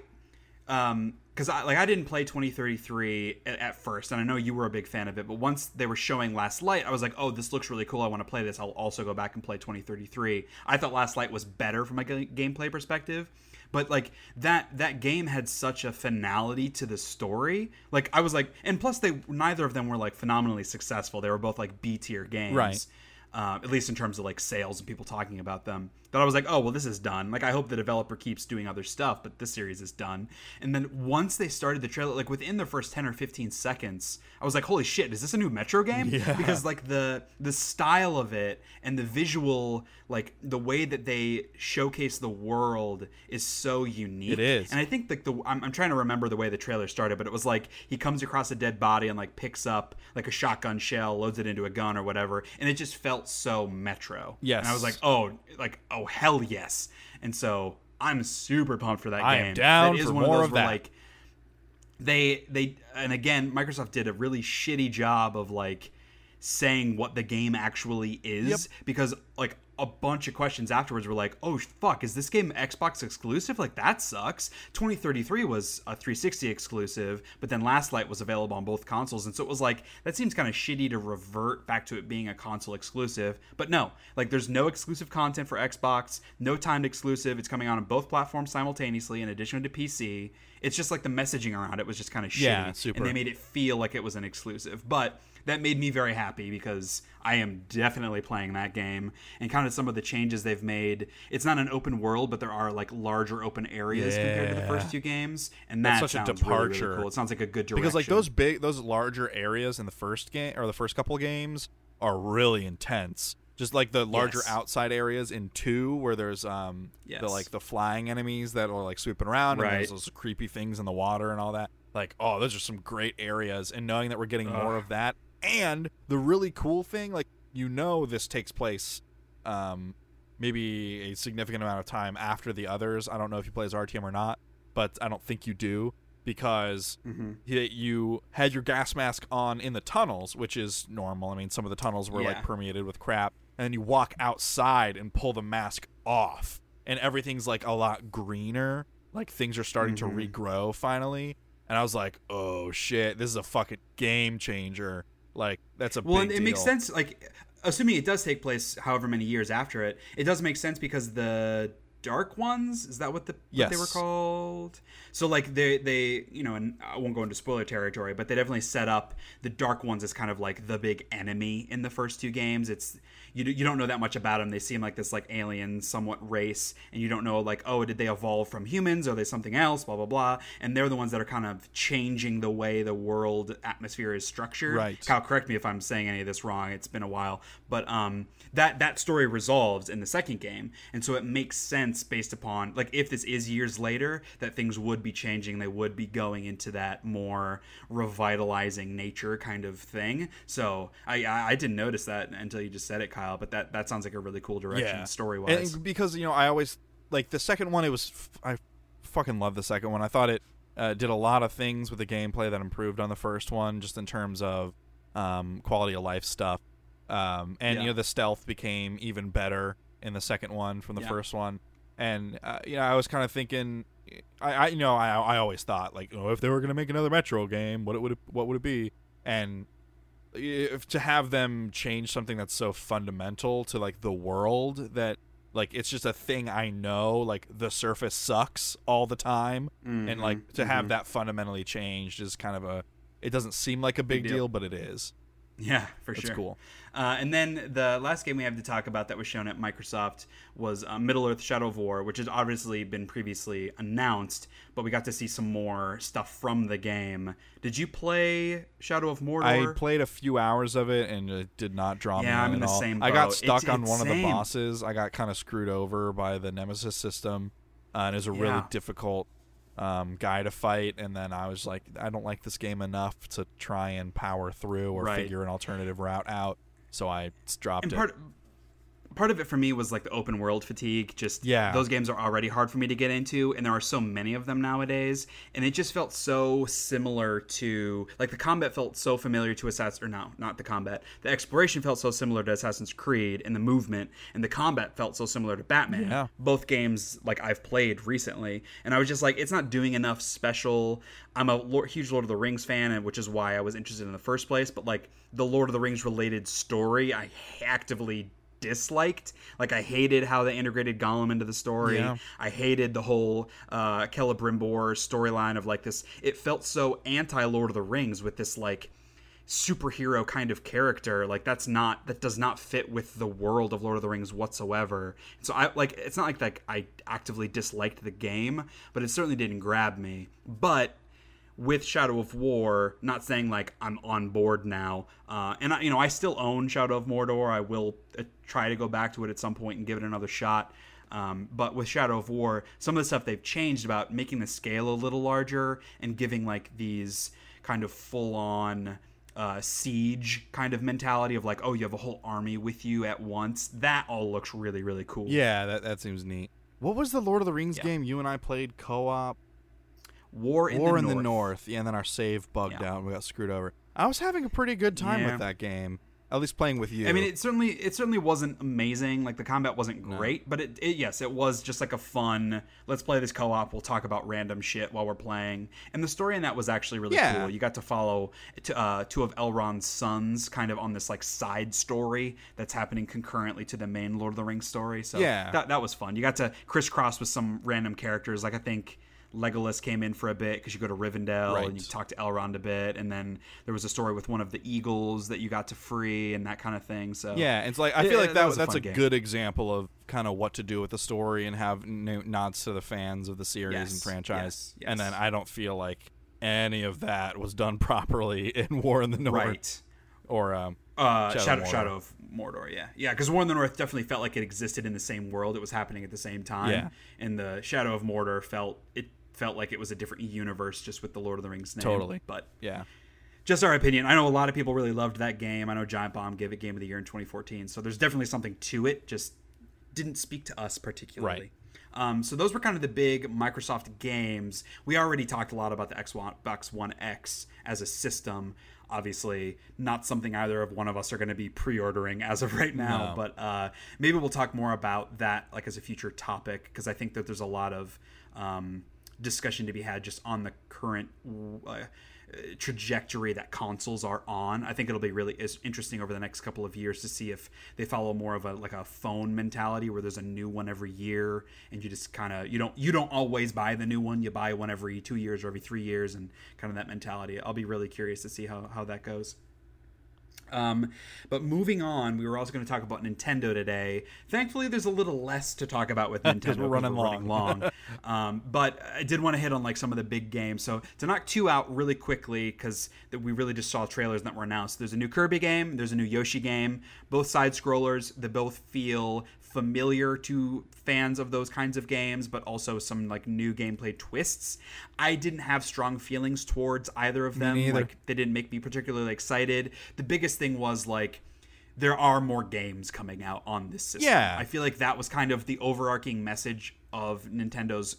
um, because I like I didn't play 2033 at, at first, and I know you were a big fan of it, but once they were showing Last Light, I was like, oh, this looks really cool. I want to play this. I'll also go back and play 2033. I thought Last Light was better from a gameplay perspective. But like that that game had such a finality to the story. Like I was like, and plus they neither of them were like phenomenally successful. They were both like B tier games Right. uh, at least in terms of like sales and people talking about them. That I was like, oh well, this is done. Like I hope the developer keeps doing other stuff, but this series is done. And then once they started the trailer, like within the first ten or fifteen seconds, I was like, holy shit, is this a new Metro game? Yeah. Because like the the style of it and the visual, like the way that they showcase the world is so unique. It is. And I think like the I'm, I'm trying to remember the way the trailer started, but it was like he comes across a dead body and like picks up like a shotgun shell, loads it into a gun or whatever, and it just felt so Metro. Yes. And I was like, oh, like oh Oh, hell yes. And so I'm super pumped for that I game. am down That is for one more of those of where, that. like they they and again Microsoft did a really shitty job of like saying what the game actually is Yep. because like a bunch of questions afterwards were like oh fuck is this game xbox exclusive? Like that sucks. 2033 was a 360 exclusive but then last light was available on both consoles. And so it was like that seems kind of shitty to revert back to it being a console exclusive. But no like there's no exclusive content for xbox no timed exclusive. It's coming out on both platforms simultaneously in addition to pc it's just like the messaging around it was just kind of shitty Yeah, super. and they made it feel like it was an exclusive. But that made me very happy because I am definitely playing that game and kind of some of the changes they've made. It's not an open world, but there are like larger open areas compared to the first two games, and that That's such a sounds really, really departure. cool. It sounds like a good direction. because like those big those larger areas in the first game or the first couple games are really intense just like the larger Yes. outside areas in two where there's um Yes. the like the flying enemies that are like swooping around and Right. there's those creepy things in the water and all that like oh those are some great areas and knowing that we're getting more of that and the really cool thing like you know this takes place um maybe a significant amount of time after the others i don't know if you play as Artyom or not but i don't think you do because Mhm. you had your gas mask on in the tunnels, which is normal. I mean, some of the tunnels were Yeah. like permeated with crap, and then you walk outside and pull the mask off, and everything's like a lot greener. Like things are starting Mhm. to regrow finally, and I was like, "Oh shit, this is a fucking game changer!" Like that's a well, it makes sense. Like, assuming it does take place however many years after it, it does make sense because the dark ones is that what the what they were called? So like they they you know, and I won't go into spoiler territory, but they definitely set up the dark ones as kind of like the big enemy in the first two games. It's you you don't know that much about them. They seem like this like alien somewhat race, and you don't know like oh did they evolve from humans? Are they something else? Blah blah blah. And they're the ones that are kind of changing the way the world atmosphere is structured. Right. Kyle, correct me if I'm saying any of this wrong. It's been a while, but um, that that story resolves in the second game, and so it makes sense based upon like if this is years later that things would be changing. They would be going into that more revitalizing nature kind of thing. So I I, I didn't notice that until you just said it, Kyle. But that that sounds like a really cool direction story wise. Because you know, I always like the second one. It was f- I fucking love the second one. I thought it uh, did a lot of things with the gameplay that improved on the first one, just in terms of um, quality of life stuff. Um, and Yeah. you know, the stealth became even better in the second one from the Yeah. first one. And uh, you know, I was kind of thinking, I, I you know, I, I always thought like, oh, if they were gonna make another Metro game, what it would it, what would it be? And if to have them change something that's so fundamental to like the world that like it's just a thing I know like the surface sucks all the time and like to have mhm. that fundamentally changed is kind of a it doesn't seem like a big, deal. deal. but it is Yeah, for That's sure. cool. Uh, and then the last game we have to talk about that was shown at Microsoft was uh, Middle Earth: Shadow of War, which has obviously been previously announced, but we got to see some more stuff from the game. Did you play Shadow of Mordor? I played a few hours of it and it did not draw me Yeah, I'm in the all. same I got stuck It's- on it's one of the bosses. I got kind of screwed over by the Nemesis system, uh, and it was a really difficult um, guy to fight. And then I was like, I don't like this game enough to try and power through or Right. figure an alternative route out. So I dropped and it. Part of it for me was like the open world fatigue just Yeah. those games are already hard for me to get into and there are so many of them nowadays and it just felt so similar to like the combat felt so familiar to assassin or no not the combat the exploration felt so similar to assassin's creed and the movement and the combat felt so similar to batman Yeah. both games like I've played recently, and I was just like, it's not doing enough special. I'm a Lord, huge Lord of the Rings fan, and which is why I was interested in the first place. But like the Lord of the Rings related story, I actively disliked. Like I hated how they integrated Gollum into the story. Yeah. I hated the whole uh, Celebrimbor storyline of like this. It felt so anti Lord of the Rings with this like superhero kind of character like that's not that does not fit with the world of lord of the rings whatsoever so i like it's not like like i actively disliked the game but it certainly didn't grab me but with Shadow of War, not saying like I'm on board now, uh, and I, you know I still own Shadow of Mordor. I will uh, try to go back to it at some point and give it another shot. Um, but with Shadow of War, some of the stuff they've changed about making the scale a little larger and giving like these kind of full on uh, siege kind of mentality of like, oh, you have a whole army with you at once. That all looks really really cool. Yeah, that that seems neat. What was the Lord of the Rings Yeah. game you and I played co-op? War in, War the, in north. the North. Yeah, and then our save bugged Yeah. out and we got screwed over. I was having a pretty good time Yeah. with that game. At least playing with you. I mean, it certainly it certainly wasn't amazing. Like the combat wasn't great, but it, it yes, it was just like a fun. Let's play this co-op. We'll talk about random shit while we're playing, and the story in that was actually really Yeah. cool. You got to follow t- uh, two of Elrond's sons, kind of on this like side story that's happening concurrently to the main Lord of the Rings story. So Yeah. that that was fun. You got to crisscross with some random characters. Like I think. Legolas came in for a bit because you go to Rivendell Right. and you talk to Elrond a bit, and then there was a story with one of the eagles that you got to free and that kind of thing. So Yeah, it's like I feel like that that, was that's fun a good example of kind of what to do with the story and have nods to the fans of the series Yes, and franchise. yes, And then. I don't feel like any of that was done properly in War in the North right. or um, Uh, Shadow Shadow, of Shadow, of Mordor, yeah, yeah, because War in the North definitely felt like it existed in the same world. It was happening at the same time. Yeah. And the Shadow of Mordor felt it felt like it was a different universe, just with the Lord of the Rings name. Totally. But yeah. just our opinion. I know a lot of people really loved that game. I know Giant Bomb gave it Game of the Year in 2014, so there's definitely something to it. Just didn't speak to us particularly. Right. Um, so those were kind of the big Microsoft games. We already talked a lot about the Xbox One X as a system. Obviously, not something either of one of us are going to be pre-ordering as of right now. No. But uh, maybe we'll talk more about that like as a future topic because I think that there's a lot of um, discussion to be had just on the current uh, trajectory that consoles are on. I think it'll be really interesting over the next couple of years to see if they follow more of a like a phone mentality where there's a new one every year and you just kind of you don't you don't always buy the new one. You buy one every 2 years or every 3 years and kind of that mentality. I'll be really curious to see how how that goes. Um, but moving on, we were also going to talk about Nintendo today. Thankfully, there's a little less to talk about with Nintendo. we're running long. um, but I did want to hit on like some of the big games. So to knock two out really quickly, because we really just saw trailers that were announced. There's a new Kirby game. There's a new Yoshi game. Both side scrollers. They both feel familiar to fans of those kinds of games, but also some like new gameplay twists. I didn't have strong feelings towards either of them. Like they didn't make me particularly excited. The biggest thing was like there are more games coming out on this system. Yeah. I feel like that was kind of the overarching message of Nintendo's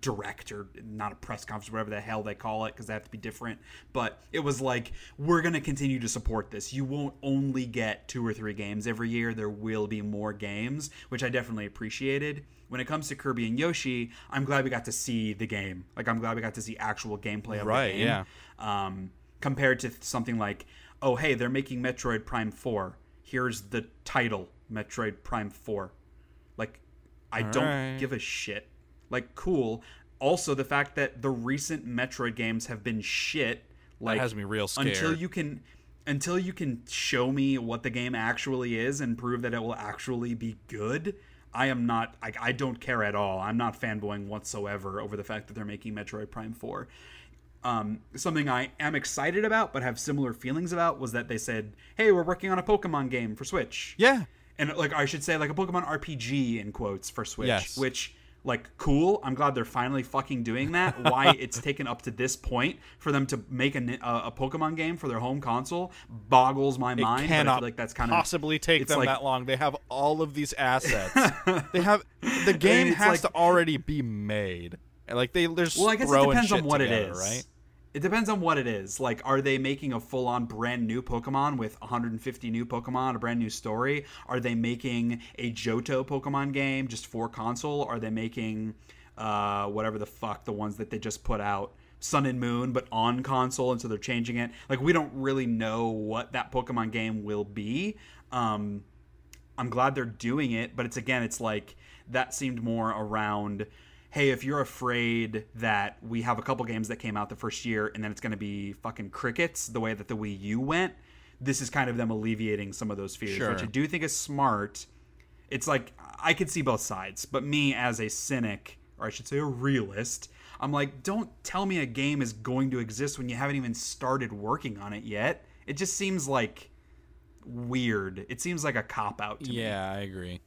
direct or not a press conference, whatever the hell they call it, because they have to be different. But it was like, we're going to continue to support this. You won't only get two or three games every year, there will be more games, which I definitely appreciated. When it comes to Kirby and Yoshi, I'm glad we got to see the game. Like, I'm glad we got to see actual gameplay of Right, the game. yeah. Um, compared to something like, oh, hey, they're making Metroid Prime 4. Here's the title, Metroid Prime 4. Like, I don't right. give a shit. Like, cool. Also, the fact that the recent Metroid games have been shit. Like, has me real scared. Until you can, until you can show me what the game actually is and prove that it will actually be good. I am not. I, I don't care at all. I'm not fanboying whatsoever over the fact that they're making Metroid Prime 4 um, something I am excited about but have similar feelings about was that they said, "Hey, we're working on a Pokemon game for Switch." Yeah. and like I should say, like a Pokemon RPG in quotes for Switch, Yes. which like cool. I'm glad they're finally fucking doing that. Why it's taken up to this point for them to make a, a, a Pokemon game for their home console boggles my It mind. cannot like that's kind of possibly take them like- that long. They have all of these assets. they have the game has like- to already be made. Like they there's Well, I guess it depends on what it together, is. right? It depends on what it is. Like, are they making a full on brand new Pokemon with 150 new Pokemon, a brand new story? Are they making a Johto Pokemon game just for console? Are they making uh, whatever the fuck the ones that they just put out? Sun and Moon, but on console, and so they're changing it. Like, we don't really know what that Pokemon game will be. Um, I'm glad they're doing it, but it's again, it's like that seemed more around hey, if you're afraid that we have a couple games that came out the first year and then it's going to be fucking crickets the way that the Wii U went, this is kind of them alleviating some of those fears, Sure. which I do think is smart. It's like I could see both sides, but me as a cynic, or I should say a realist, I'm like, don't tell me a game is going to exist when you haven't even started working on it yet. It just seems like weird. It seems like a cop out to me. Yeah, I agree.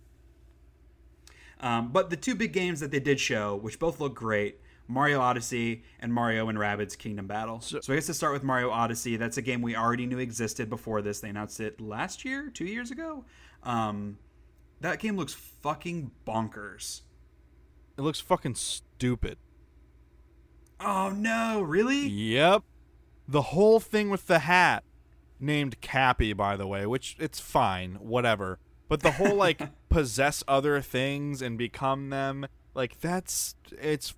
Um, but the two big games that they did show, which both look great, Mario Odyssey and Mario and Rabbids Kingdom Battle. So, I guess to start with Mario Odyssey, that's a game we already knew existed before this. They announced it last year, two years ago. Um, that game looks fucking bonkers. It looks fucking stupid. Oh no, really? Yep. The whole thing with the hat, named Cappy, by the way, which it's fine, whatever. But the whole like possess other things and become them, like that's it's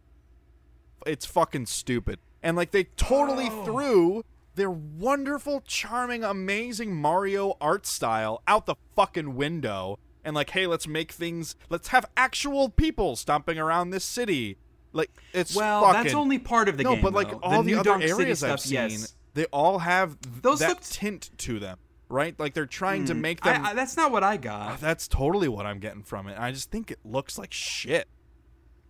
it's fucking stupid. And like they totally Oh. threw their wonderful, charming, amazing Mario art style out the fucking window. And like, hey, let's make things. Let's have actual people stomping around this city. Like it's Well, fucking, that's only part of the no, game. but like though. all the, New other City areas stuff, I've seen, yes. they all have th- Those that looked- tint to them, right? Like they're trying to hmm. make them. I, I, that's not what I got. Ah, that's totally what I'm getting from it. I just think it looks like shit.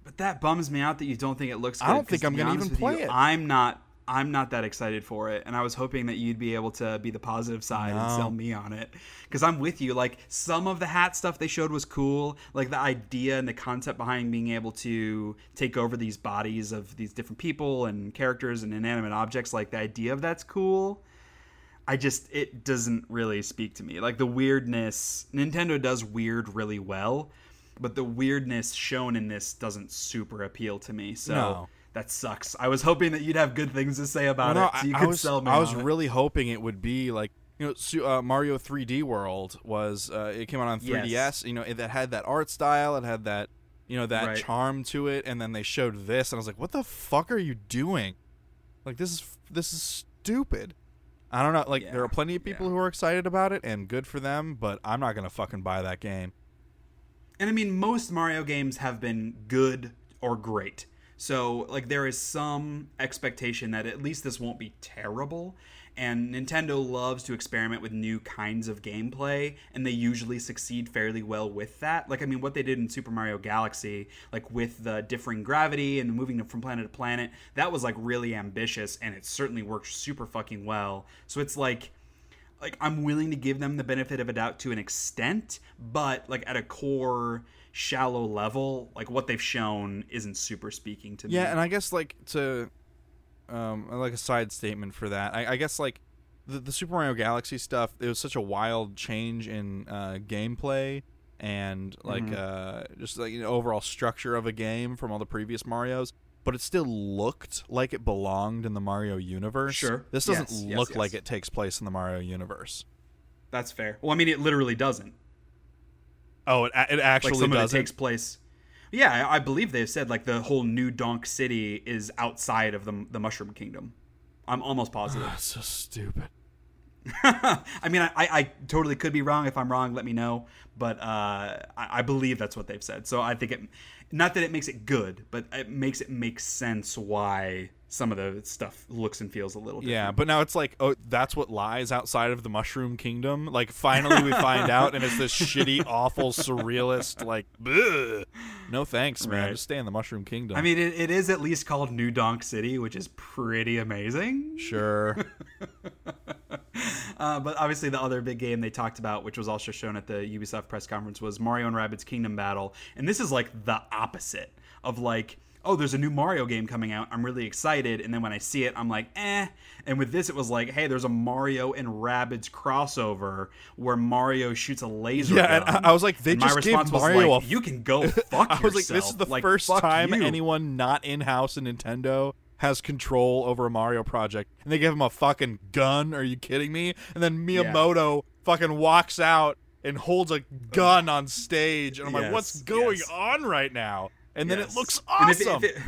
But that bums me out that you don't think it looks. I don't think I'm gonna even play you, it. I'm not. I'm not that excited for it, and I was hoping that you'd be able to be the positive side and sell me on it. Because I'm with you. Like some of the hat stuff they showed was cool. Like the idea and the concept behind being able to take over these bodies of these different people and characters and inanimate objects. Like the idea of that's cool. I just it doesn't really speak to me. Like the weirdness, Nintendo does weird really well, but the weirdness shown in this doesn't super appeal to me. So No. that sucks. I was hoping that you'd have good things to say about Well, no, it, so you I, I could was, sell me. I was on it. really hoping it would be like you know uh, Mario 3D World was. Uh, it came out on 3DS. Yes. You know, it, that had that art style. It had that you know that Right. charm to it. And then they showed this, and I was like, "What the fuck are you doing? Like this is this is stupid." I don't know. Like there are plenty of people yeah. who are excited about it, and good for them. But I'm not gonna fucking buy that game. And I mean, most Mario games have been good or great. So, like, there is some expectation that at least this won't be terrible. And Nintendo loves to experiment with new kinds of gameplay, and they usually succeed fairly well with that. Like, I mean, what they did in Super Mario Galaxy, like with the differing gravity and moving from planet to planet, that was like really ambitious, and it certainly worked super fucking well. So, it's like, like I'm willing to give them the benefit of a doubt to an extent, but like at a core shallow level, like what they've shown isn't super speaking to me. Yeah, and I guess like to, um, like a side statement for that. I, I guess like the, the Super Mario Galaxy stuff. It was such a wild change in uh, gameplay and like Mm-hmm. uh, just like the overall structure of a game from all the previous Mario's. But it still looked like it belonged in the Mario universe. Sure. This doesn't Yes, yes, look yes. like it takes place in the Mario universe. that's fair. Well, I mean, it literally doesn't. Oh, it, it Like actually some of it doesn't. takes place. Yeah, I I believe they've said like the whole New Donk City is outside of the the Mushroom Kingdom. I'm almost positive. That's so stupid. I mean, I, I totally could be wrong. If I'm wrong, let me know. But uh, I, I believe that's what they've said. So I think it, not that it makes it good, but it makes it make sense why some of the stuff looks and feels a little different. Yeah, but now it's like, oh, that's what lies outside of the Mushroom Kingdom. Like, finally we find out, and it's this shitty, awful, surrealist, like, bleh. no thanks, man. Right. Just stay in the Mushroom Kingdom. I mean, it, it is at least called New Donk City, which is pretty amazing. sure. Uh, but obviously, the other big game they talked about, which was also shown at the Ubisoft press conference, was Mario and Rabbids Kingdom Battle. And this is like the opposite of like, oh, there's a new Mario game coming out. I'm really excited. And then when I see it, I'm like, eh. And with this, it was like, hey, there's a Mario and Rabbids crossover where Mario shoots a laser. Yeah, and gun. I- I was like, they And just gave was Mario like, a- you can go fuck I was like, yourself. this is the Like, first time you. anyone not in house in Nintendo has control over a Mario project, and they give him a fucking gun. Are you kidding me? And then Miyamoto fucking walks out and holds a gun on stage, and I'm like, what's going yes. on right now? And then it looks And if it- awesome. if it-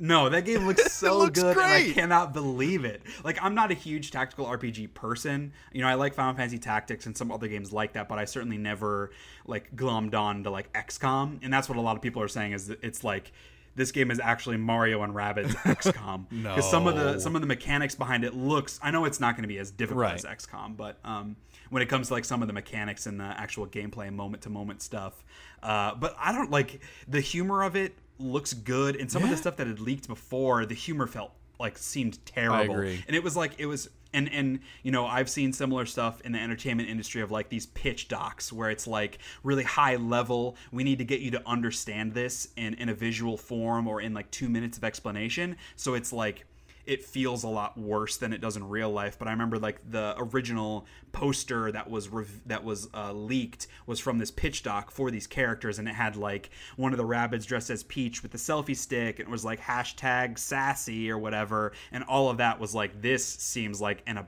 no, that game looks so looks good, and I cannot believe it. Like, I'm not a huge tactical RPG person. You know, I like Final Fantasy Tactics and some other games like that, but I certainly never like glommed on to like XCOM, and that's what a lot of people are saying is that it's like this game is actually Mario and Rabbids XCOM. Because some of the some of the mechanics behind it looks. I know it's not going to be as difficult Right. as XCOM, but um, when it comes to like some of the mechanics and the actual gameplay and moment to moment stuff, uh, but I don't like the humor of it looks good, and some of the stuff that had leaked before, the humor felt like seemed terrible, and it was like it was. And, and you know I've seen similar stuff in the entertainment industry of like these pitch docs where it's like really high level. We need to get you to understand this in in a visual form or in like two minutes of explanation. So it's like it feels a lot worse than it does in real life. But I remember like the original poster that was rev- that was uh, leaked was from this pitch doc for these characters, and it had like one of the rabbits dressed as Peach with the selfie stick, and it was like hashtag sassy or whatever, and all of that was like this seems like an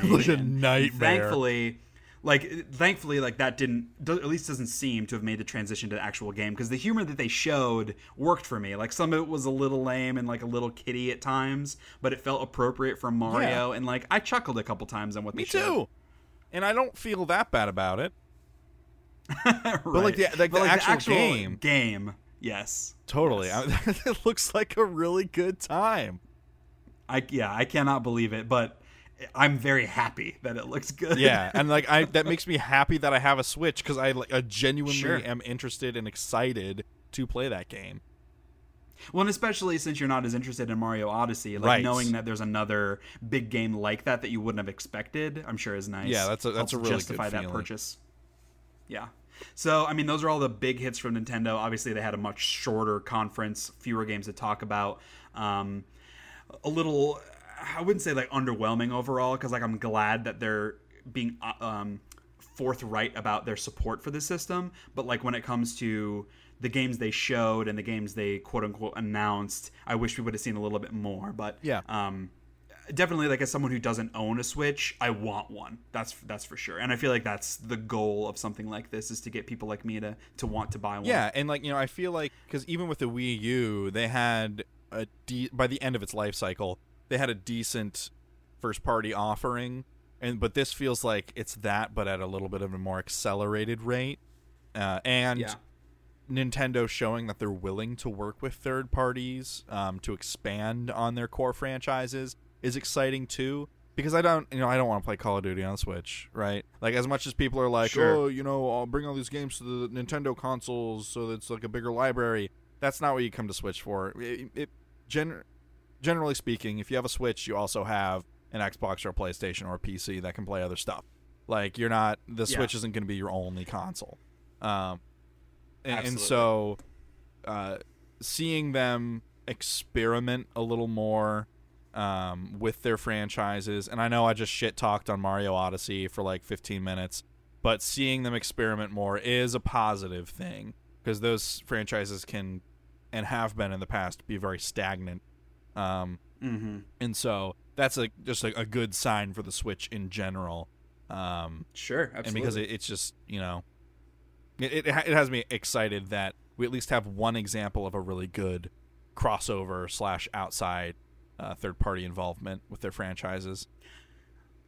abomination. nightmare. Thankfully. Like, thankfully, like that didn't, do- at least doesn't seem to have made the transition to the actual game because the humor that they showed worked for me. Like, some of it was a little lame and like a little kitty at times, but it felt appropriate for Mario. And like, I chuckled a couple times on what Me they showed. too. And I don't feel that bad about it. right. like the- like the actual game. game, yes, Totally. Yes. I- it looks like a really good time. I yeah, I cannot believe it, but I'm very happy that it looks good. Yeah, and like I that makes me happy that I have a Switch cuz I like I genuinely Sure. am interested and excited to play that game. Well, and especially since you're not as interested in Mario Odyssey, like Right. knowing that there's another big game like that that you wouldn't have expected, I'm sure is nice. Yeah, that's a- that's Helps a really good justify that feeling. purchase. Yeah. So, I mean, those are all the big hits from Nintendo. Obviously, they had a much shorter conference, fewer games to talk about. Um, a little, I wouldn't say like underwhelming overall, because like I'm glad that they're being uh, um, forthright about their support for the system. But like when it comes to the games they showed and the games they quote unquote announced, I wish we would have seen a little bit more. But Yeah. um, definitely like as someone who doesn't own a switch i want one that's that's for sure and i feel like that's the goal of something like this is to get people like me to to want to buy one Yeah, and like you know, I feel like because even with the Wii U, they had a de- by the end of its life cycle, they had a decent first party offering, and but this feels like it's that, but at a little bit of a more accelerated rate, uh, and yeah Nintendo showing that they're willing to work with third parties um, to expand on their core franchises is exciting too. Because I don't, you know, I don't want to play Call of Duty on Switch, right? Like as much as people are like, Sure. oh, you know, I'll bring all these games to the Nintendo consoles so it's like a bigger library. That's not what you come to Switch for. It, it gen- generally speaking, if you have a Switch, you also have an Xbox or a PlayStation or a PC that can play other stuff. Like you're not, the Yeah. Switch isn't going to be your only console. Um, and, and so uh, seeing them experiment a little more um, with their franchises and i know i just shit talked on mario odyssey for like 15 minutes but seeing them experiment more is a positive thing because those franchises can and have been in the past be very stagnant um, mm-hmm. and so that's a just a, a good sign for the switch in general. Um, sure absolutely and because it, it's just you know it, it, ha- it has me excited that we at least have one example of a really good crossover slash outside uh, third party involvement with their franchises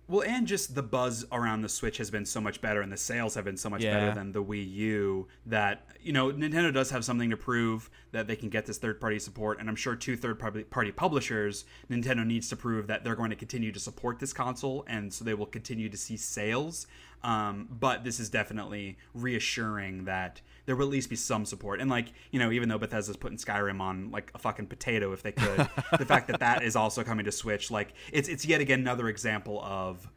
Well, and just the buzz around the Switch has been so much better, and the sales have been so much Yeah. better than the Wii U that you know Nintendo does have something to prove that they can get this third-party support, and I'm sure two third-party publishers, Nintendo needs to prove that they're going to continue to support this console, and so they will continue to see sales. Um, but this is definitely reassuring that there will at least be some support, and like you know, even though Bethesda's putting Skyrim on like a fucking potato if they could, the fact that that is also coming to Switch, like it's it's yet again another example of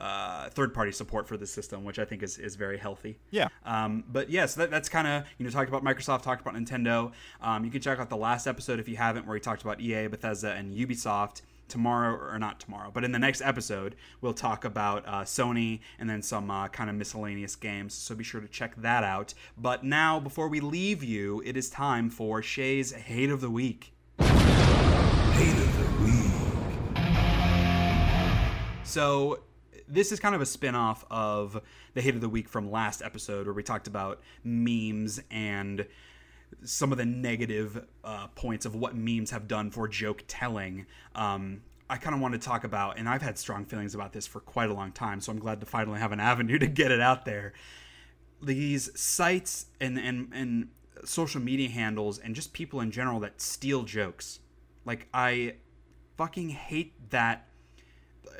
uh, third party support for the system, which I think is, is very healthy. Yeah. Um, but yes, that, that's kind of, you know, talked about Microsoft, talked about Nintendo. Um, you can check out the last episode if you haven't, where we talked about EA, Bethesda, and Ubisoft. Tomorrow, or not tomorrow, but in the next episode, we'll talk about uh, Sony and then some uh, kind of miscellaneous games. So be sure to check that out. But now, before we leave you, it is time for Shea's Hate of the Week. Hate of the week. So this is kind of a spin-off of the hate of the week from last episode where we talked about memes and some of the negative uh, points of what memes have done for joke telling um, i kind of want to talk about and i've had strong feelings about this for quite a long time so i'm glad to finally have an avenue to get it out there these sites and and and social media handles and just people in general that steal jokes. Like I fucking hate that uh,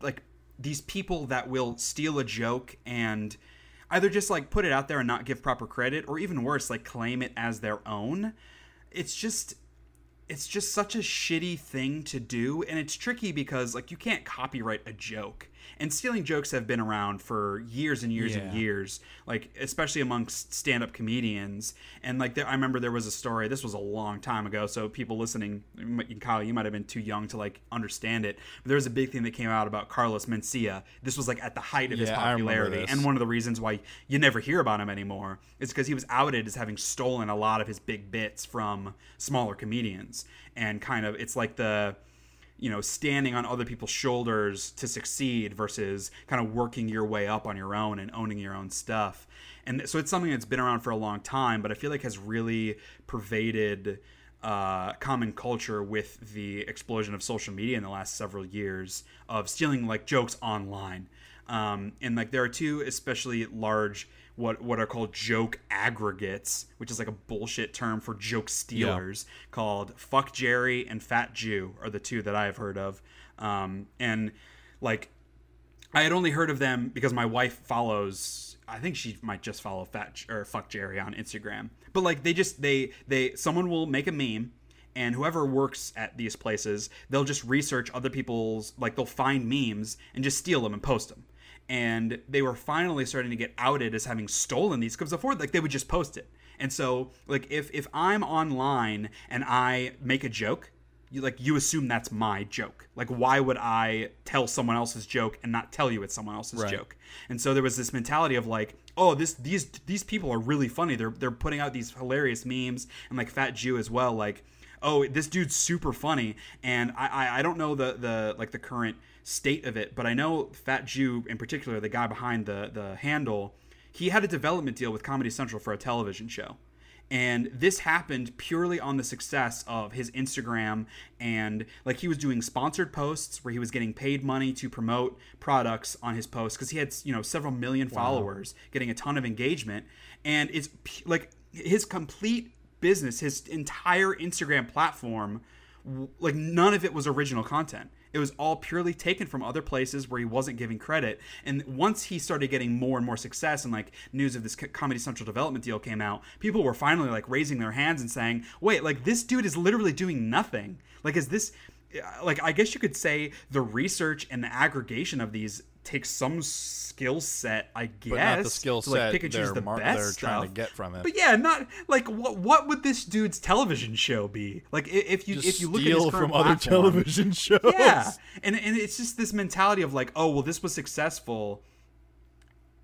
like these people that will steal a joke and either just like put it out there and not give proper credit or even worse like claim it as their own. It's just it's just such a shitty thing to do and it's tricky because like you can't copyright a joke and stealing jokes have been around for years and years and years like especially amongst stand-up comedians. And like there, i remember there was a story this was a long time ago so people listening kyle you might have been too young to like understand it. But there was a big thing that came out about carlos mencia. This was like at the height of his Yeah, remember popularity. and one of the reasons why you never hear about him anymore is because he was outed as having stolen a lot of his big bits from smaller comedians. And kind of it's like the you know standing on other people's shoulders to succeed versus kind of working your way up on your own and owning your own stuff. And so it's something that's been around for a long time but i feel like has really pervaded uh, common culture with the explosion of social media in the last several years of stealing like jokes online. Um, and like there are two especially large what what are called joke aggregates, which is like a bullshit term for joke stealers, called Fuck Jerry and Fat Jew are the two that I have heard of. Um, and like I had only heard of them because my wife follows. I think she might just follow Fat or Fuck Jerry on Instagram. But like they just they they someone will make a meme and whoever works at these places, they'll just research other people's like they'll find memes and just steal them and post them. And they were finally starting to get outed as having stolen these because before like they would just post it. And so like if if I'm online and I make a joke, you like you assume that's my joke. Like why would I tell someone else's joke and not tell you it's someone else's Right. joke? And so there was this mentality of like, oh, this these these people are really funny. They're they're putting out these hilarious memes and like Fat Jew as well. Like, oh, this dude's super funny. And I I, I don't know the the like the current state of it, but I know Fat Jew in particular, the guy behind the the handle, he had a development deal with Comedy Central for a television show. And this happened purely on the success of his Instagram and like he was doing sponsored posts where he was getting paid money to promote products on his posts because he had, you know, several million followers, getting a ton of engagement. And it's like his complete business, his entire Instagram platform, like none of it was original content. It was all purely taken from other places where he wasn't giving credit. And once he started getting more and more success, and like news of this Comedy Central development deal came out, people were finally like raising their hands and saying, "Wait, like this dude is literally doing nothing. Like, is this?" Uh, like, I guess you could say the research and the aggregation of these takes some skill set, I guess. But not the skill like, set they're, the mar- best they're trying to get from it. But yeah, not like what what would this dude's television show be? Like if you Just if you look at his current from other platform- television shows. yeah, and and it's just this mentality of like, oh well, this was successful,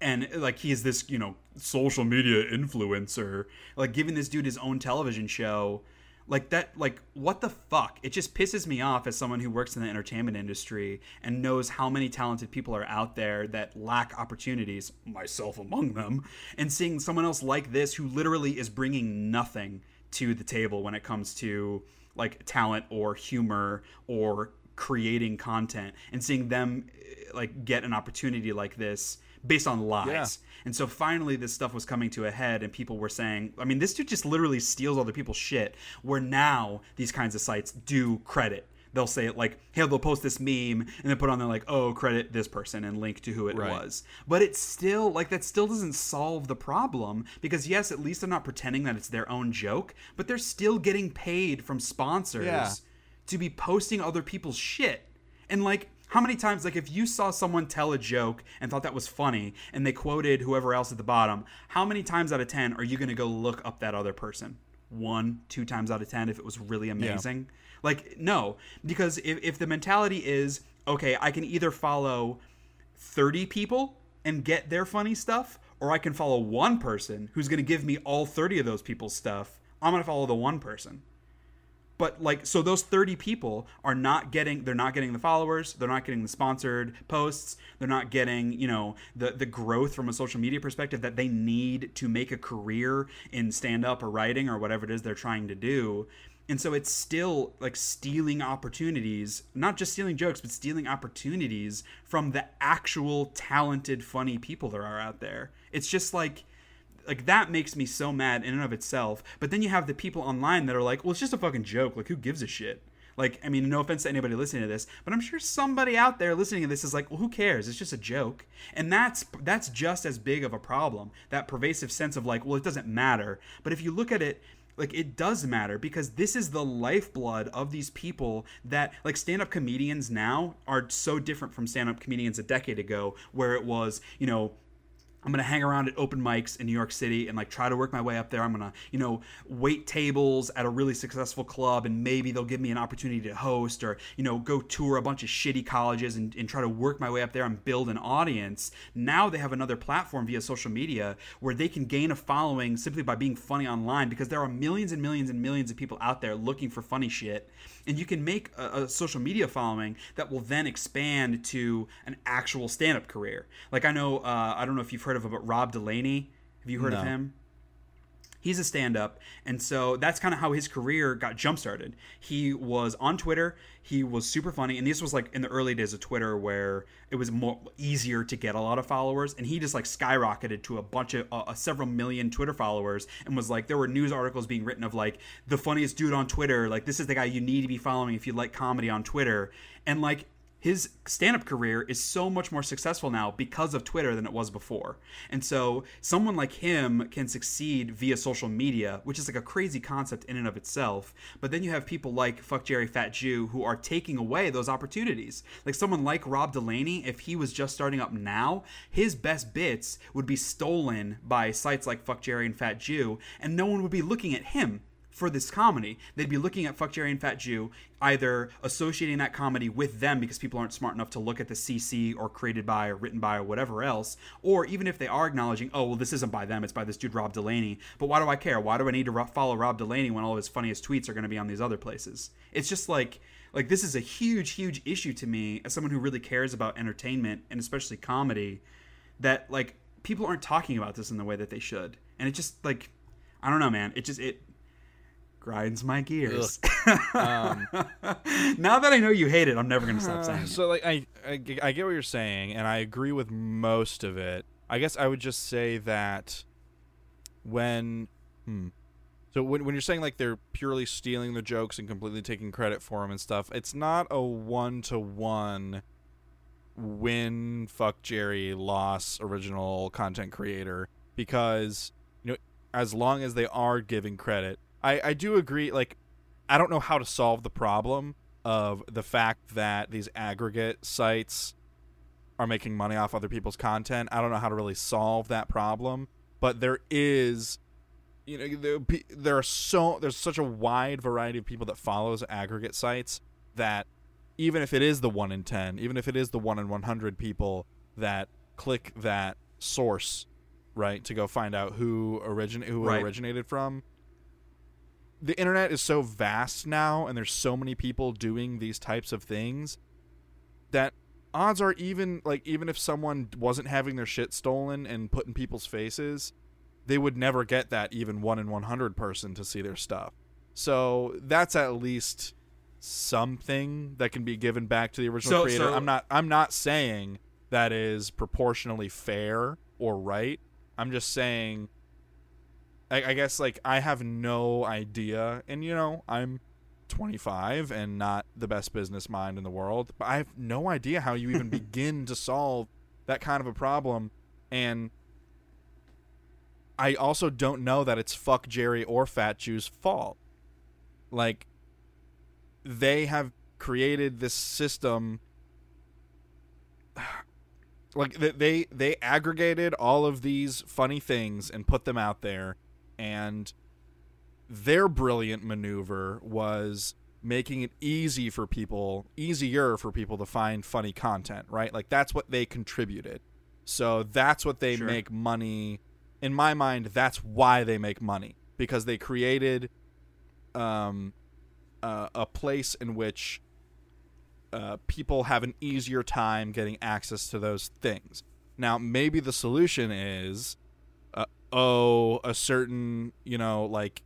and like he's this you know social media influencer, like giving this dude his own television show, like that, like what the fuck? It just pisses me off as someone who works in the entertainment industry and knows how many talented people are out there that lack opportunities, myself among them, and seeing someone else like this who literally is bringing nothing to the table when it comes to like talent or humor or creating content and seeing them eh, like get an opportunity like this based on lies. Yeah. And so finally this stuff was coming to a head and people were saying, I mean, this dude just literally steals other people's shit where now these kinds of sites do credit. They'll say it like, hey, they'll post this meme and then put on there like, oh, credit this person and link to who it Right. was. But it's still like that still doesn't solve the problem because yes, at least they're not pretending that it's their own joke, but they're still getting paid from sponsors Yeah. to be posting other people's shit. And like, how many times, like, if you saw someone tell a joke and thought that was funny and they quoted whoever else at the bottom, how many times out of 10 are you going to go look up that other person? One, two times out of 10 if it was really amazing? Like, no. Because if, if the mentality is, okay, I can either follow 30 people and get their funny stuff, or I can follow one person who's going to give me all 30 of those people's stuff, I'm going to follow the one person but like so those 30 people are not getting they're not getting the followers they're not getting the sponsored posts they're not getting you know the the growth from a social media perspective that they need to make a career in stand up or writing or whatever it is they're trying to do. And so it's still like stealing opportunities not just stealing jokes but stealing opportunities from the actual talented funny people there are out there. It's just like like that makes me so mad in and of itself. But then you have the people online that are like, well, it's just a fucking joke. Like, who gives a shit? Like, I mean, no offense to anybody listening to this, but I'm sure somebody out there listening to this is like, well, who cares? It's just a joke. And that's that's just as big of a problem. That pervasive sense of like, well, it doesn't matter. But if you look at it like it does matter because this is the lifeblood of these people that like stand-up comedians now are so different from stand-up comedians a decade ago where it was you know I'm gonna hang around at open mics in New York City and like try to work my way up there. I'm gonna, you know, wait tables at a really successful club and maybe they'll give me an opportunity to host or, you know, go tour a bunch of shitty colleges and, and try to work my way up there and build an audience. Now they have another platform via social media where they can gain a following simply by being funny online because there are millions and millions and millions of people out there looking for funny shit and you can make a, a, social media following that will then expand to an actual stand-up career like i know uh, i don't know if you've heard of him, but rob delaney? Have you heard No. of him? He's a stand-up and so that's kind of how his career got jump-started. He was on twitter he was super funny and this was like in the early days of twitter where it was more easier to get a lot of followers and he just like skyrocketed to a bunch of uh, several million twitter followers and was like there were news articles being written of like the funniest dude on twitter like this is the guy you need to be following if you like comedy on twitter and like his stand-up career is so much more successful now because of Twitter than it was before. And so someone like him can succeed via social media, which is like a crazy concept in and of itself. But then you have people like Fuck Jerry Fat Jew who are taking away those opportunities. Like someone like Rob Delaney, if he was just starting up now, his best bits would be stolen by sites like Fuck Jerry and Fat Jew, and no one would be looking at him for this comedy. They'd be looking at Fuck Jerry and Fat Jew, either associating that comedy with them because people aren't smart enough to look at the CC or created by or written by or whatever else, or even if they are acknowledging, oh, well, this isn't by them, it's by this dude Rob Delaney. But why do I care? Why do I need to follow Rob Delaney when all of his funniest tweets are going to be on these other places? It's just like. Like this is a huge, huge issue to me as someone who really cares about entertainment and especially comedy. That like people aren't talking about this in the way that they should, and it just like I don't know, man. It just it grinds my gears. Um, now that I know you hate it, I'm never gonna stop saying it. so like I, I get what you're saying and I agree with most of it. I guess I would just say that when hmm, so when when you're saying like they're purely stealing the jokes and completely taking credit for them and stuff, it's not a one to one win fuck Jerry loss original content creator because you know as long as they are giving credit, I I do agree like I don't know how to solve the problem of the fact that these aggregate sites are making money off other people's content. I don't know how to really solve that problem, but there is you know there, there are so there's such a wide variety of people that follows aggregate sites that even if it is the 1 in 10, even if it is the 1 in 100 people that click that source, right, to go find out who origin who Right. it originated from, the internet is so vast now and there's so many people doing these types of things that odds are even like even if someone wasn't having their shit stolen and put in people's faces they would never get that even 1 in 100 person to see their stuff. So that's at least something that can be given back to the original So- creator. so- i'm not i'm not saying that is proportionally fair or right. I'm just saying I, I guess like I have no idea, and you know I'm 25 and not the best business mind in the world, but I have no idea how you even begin to solve that kind of a problem, and I also don't know that it's fuck Jerry or Fat Jew's fault. Like they have created this system like they they aggregated all of these funny things and put them out there and their brilliant maneuver was making it easy for people easier for people to find funny content right like that's what they contributed so that's what they Sure. make money in my mind that's why they make money because they created um uh, a place in which uh, people have an easier time getting access to those things. Now, maybe the solution is, oh, a certain, you know, like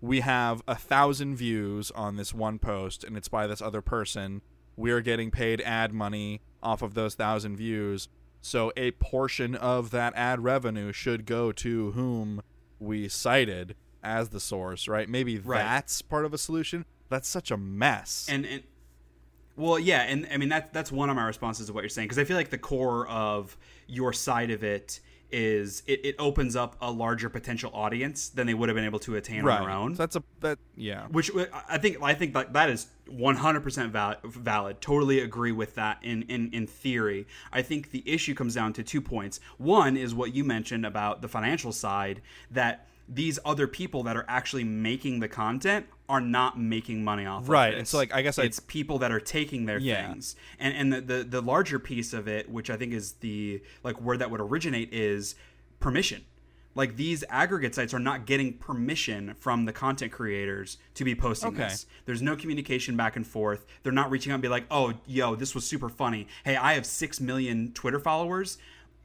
we have a thousand views on this one post and it's by this other person. We're getting paid ad money off of those thousand views. So a portion of that ad revenue should go to whom we cited as the source, right? Maybe Right. that's part of a solution. That's such a mess. and and well yeah and i mean that's that's one of my responses to what you're saying because i feel like the core of your side of it is it, it opens up a larger potential audience than they would have been able to attain right. on their own So that's a that yeah. which uh, I think I think that that is 100% valid, valid. Totally agree with that in, in in theory. I think the issue comes down to two points. One is what you mentioned about the financial side that these other people that are actually making the content are not making money off Right, of this. and so, like, I guess it's people that are taking their Yeah. things and and the, the the larger piece of it which i think is the like where that would originate is permission like these aggregate sites are not getting permission from the content creators to be posting Okay. this there's no communication back and forth they're not reaching out and be like oh yo this was super funny hey i have 6 million twitter followers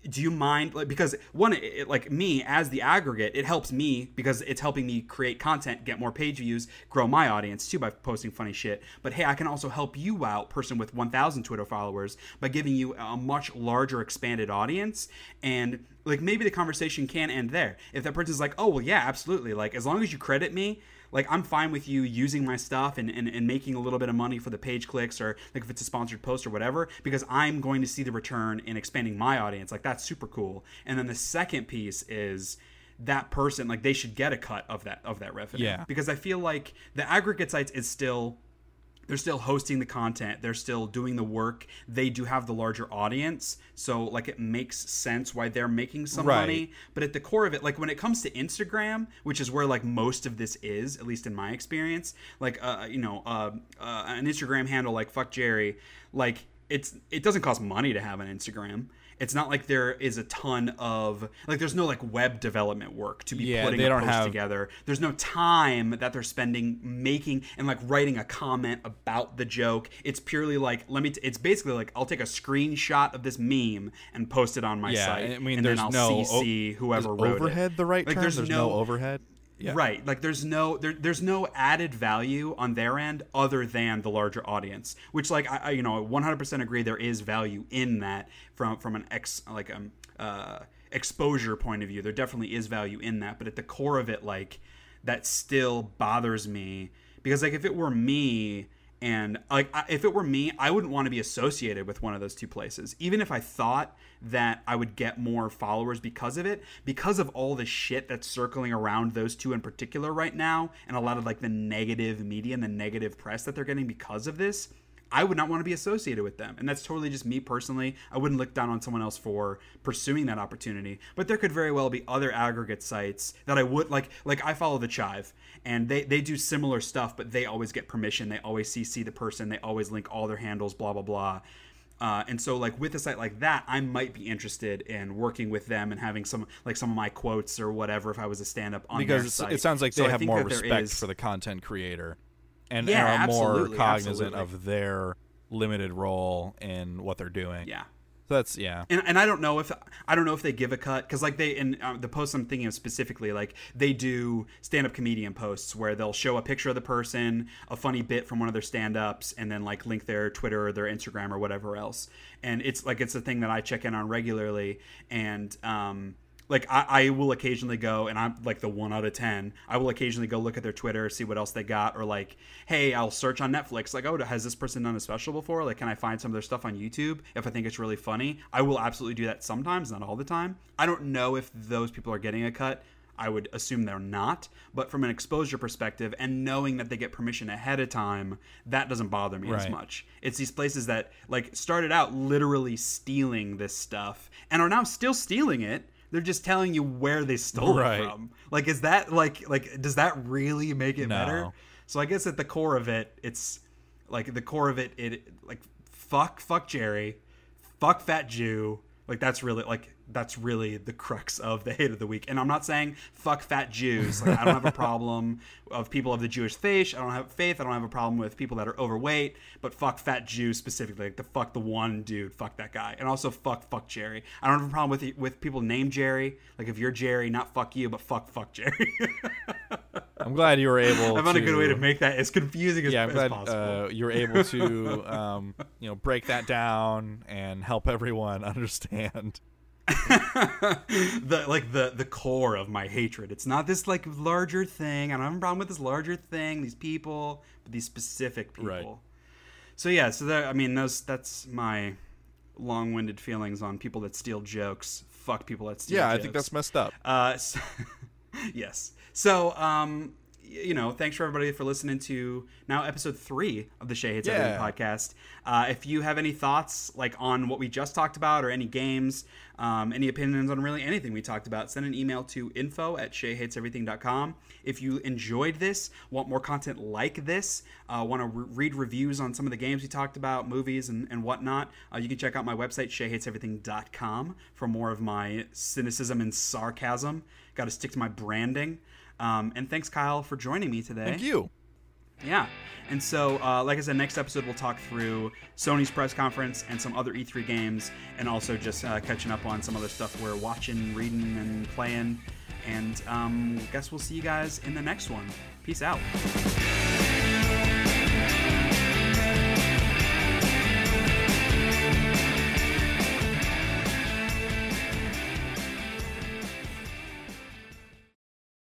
do you mind like because one it, like me as the aggregate it helps me because it's helping me create content get more page views grow my audience too by posting funny shit. But hey i can also help you out person with 1000 twitter followers by giving you a much larger expanded audience. And like maybe the conversation can end there. If that person's like oh well yeah absolutely. Like as long as you credit me like i'm fine with you using my stuff and, and, and making a little bit of money for the page clicks or like if it's a sponsored post or whatever because i'm going to see the return in expanding my audience. Like that's super cool. And then the second piece is that person like they should get a cut of that of that revenue. Yeah. because i feel like the aggregate sites is still they're still hosting the content. They're still doing the work. They do have the larger audience. So like it makes sense why they're making some Right. money. But at the core of it like when it comes to instagram which is where like most of this is at least in my experience like uh you know uh, uh an instagram handle like fuck jerry like it's it doesn't cost money to have an instagram it's not like there is a ton of like there's no like web development work to be Yeah, putting they a don't post have- together there's no time that they're spending making and like writing a comment about the joke it's purely like let me t- it's basically like i'll take a screenshot of this meme and post it on my Yeah, site I mean, and there's then i'll no o- cc whoever wrote overhead it. the right like term? There's, no, overhead. Yeah. Right. Like there's no there, there's no added value on their end other than the larger audience, which like I, I you know 100% agree there is value in that from from an ex like um uh exposure point of view. There definitely is value in that, but at the core of it like that still bothers me because like if it were me and like if it were me i wouldn't want to be associated with one of those two places. Even if i thought that i would get more followers because of it because of all the shit that's circling around those two in particular right now and a lot of like the negative media and the negative press that they're getting because of this I would not want to be associated with them. And that's totally just me personally. I wouldn't look down on someone else for pursuing that opportunity. But there could very well be other aggregate sites that I would like like I follow the Chive and they, they do similar stuff, but they always get permission. They always CC the person, they always link all their handles, blah blah blah. Uh, and so like with a site like that i might be interested in working with them and having some like some of my quotes or whatever if i was a stand-up on because their site. it sounds like they I have more respect is- for the content creator and Yeah, are more cognizant absolutely. of their limited role in what they're doing. yeah So that's yeah. and, and I don't know if I don't know if they give a cut because like they in uh, the posts I'm thinking of specifically like they do stand up comedian posts where they'll show a picture of the person, a funny bit from one of their stand ups, and then like link their Twitter or their Instagram or whatever else. And it's like it's a thing that I check in on regularly, and um, like I, I will occasionally go and I'm like the one out of ten. I will occasionally go look at their Twitter, see what else they got, or like, hey, I'll search on Netflix, like, oh, has this person done a special before? Like, can I find some of their stuff on YouTube if I think it's really funny? I will absolutely do that sometimes, not all the time. I don't know if those people are getting a cut. I would assume they're not, but from an exposure perspective and knowing that they get permission ahead of time, that doesn't bother me as much. It's these places that like started out literally stealing this stuff and are now still stealing it. They're just telling you where they stole Right. it from. Like, is that like like does that really make it No. better? So I guess at the core of it, it's like the core of it, it like fuck fuck Jerry, fuck fat Jew. Like that's really like that's really the crux of the hate of the week. And I'm not saying fuck fat Jews. Like I don't have a problem of people of the Jewish faith. I don't have faith. I don't have a problem with people that are overweight. But fuck fat Jews specifically. Like the fuck the one dude. Fuck that guy. And also fuck fuck Jerry. I don't have a problem with with people named Jerry. Like if you're Jerry, not fuck you, but fuck fuck Jerry. I'm glad you were able. I found to, a good way to make that as confusing as, Yeah, I'm glad possible. uh, you were able to, um, you know, break that down and help everyone understand. the like the the core of my hatred. It's not this like larger thing. I don't have a problem with this larger thing, these people, but these specific people. Right. So yeah, so that I mean those that's my long-winded feelings on people that steal jokes. Fuck people that steal jokes. Yeah, jokes. I think that's messed up. Uh, so, yes. So, um, you know, thanks for everybody for listening to now episode three of the Shea Hates Everything podcast. Uh, if you have any thoughts, like on what we just talked about, or any games, um, any opinions on really anything we talked about, send an email to info at sheahateseverything.com. If you enjoyed this, want more content like this, uh, want to re- read reviews on some of the games we talked about, movies, and, and whatnot, uh, you can check out my website, sheahateseverything.com, for more of my cynicism and sarcasm. Got to stick to my branding. Um, and thanks, Kyle, for joining me today. Thank you. Yeah. And so, uh, like I said, next episode we'll talk through Sony's press conference and some other E3 games, and also just uh, catching up on some other stuff we're watching, reading, and playing. And um, guess we'll see you guys in the next one. Peace out.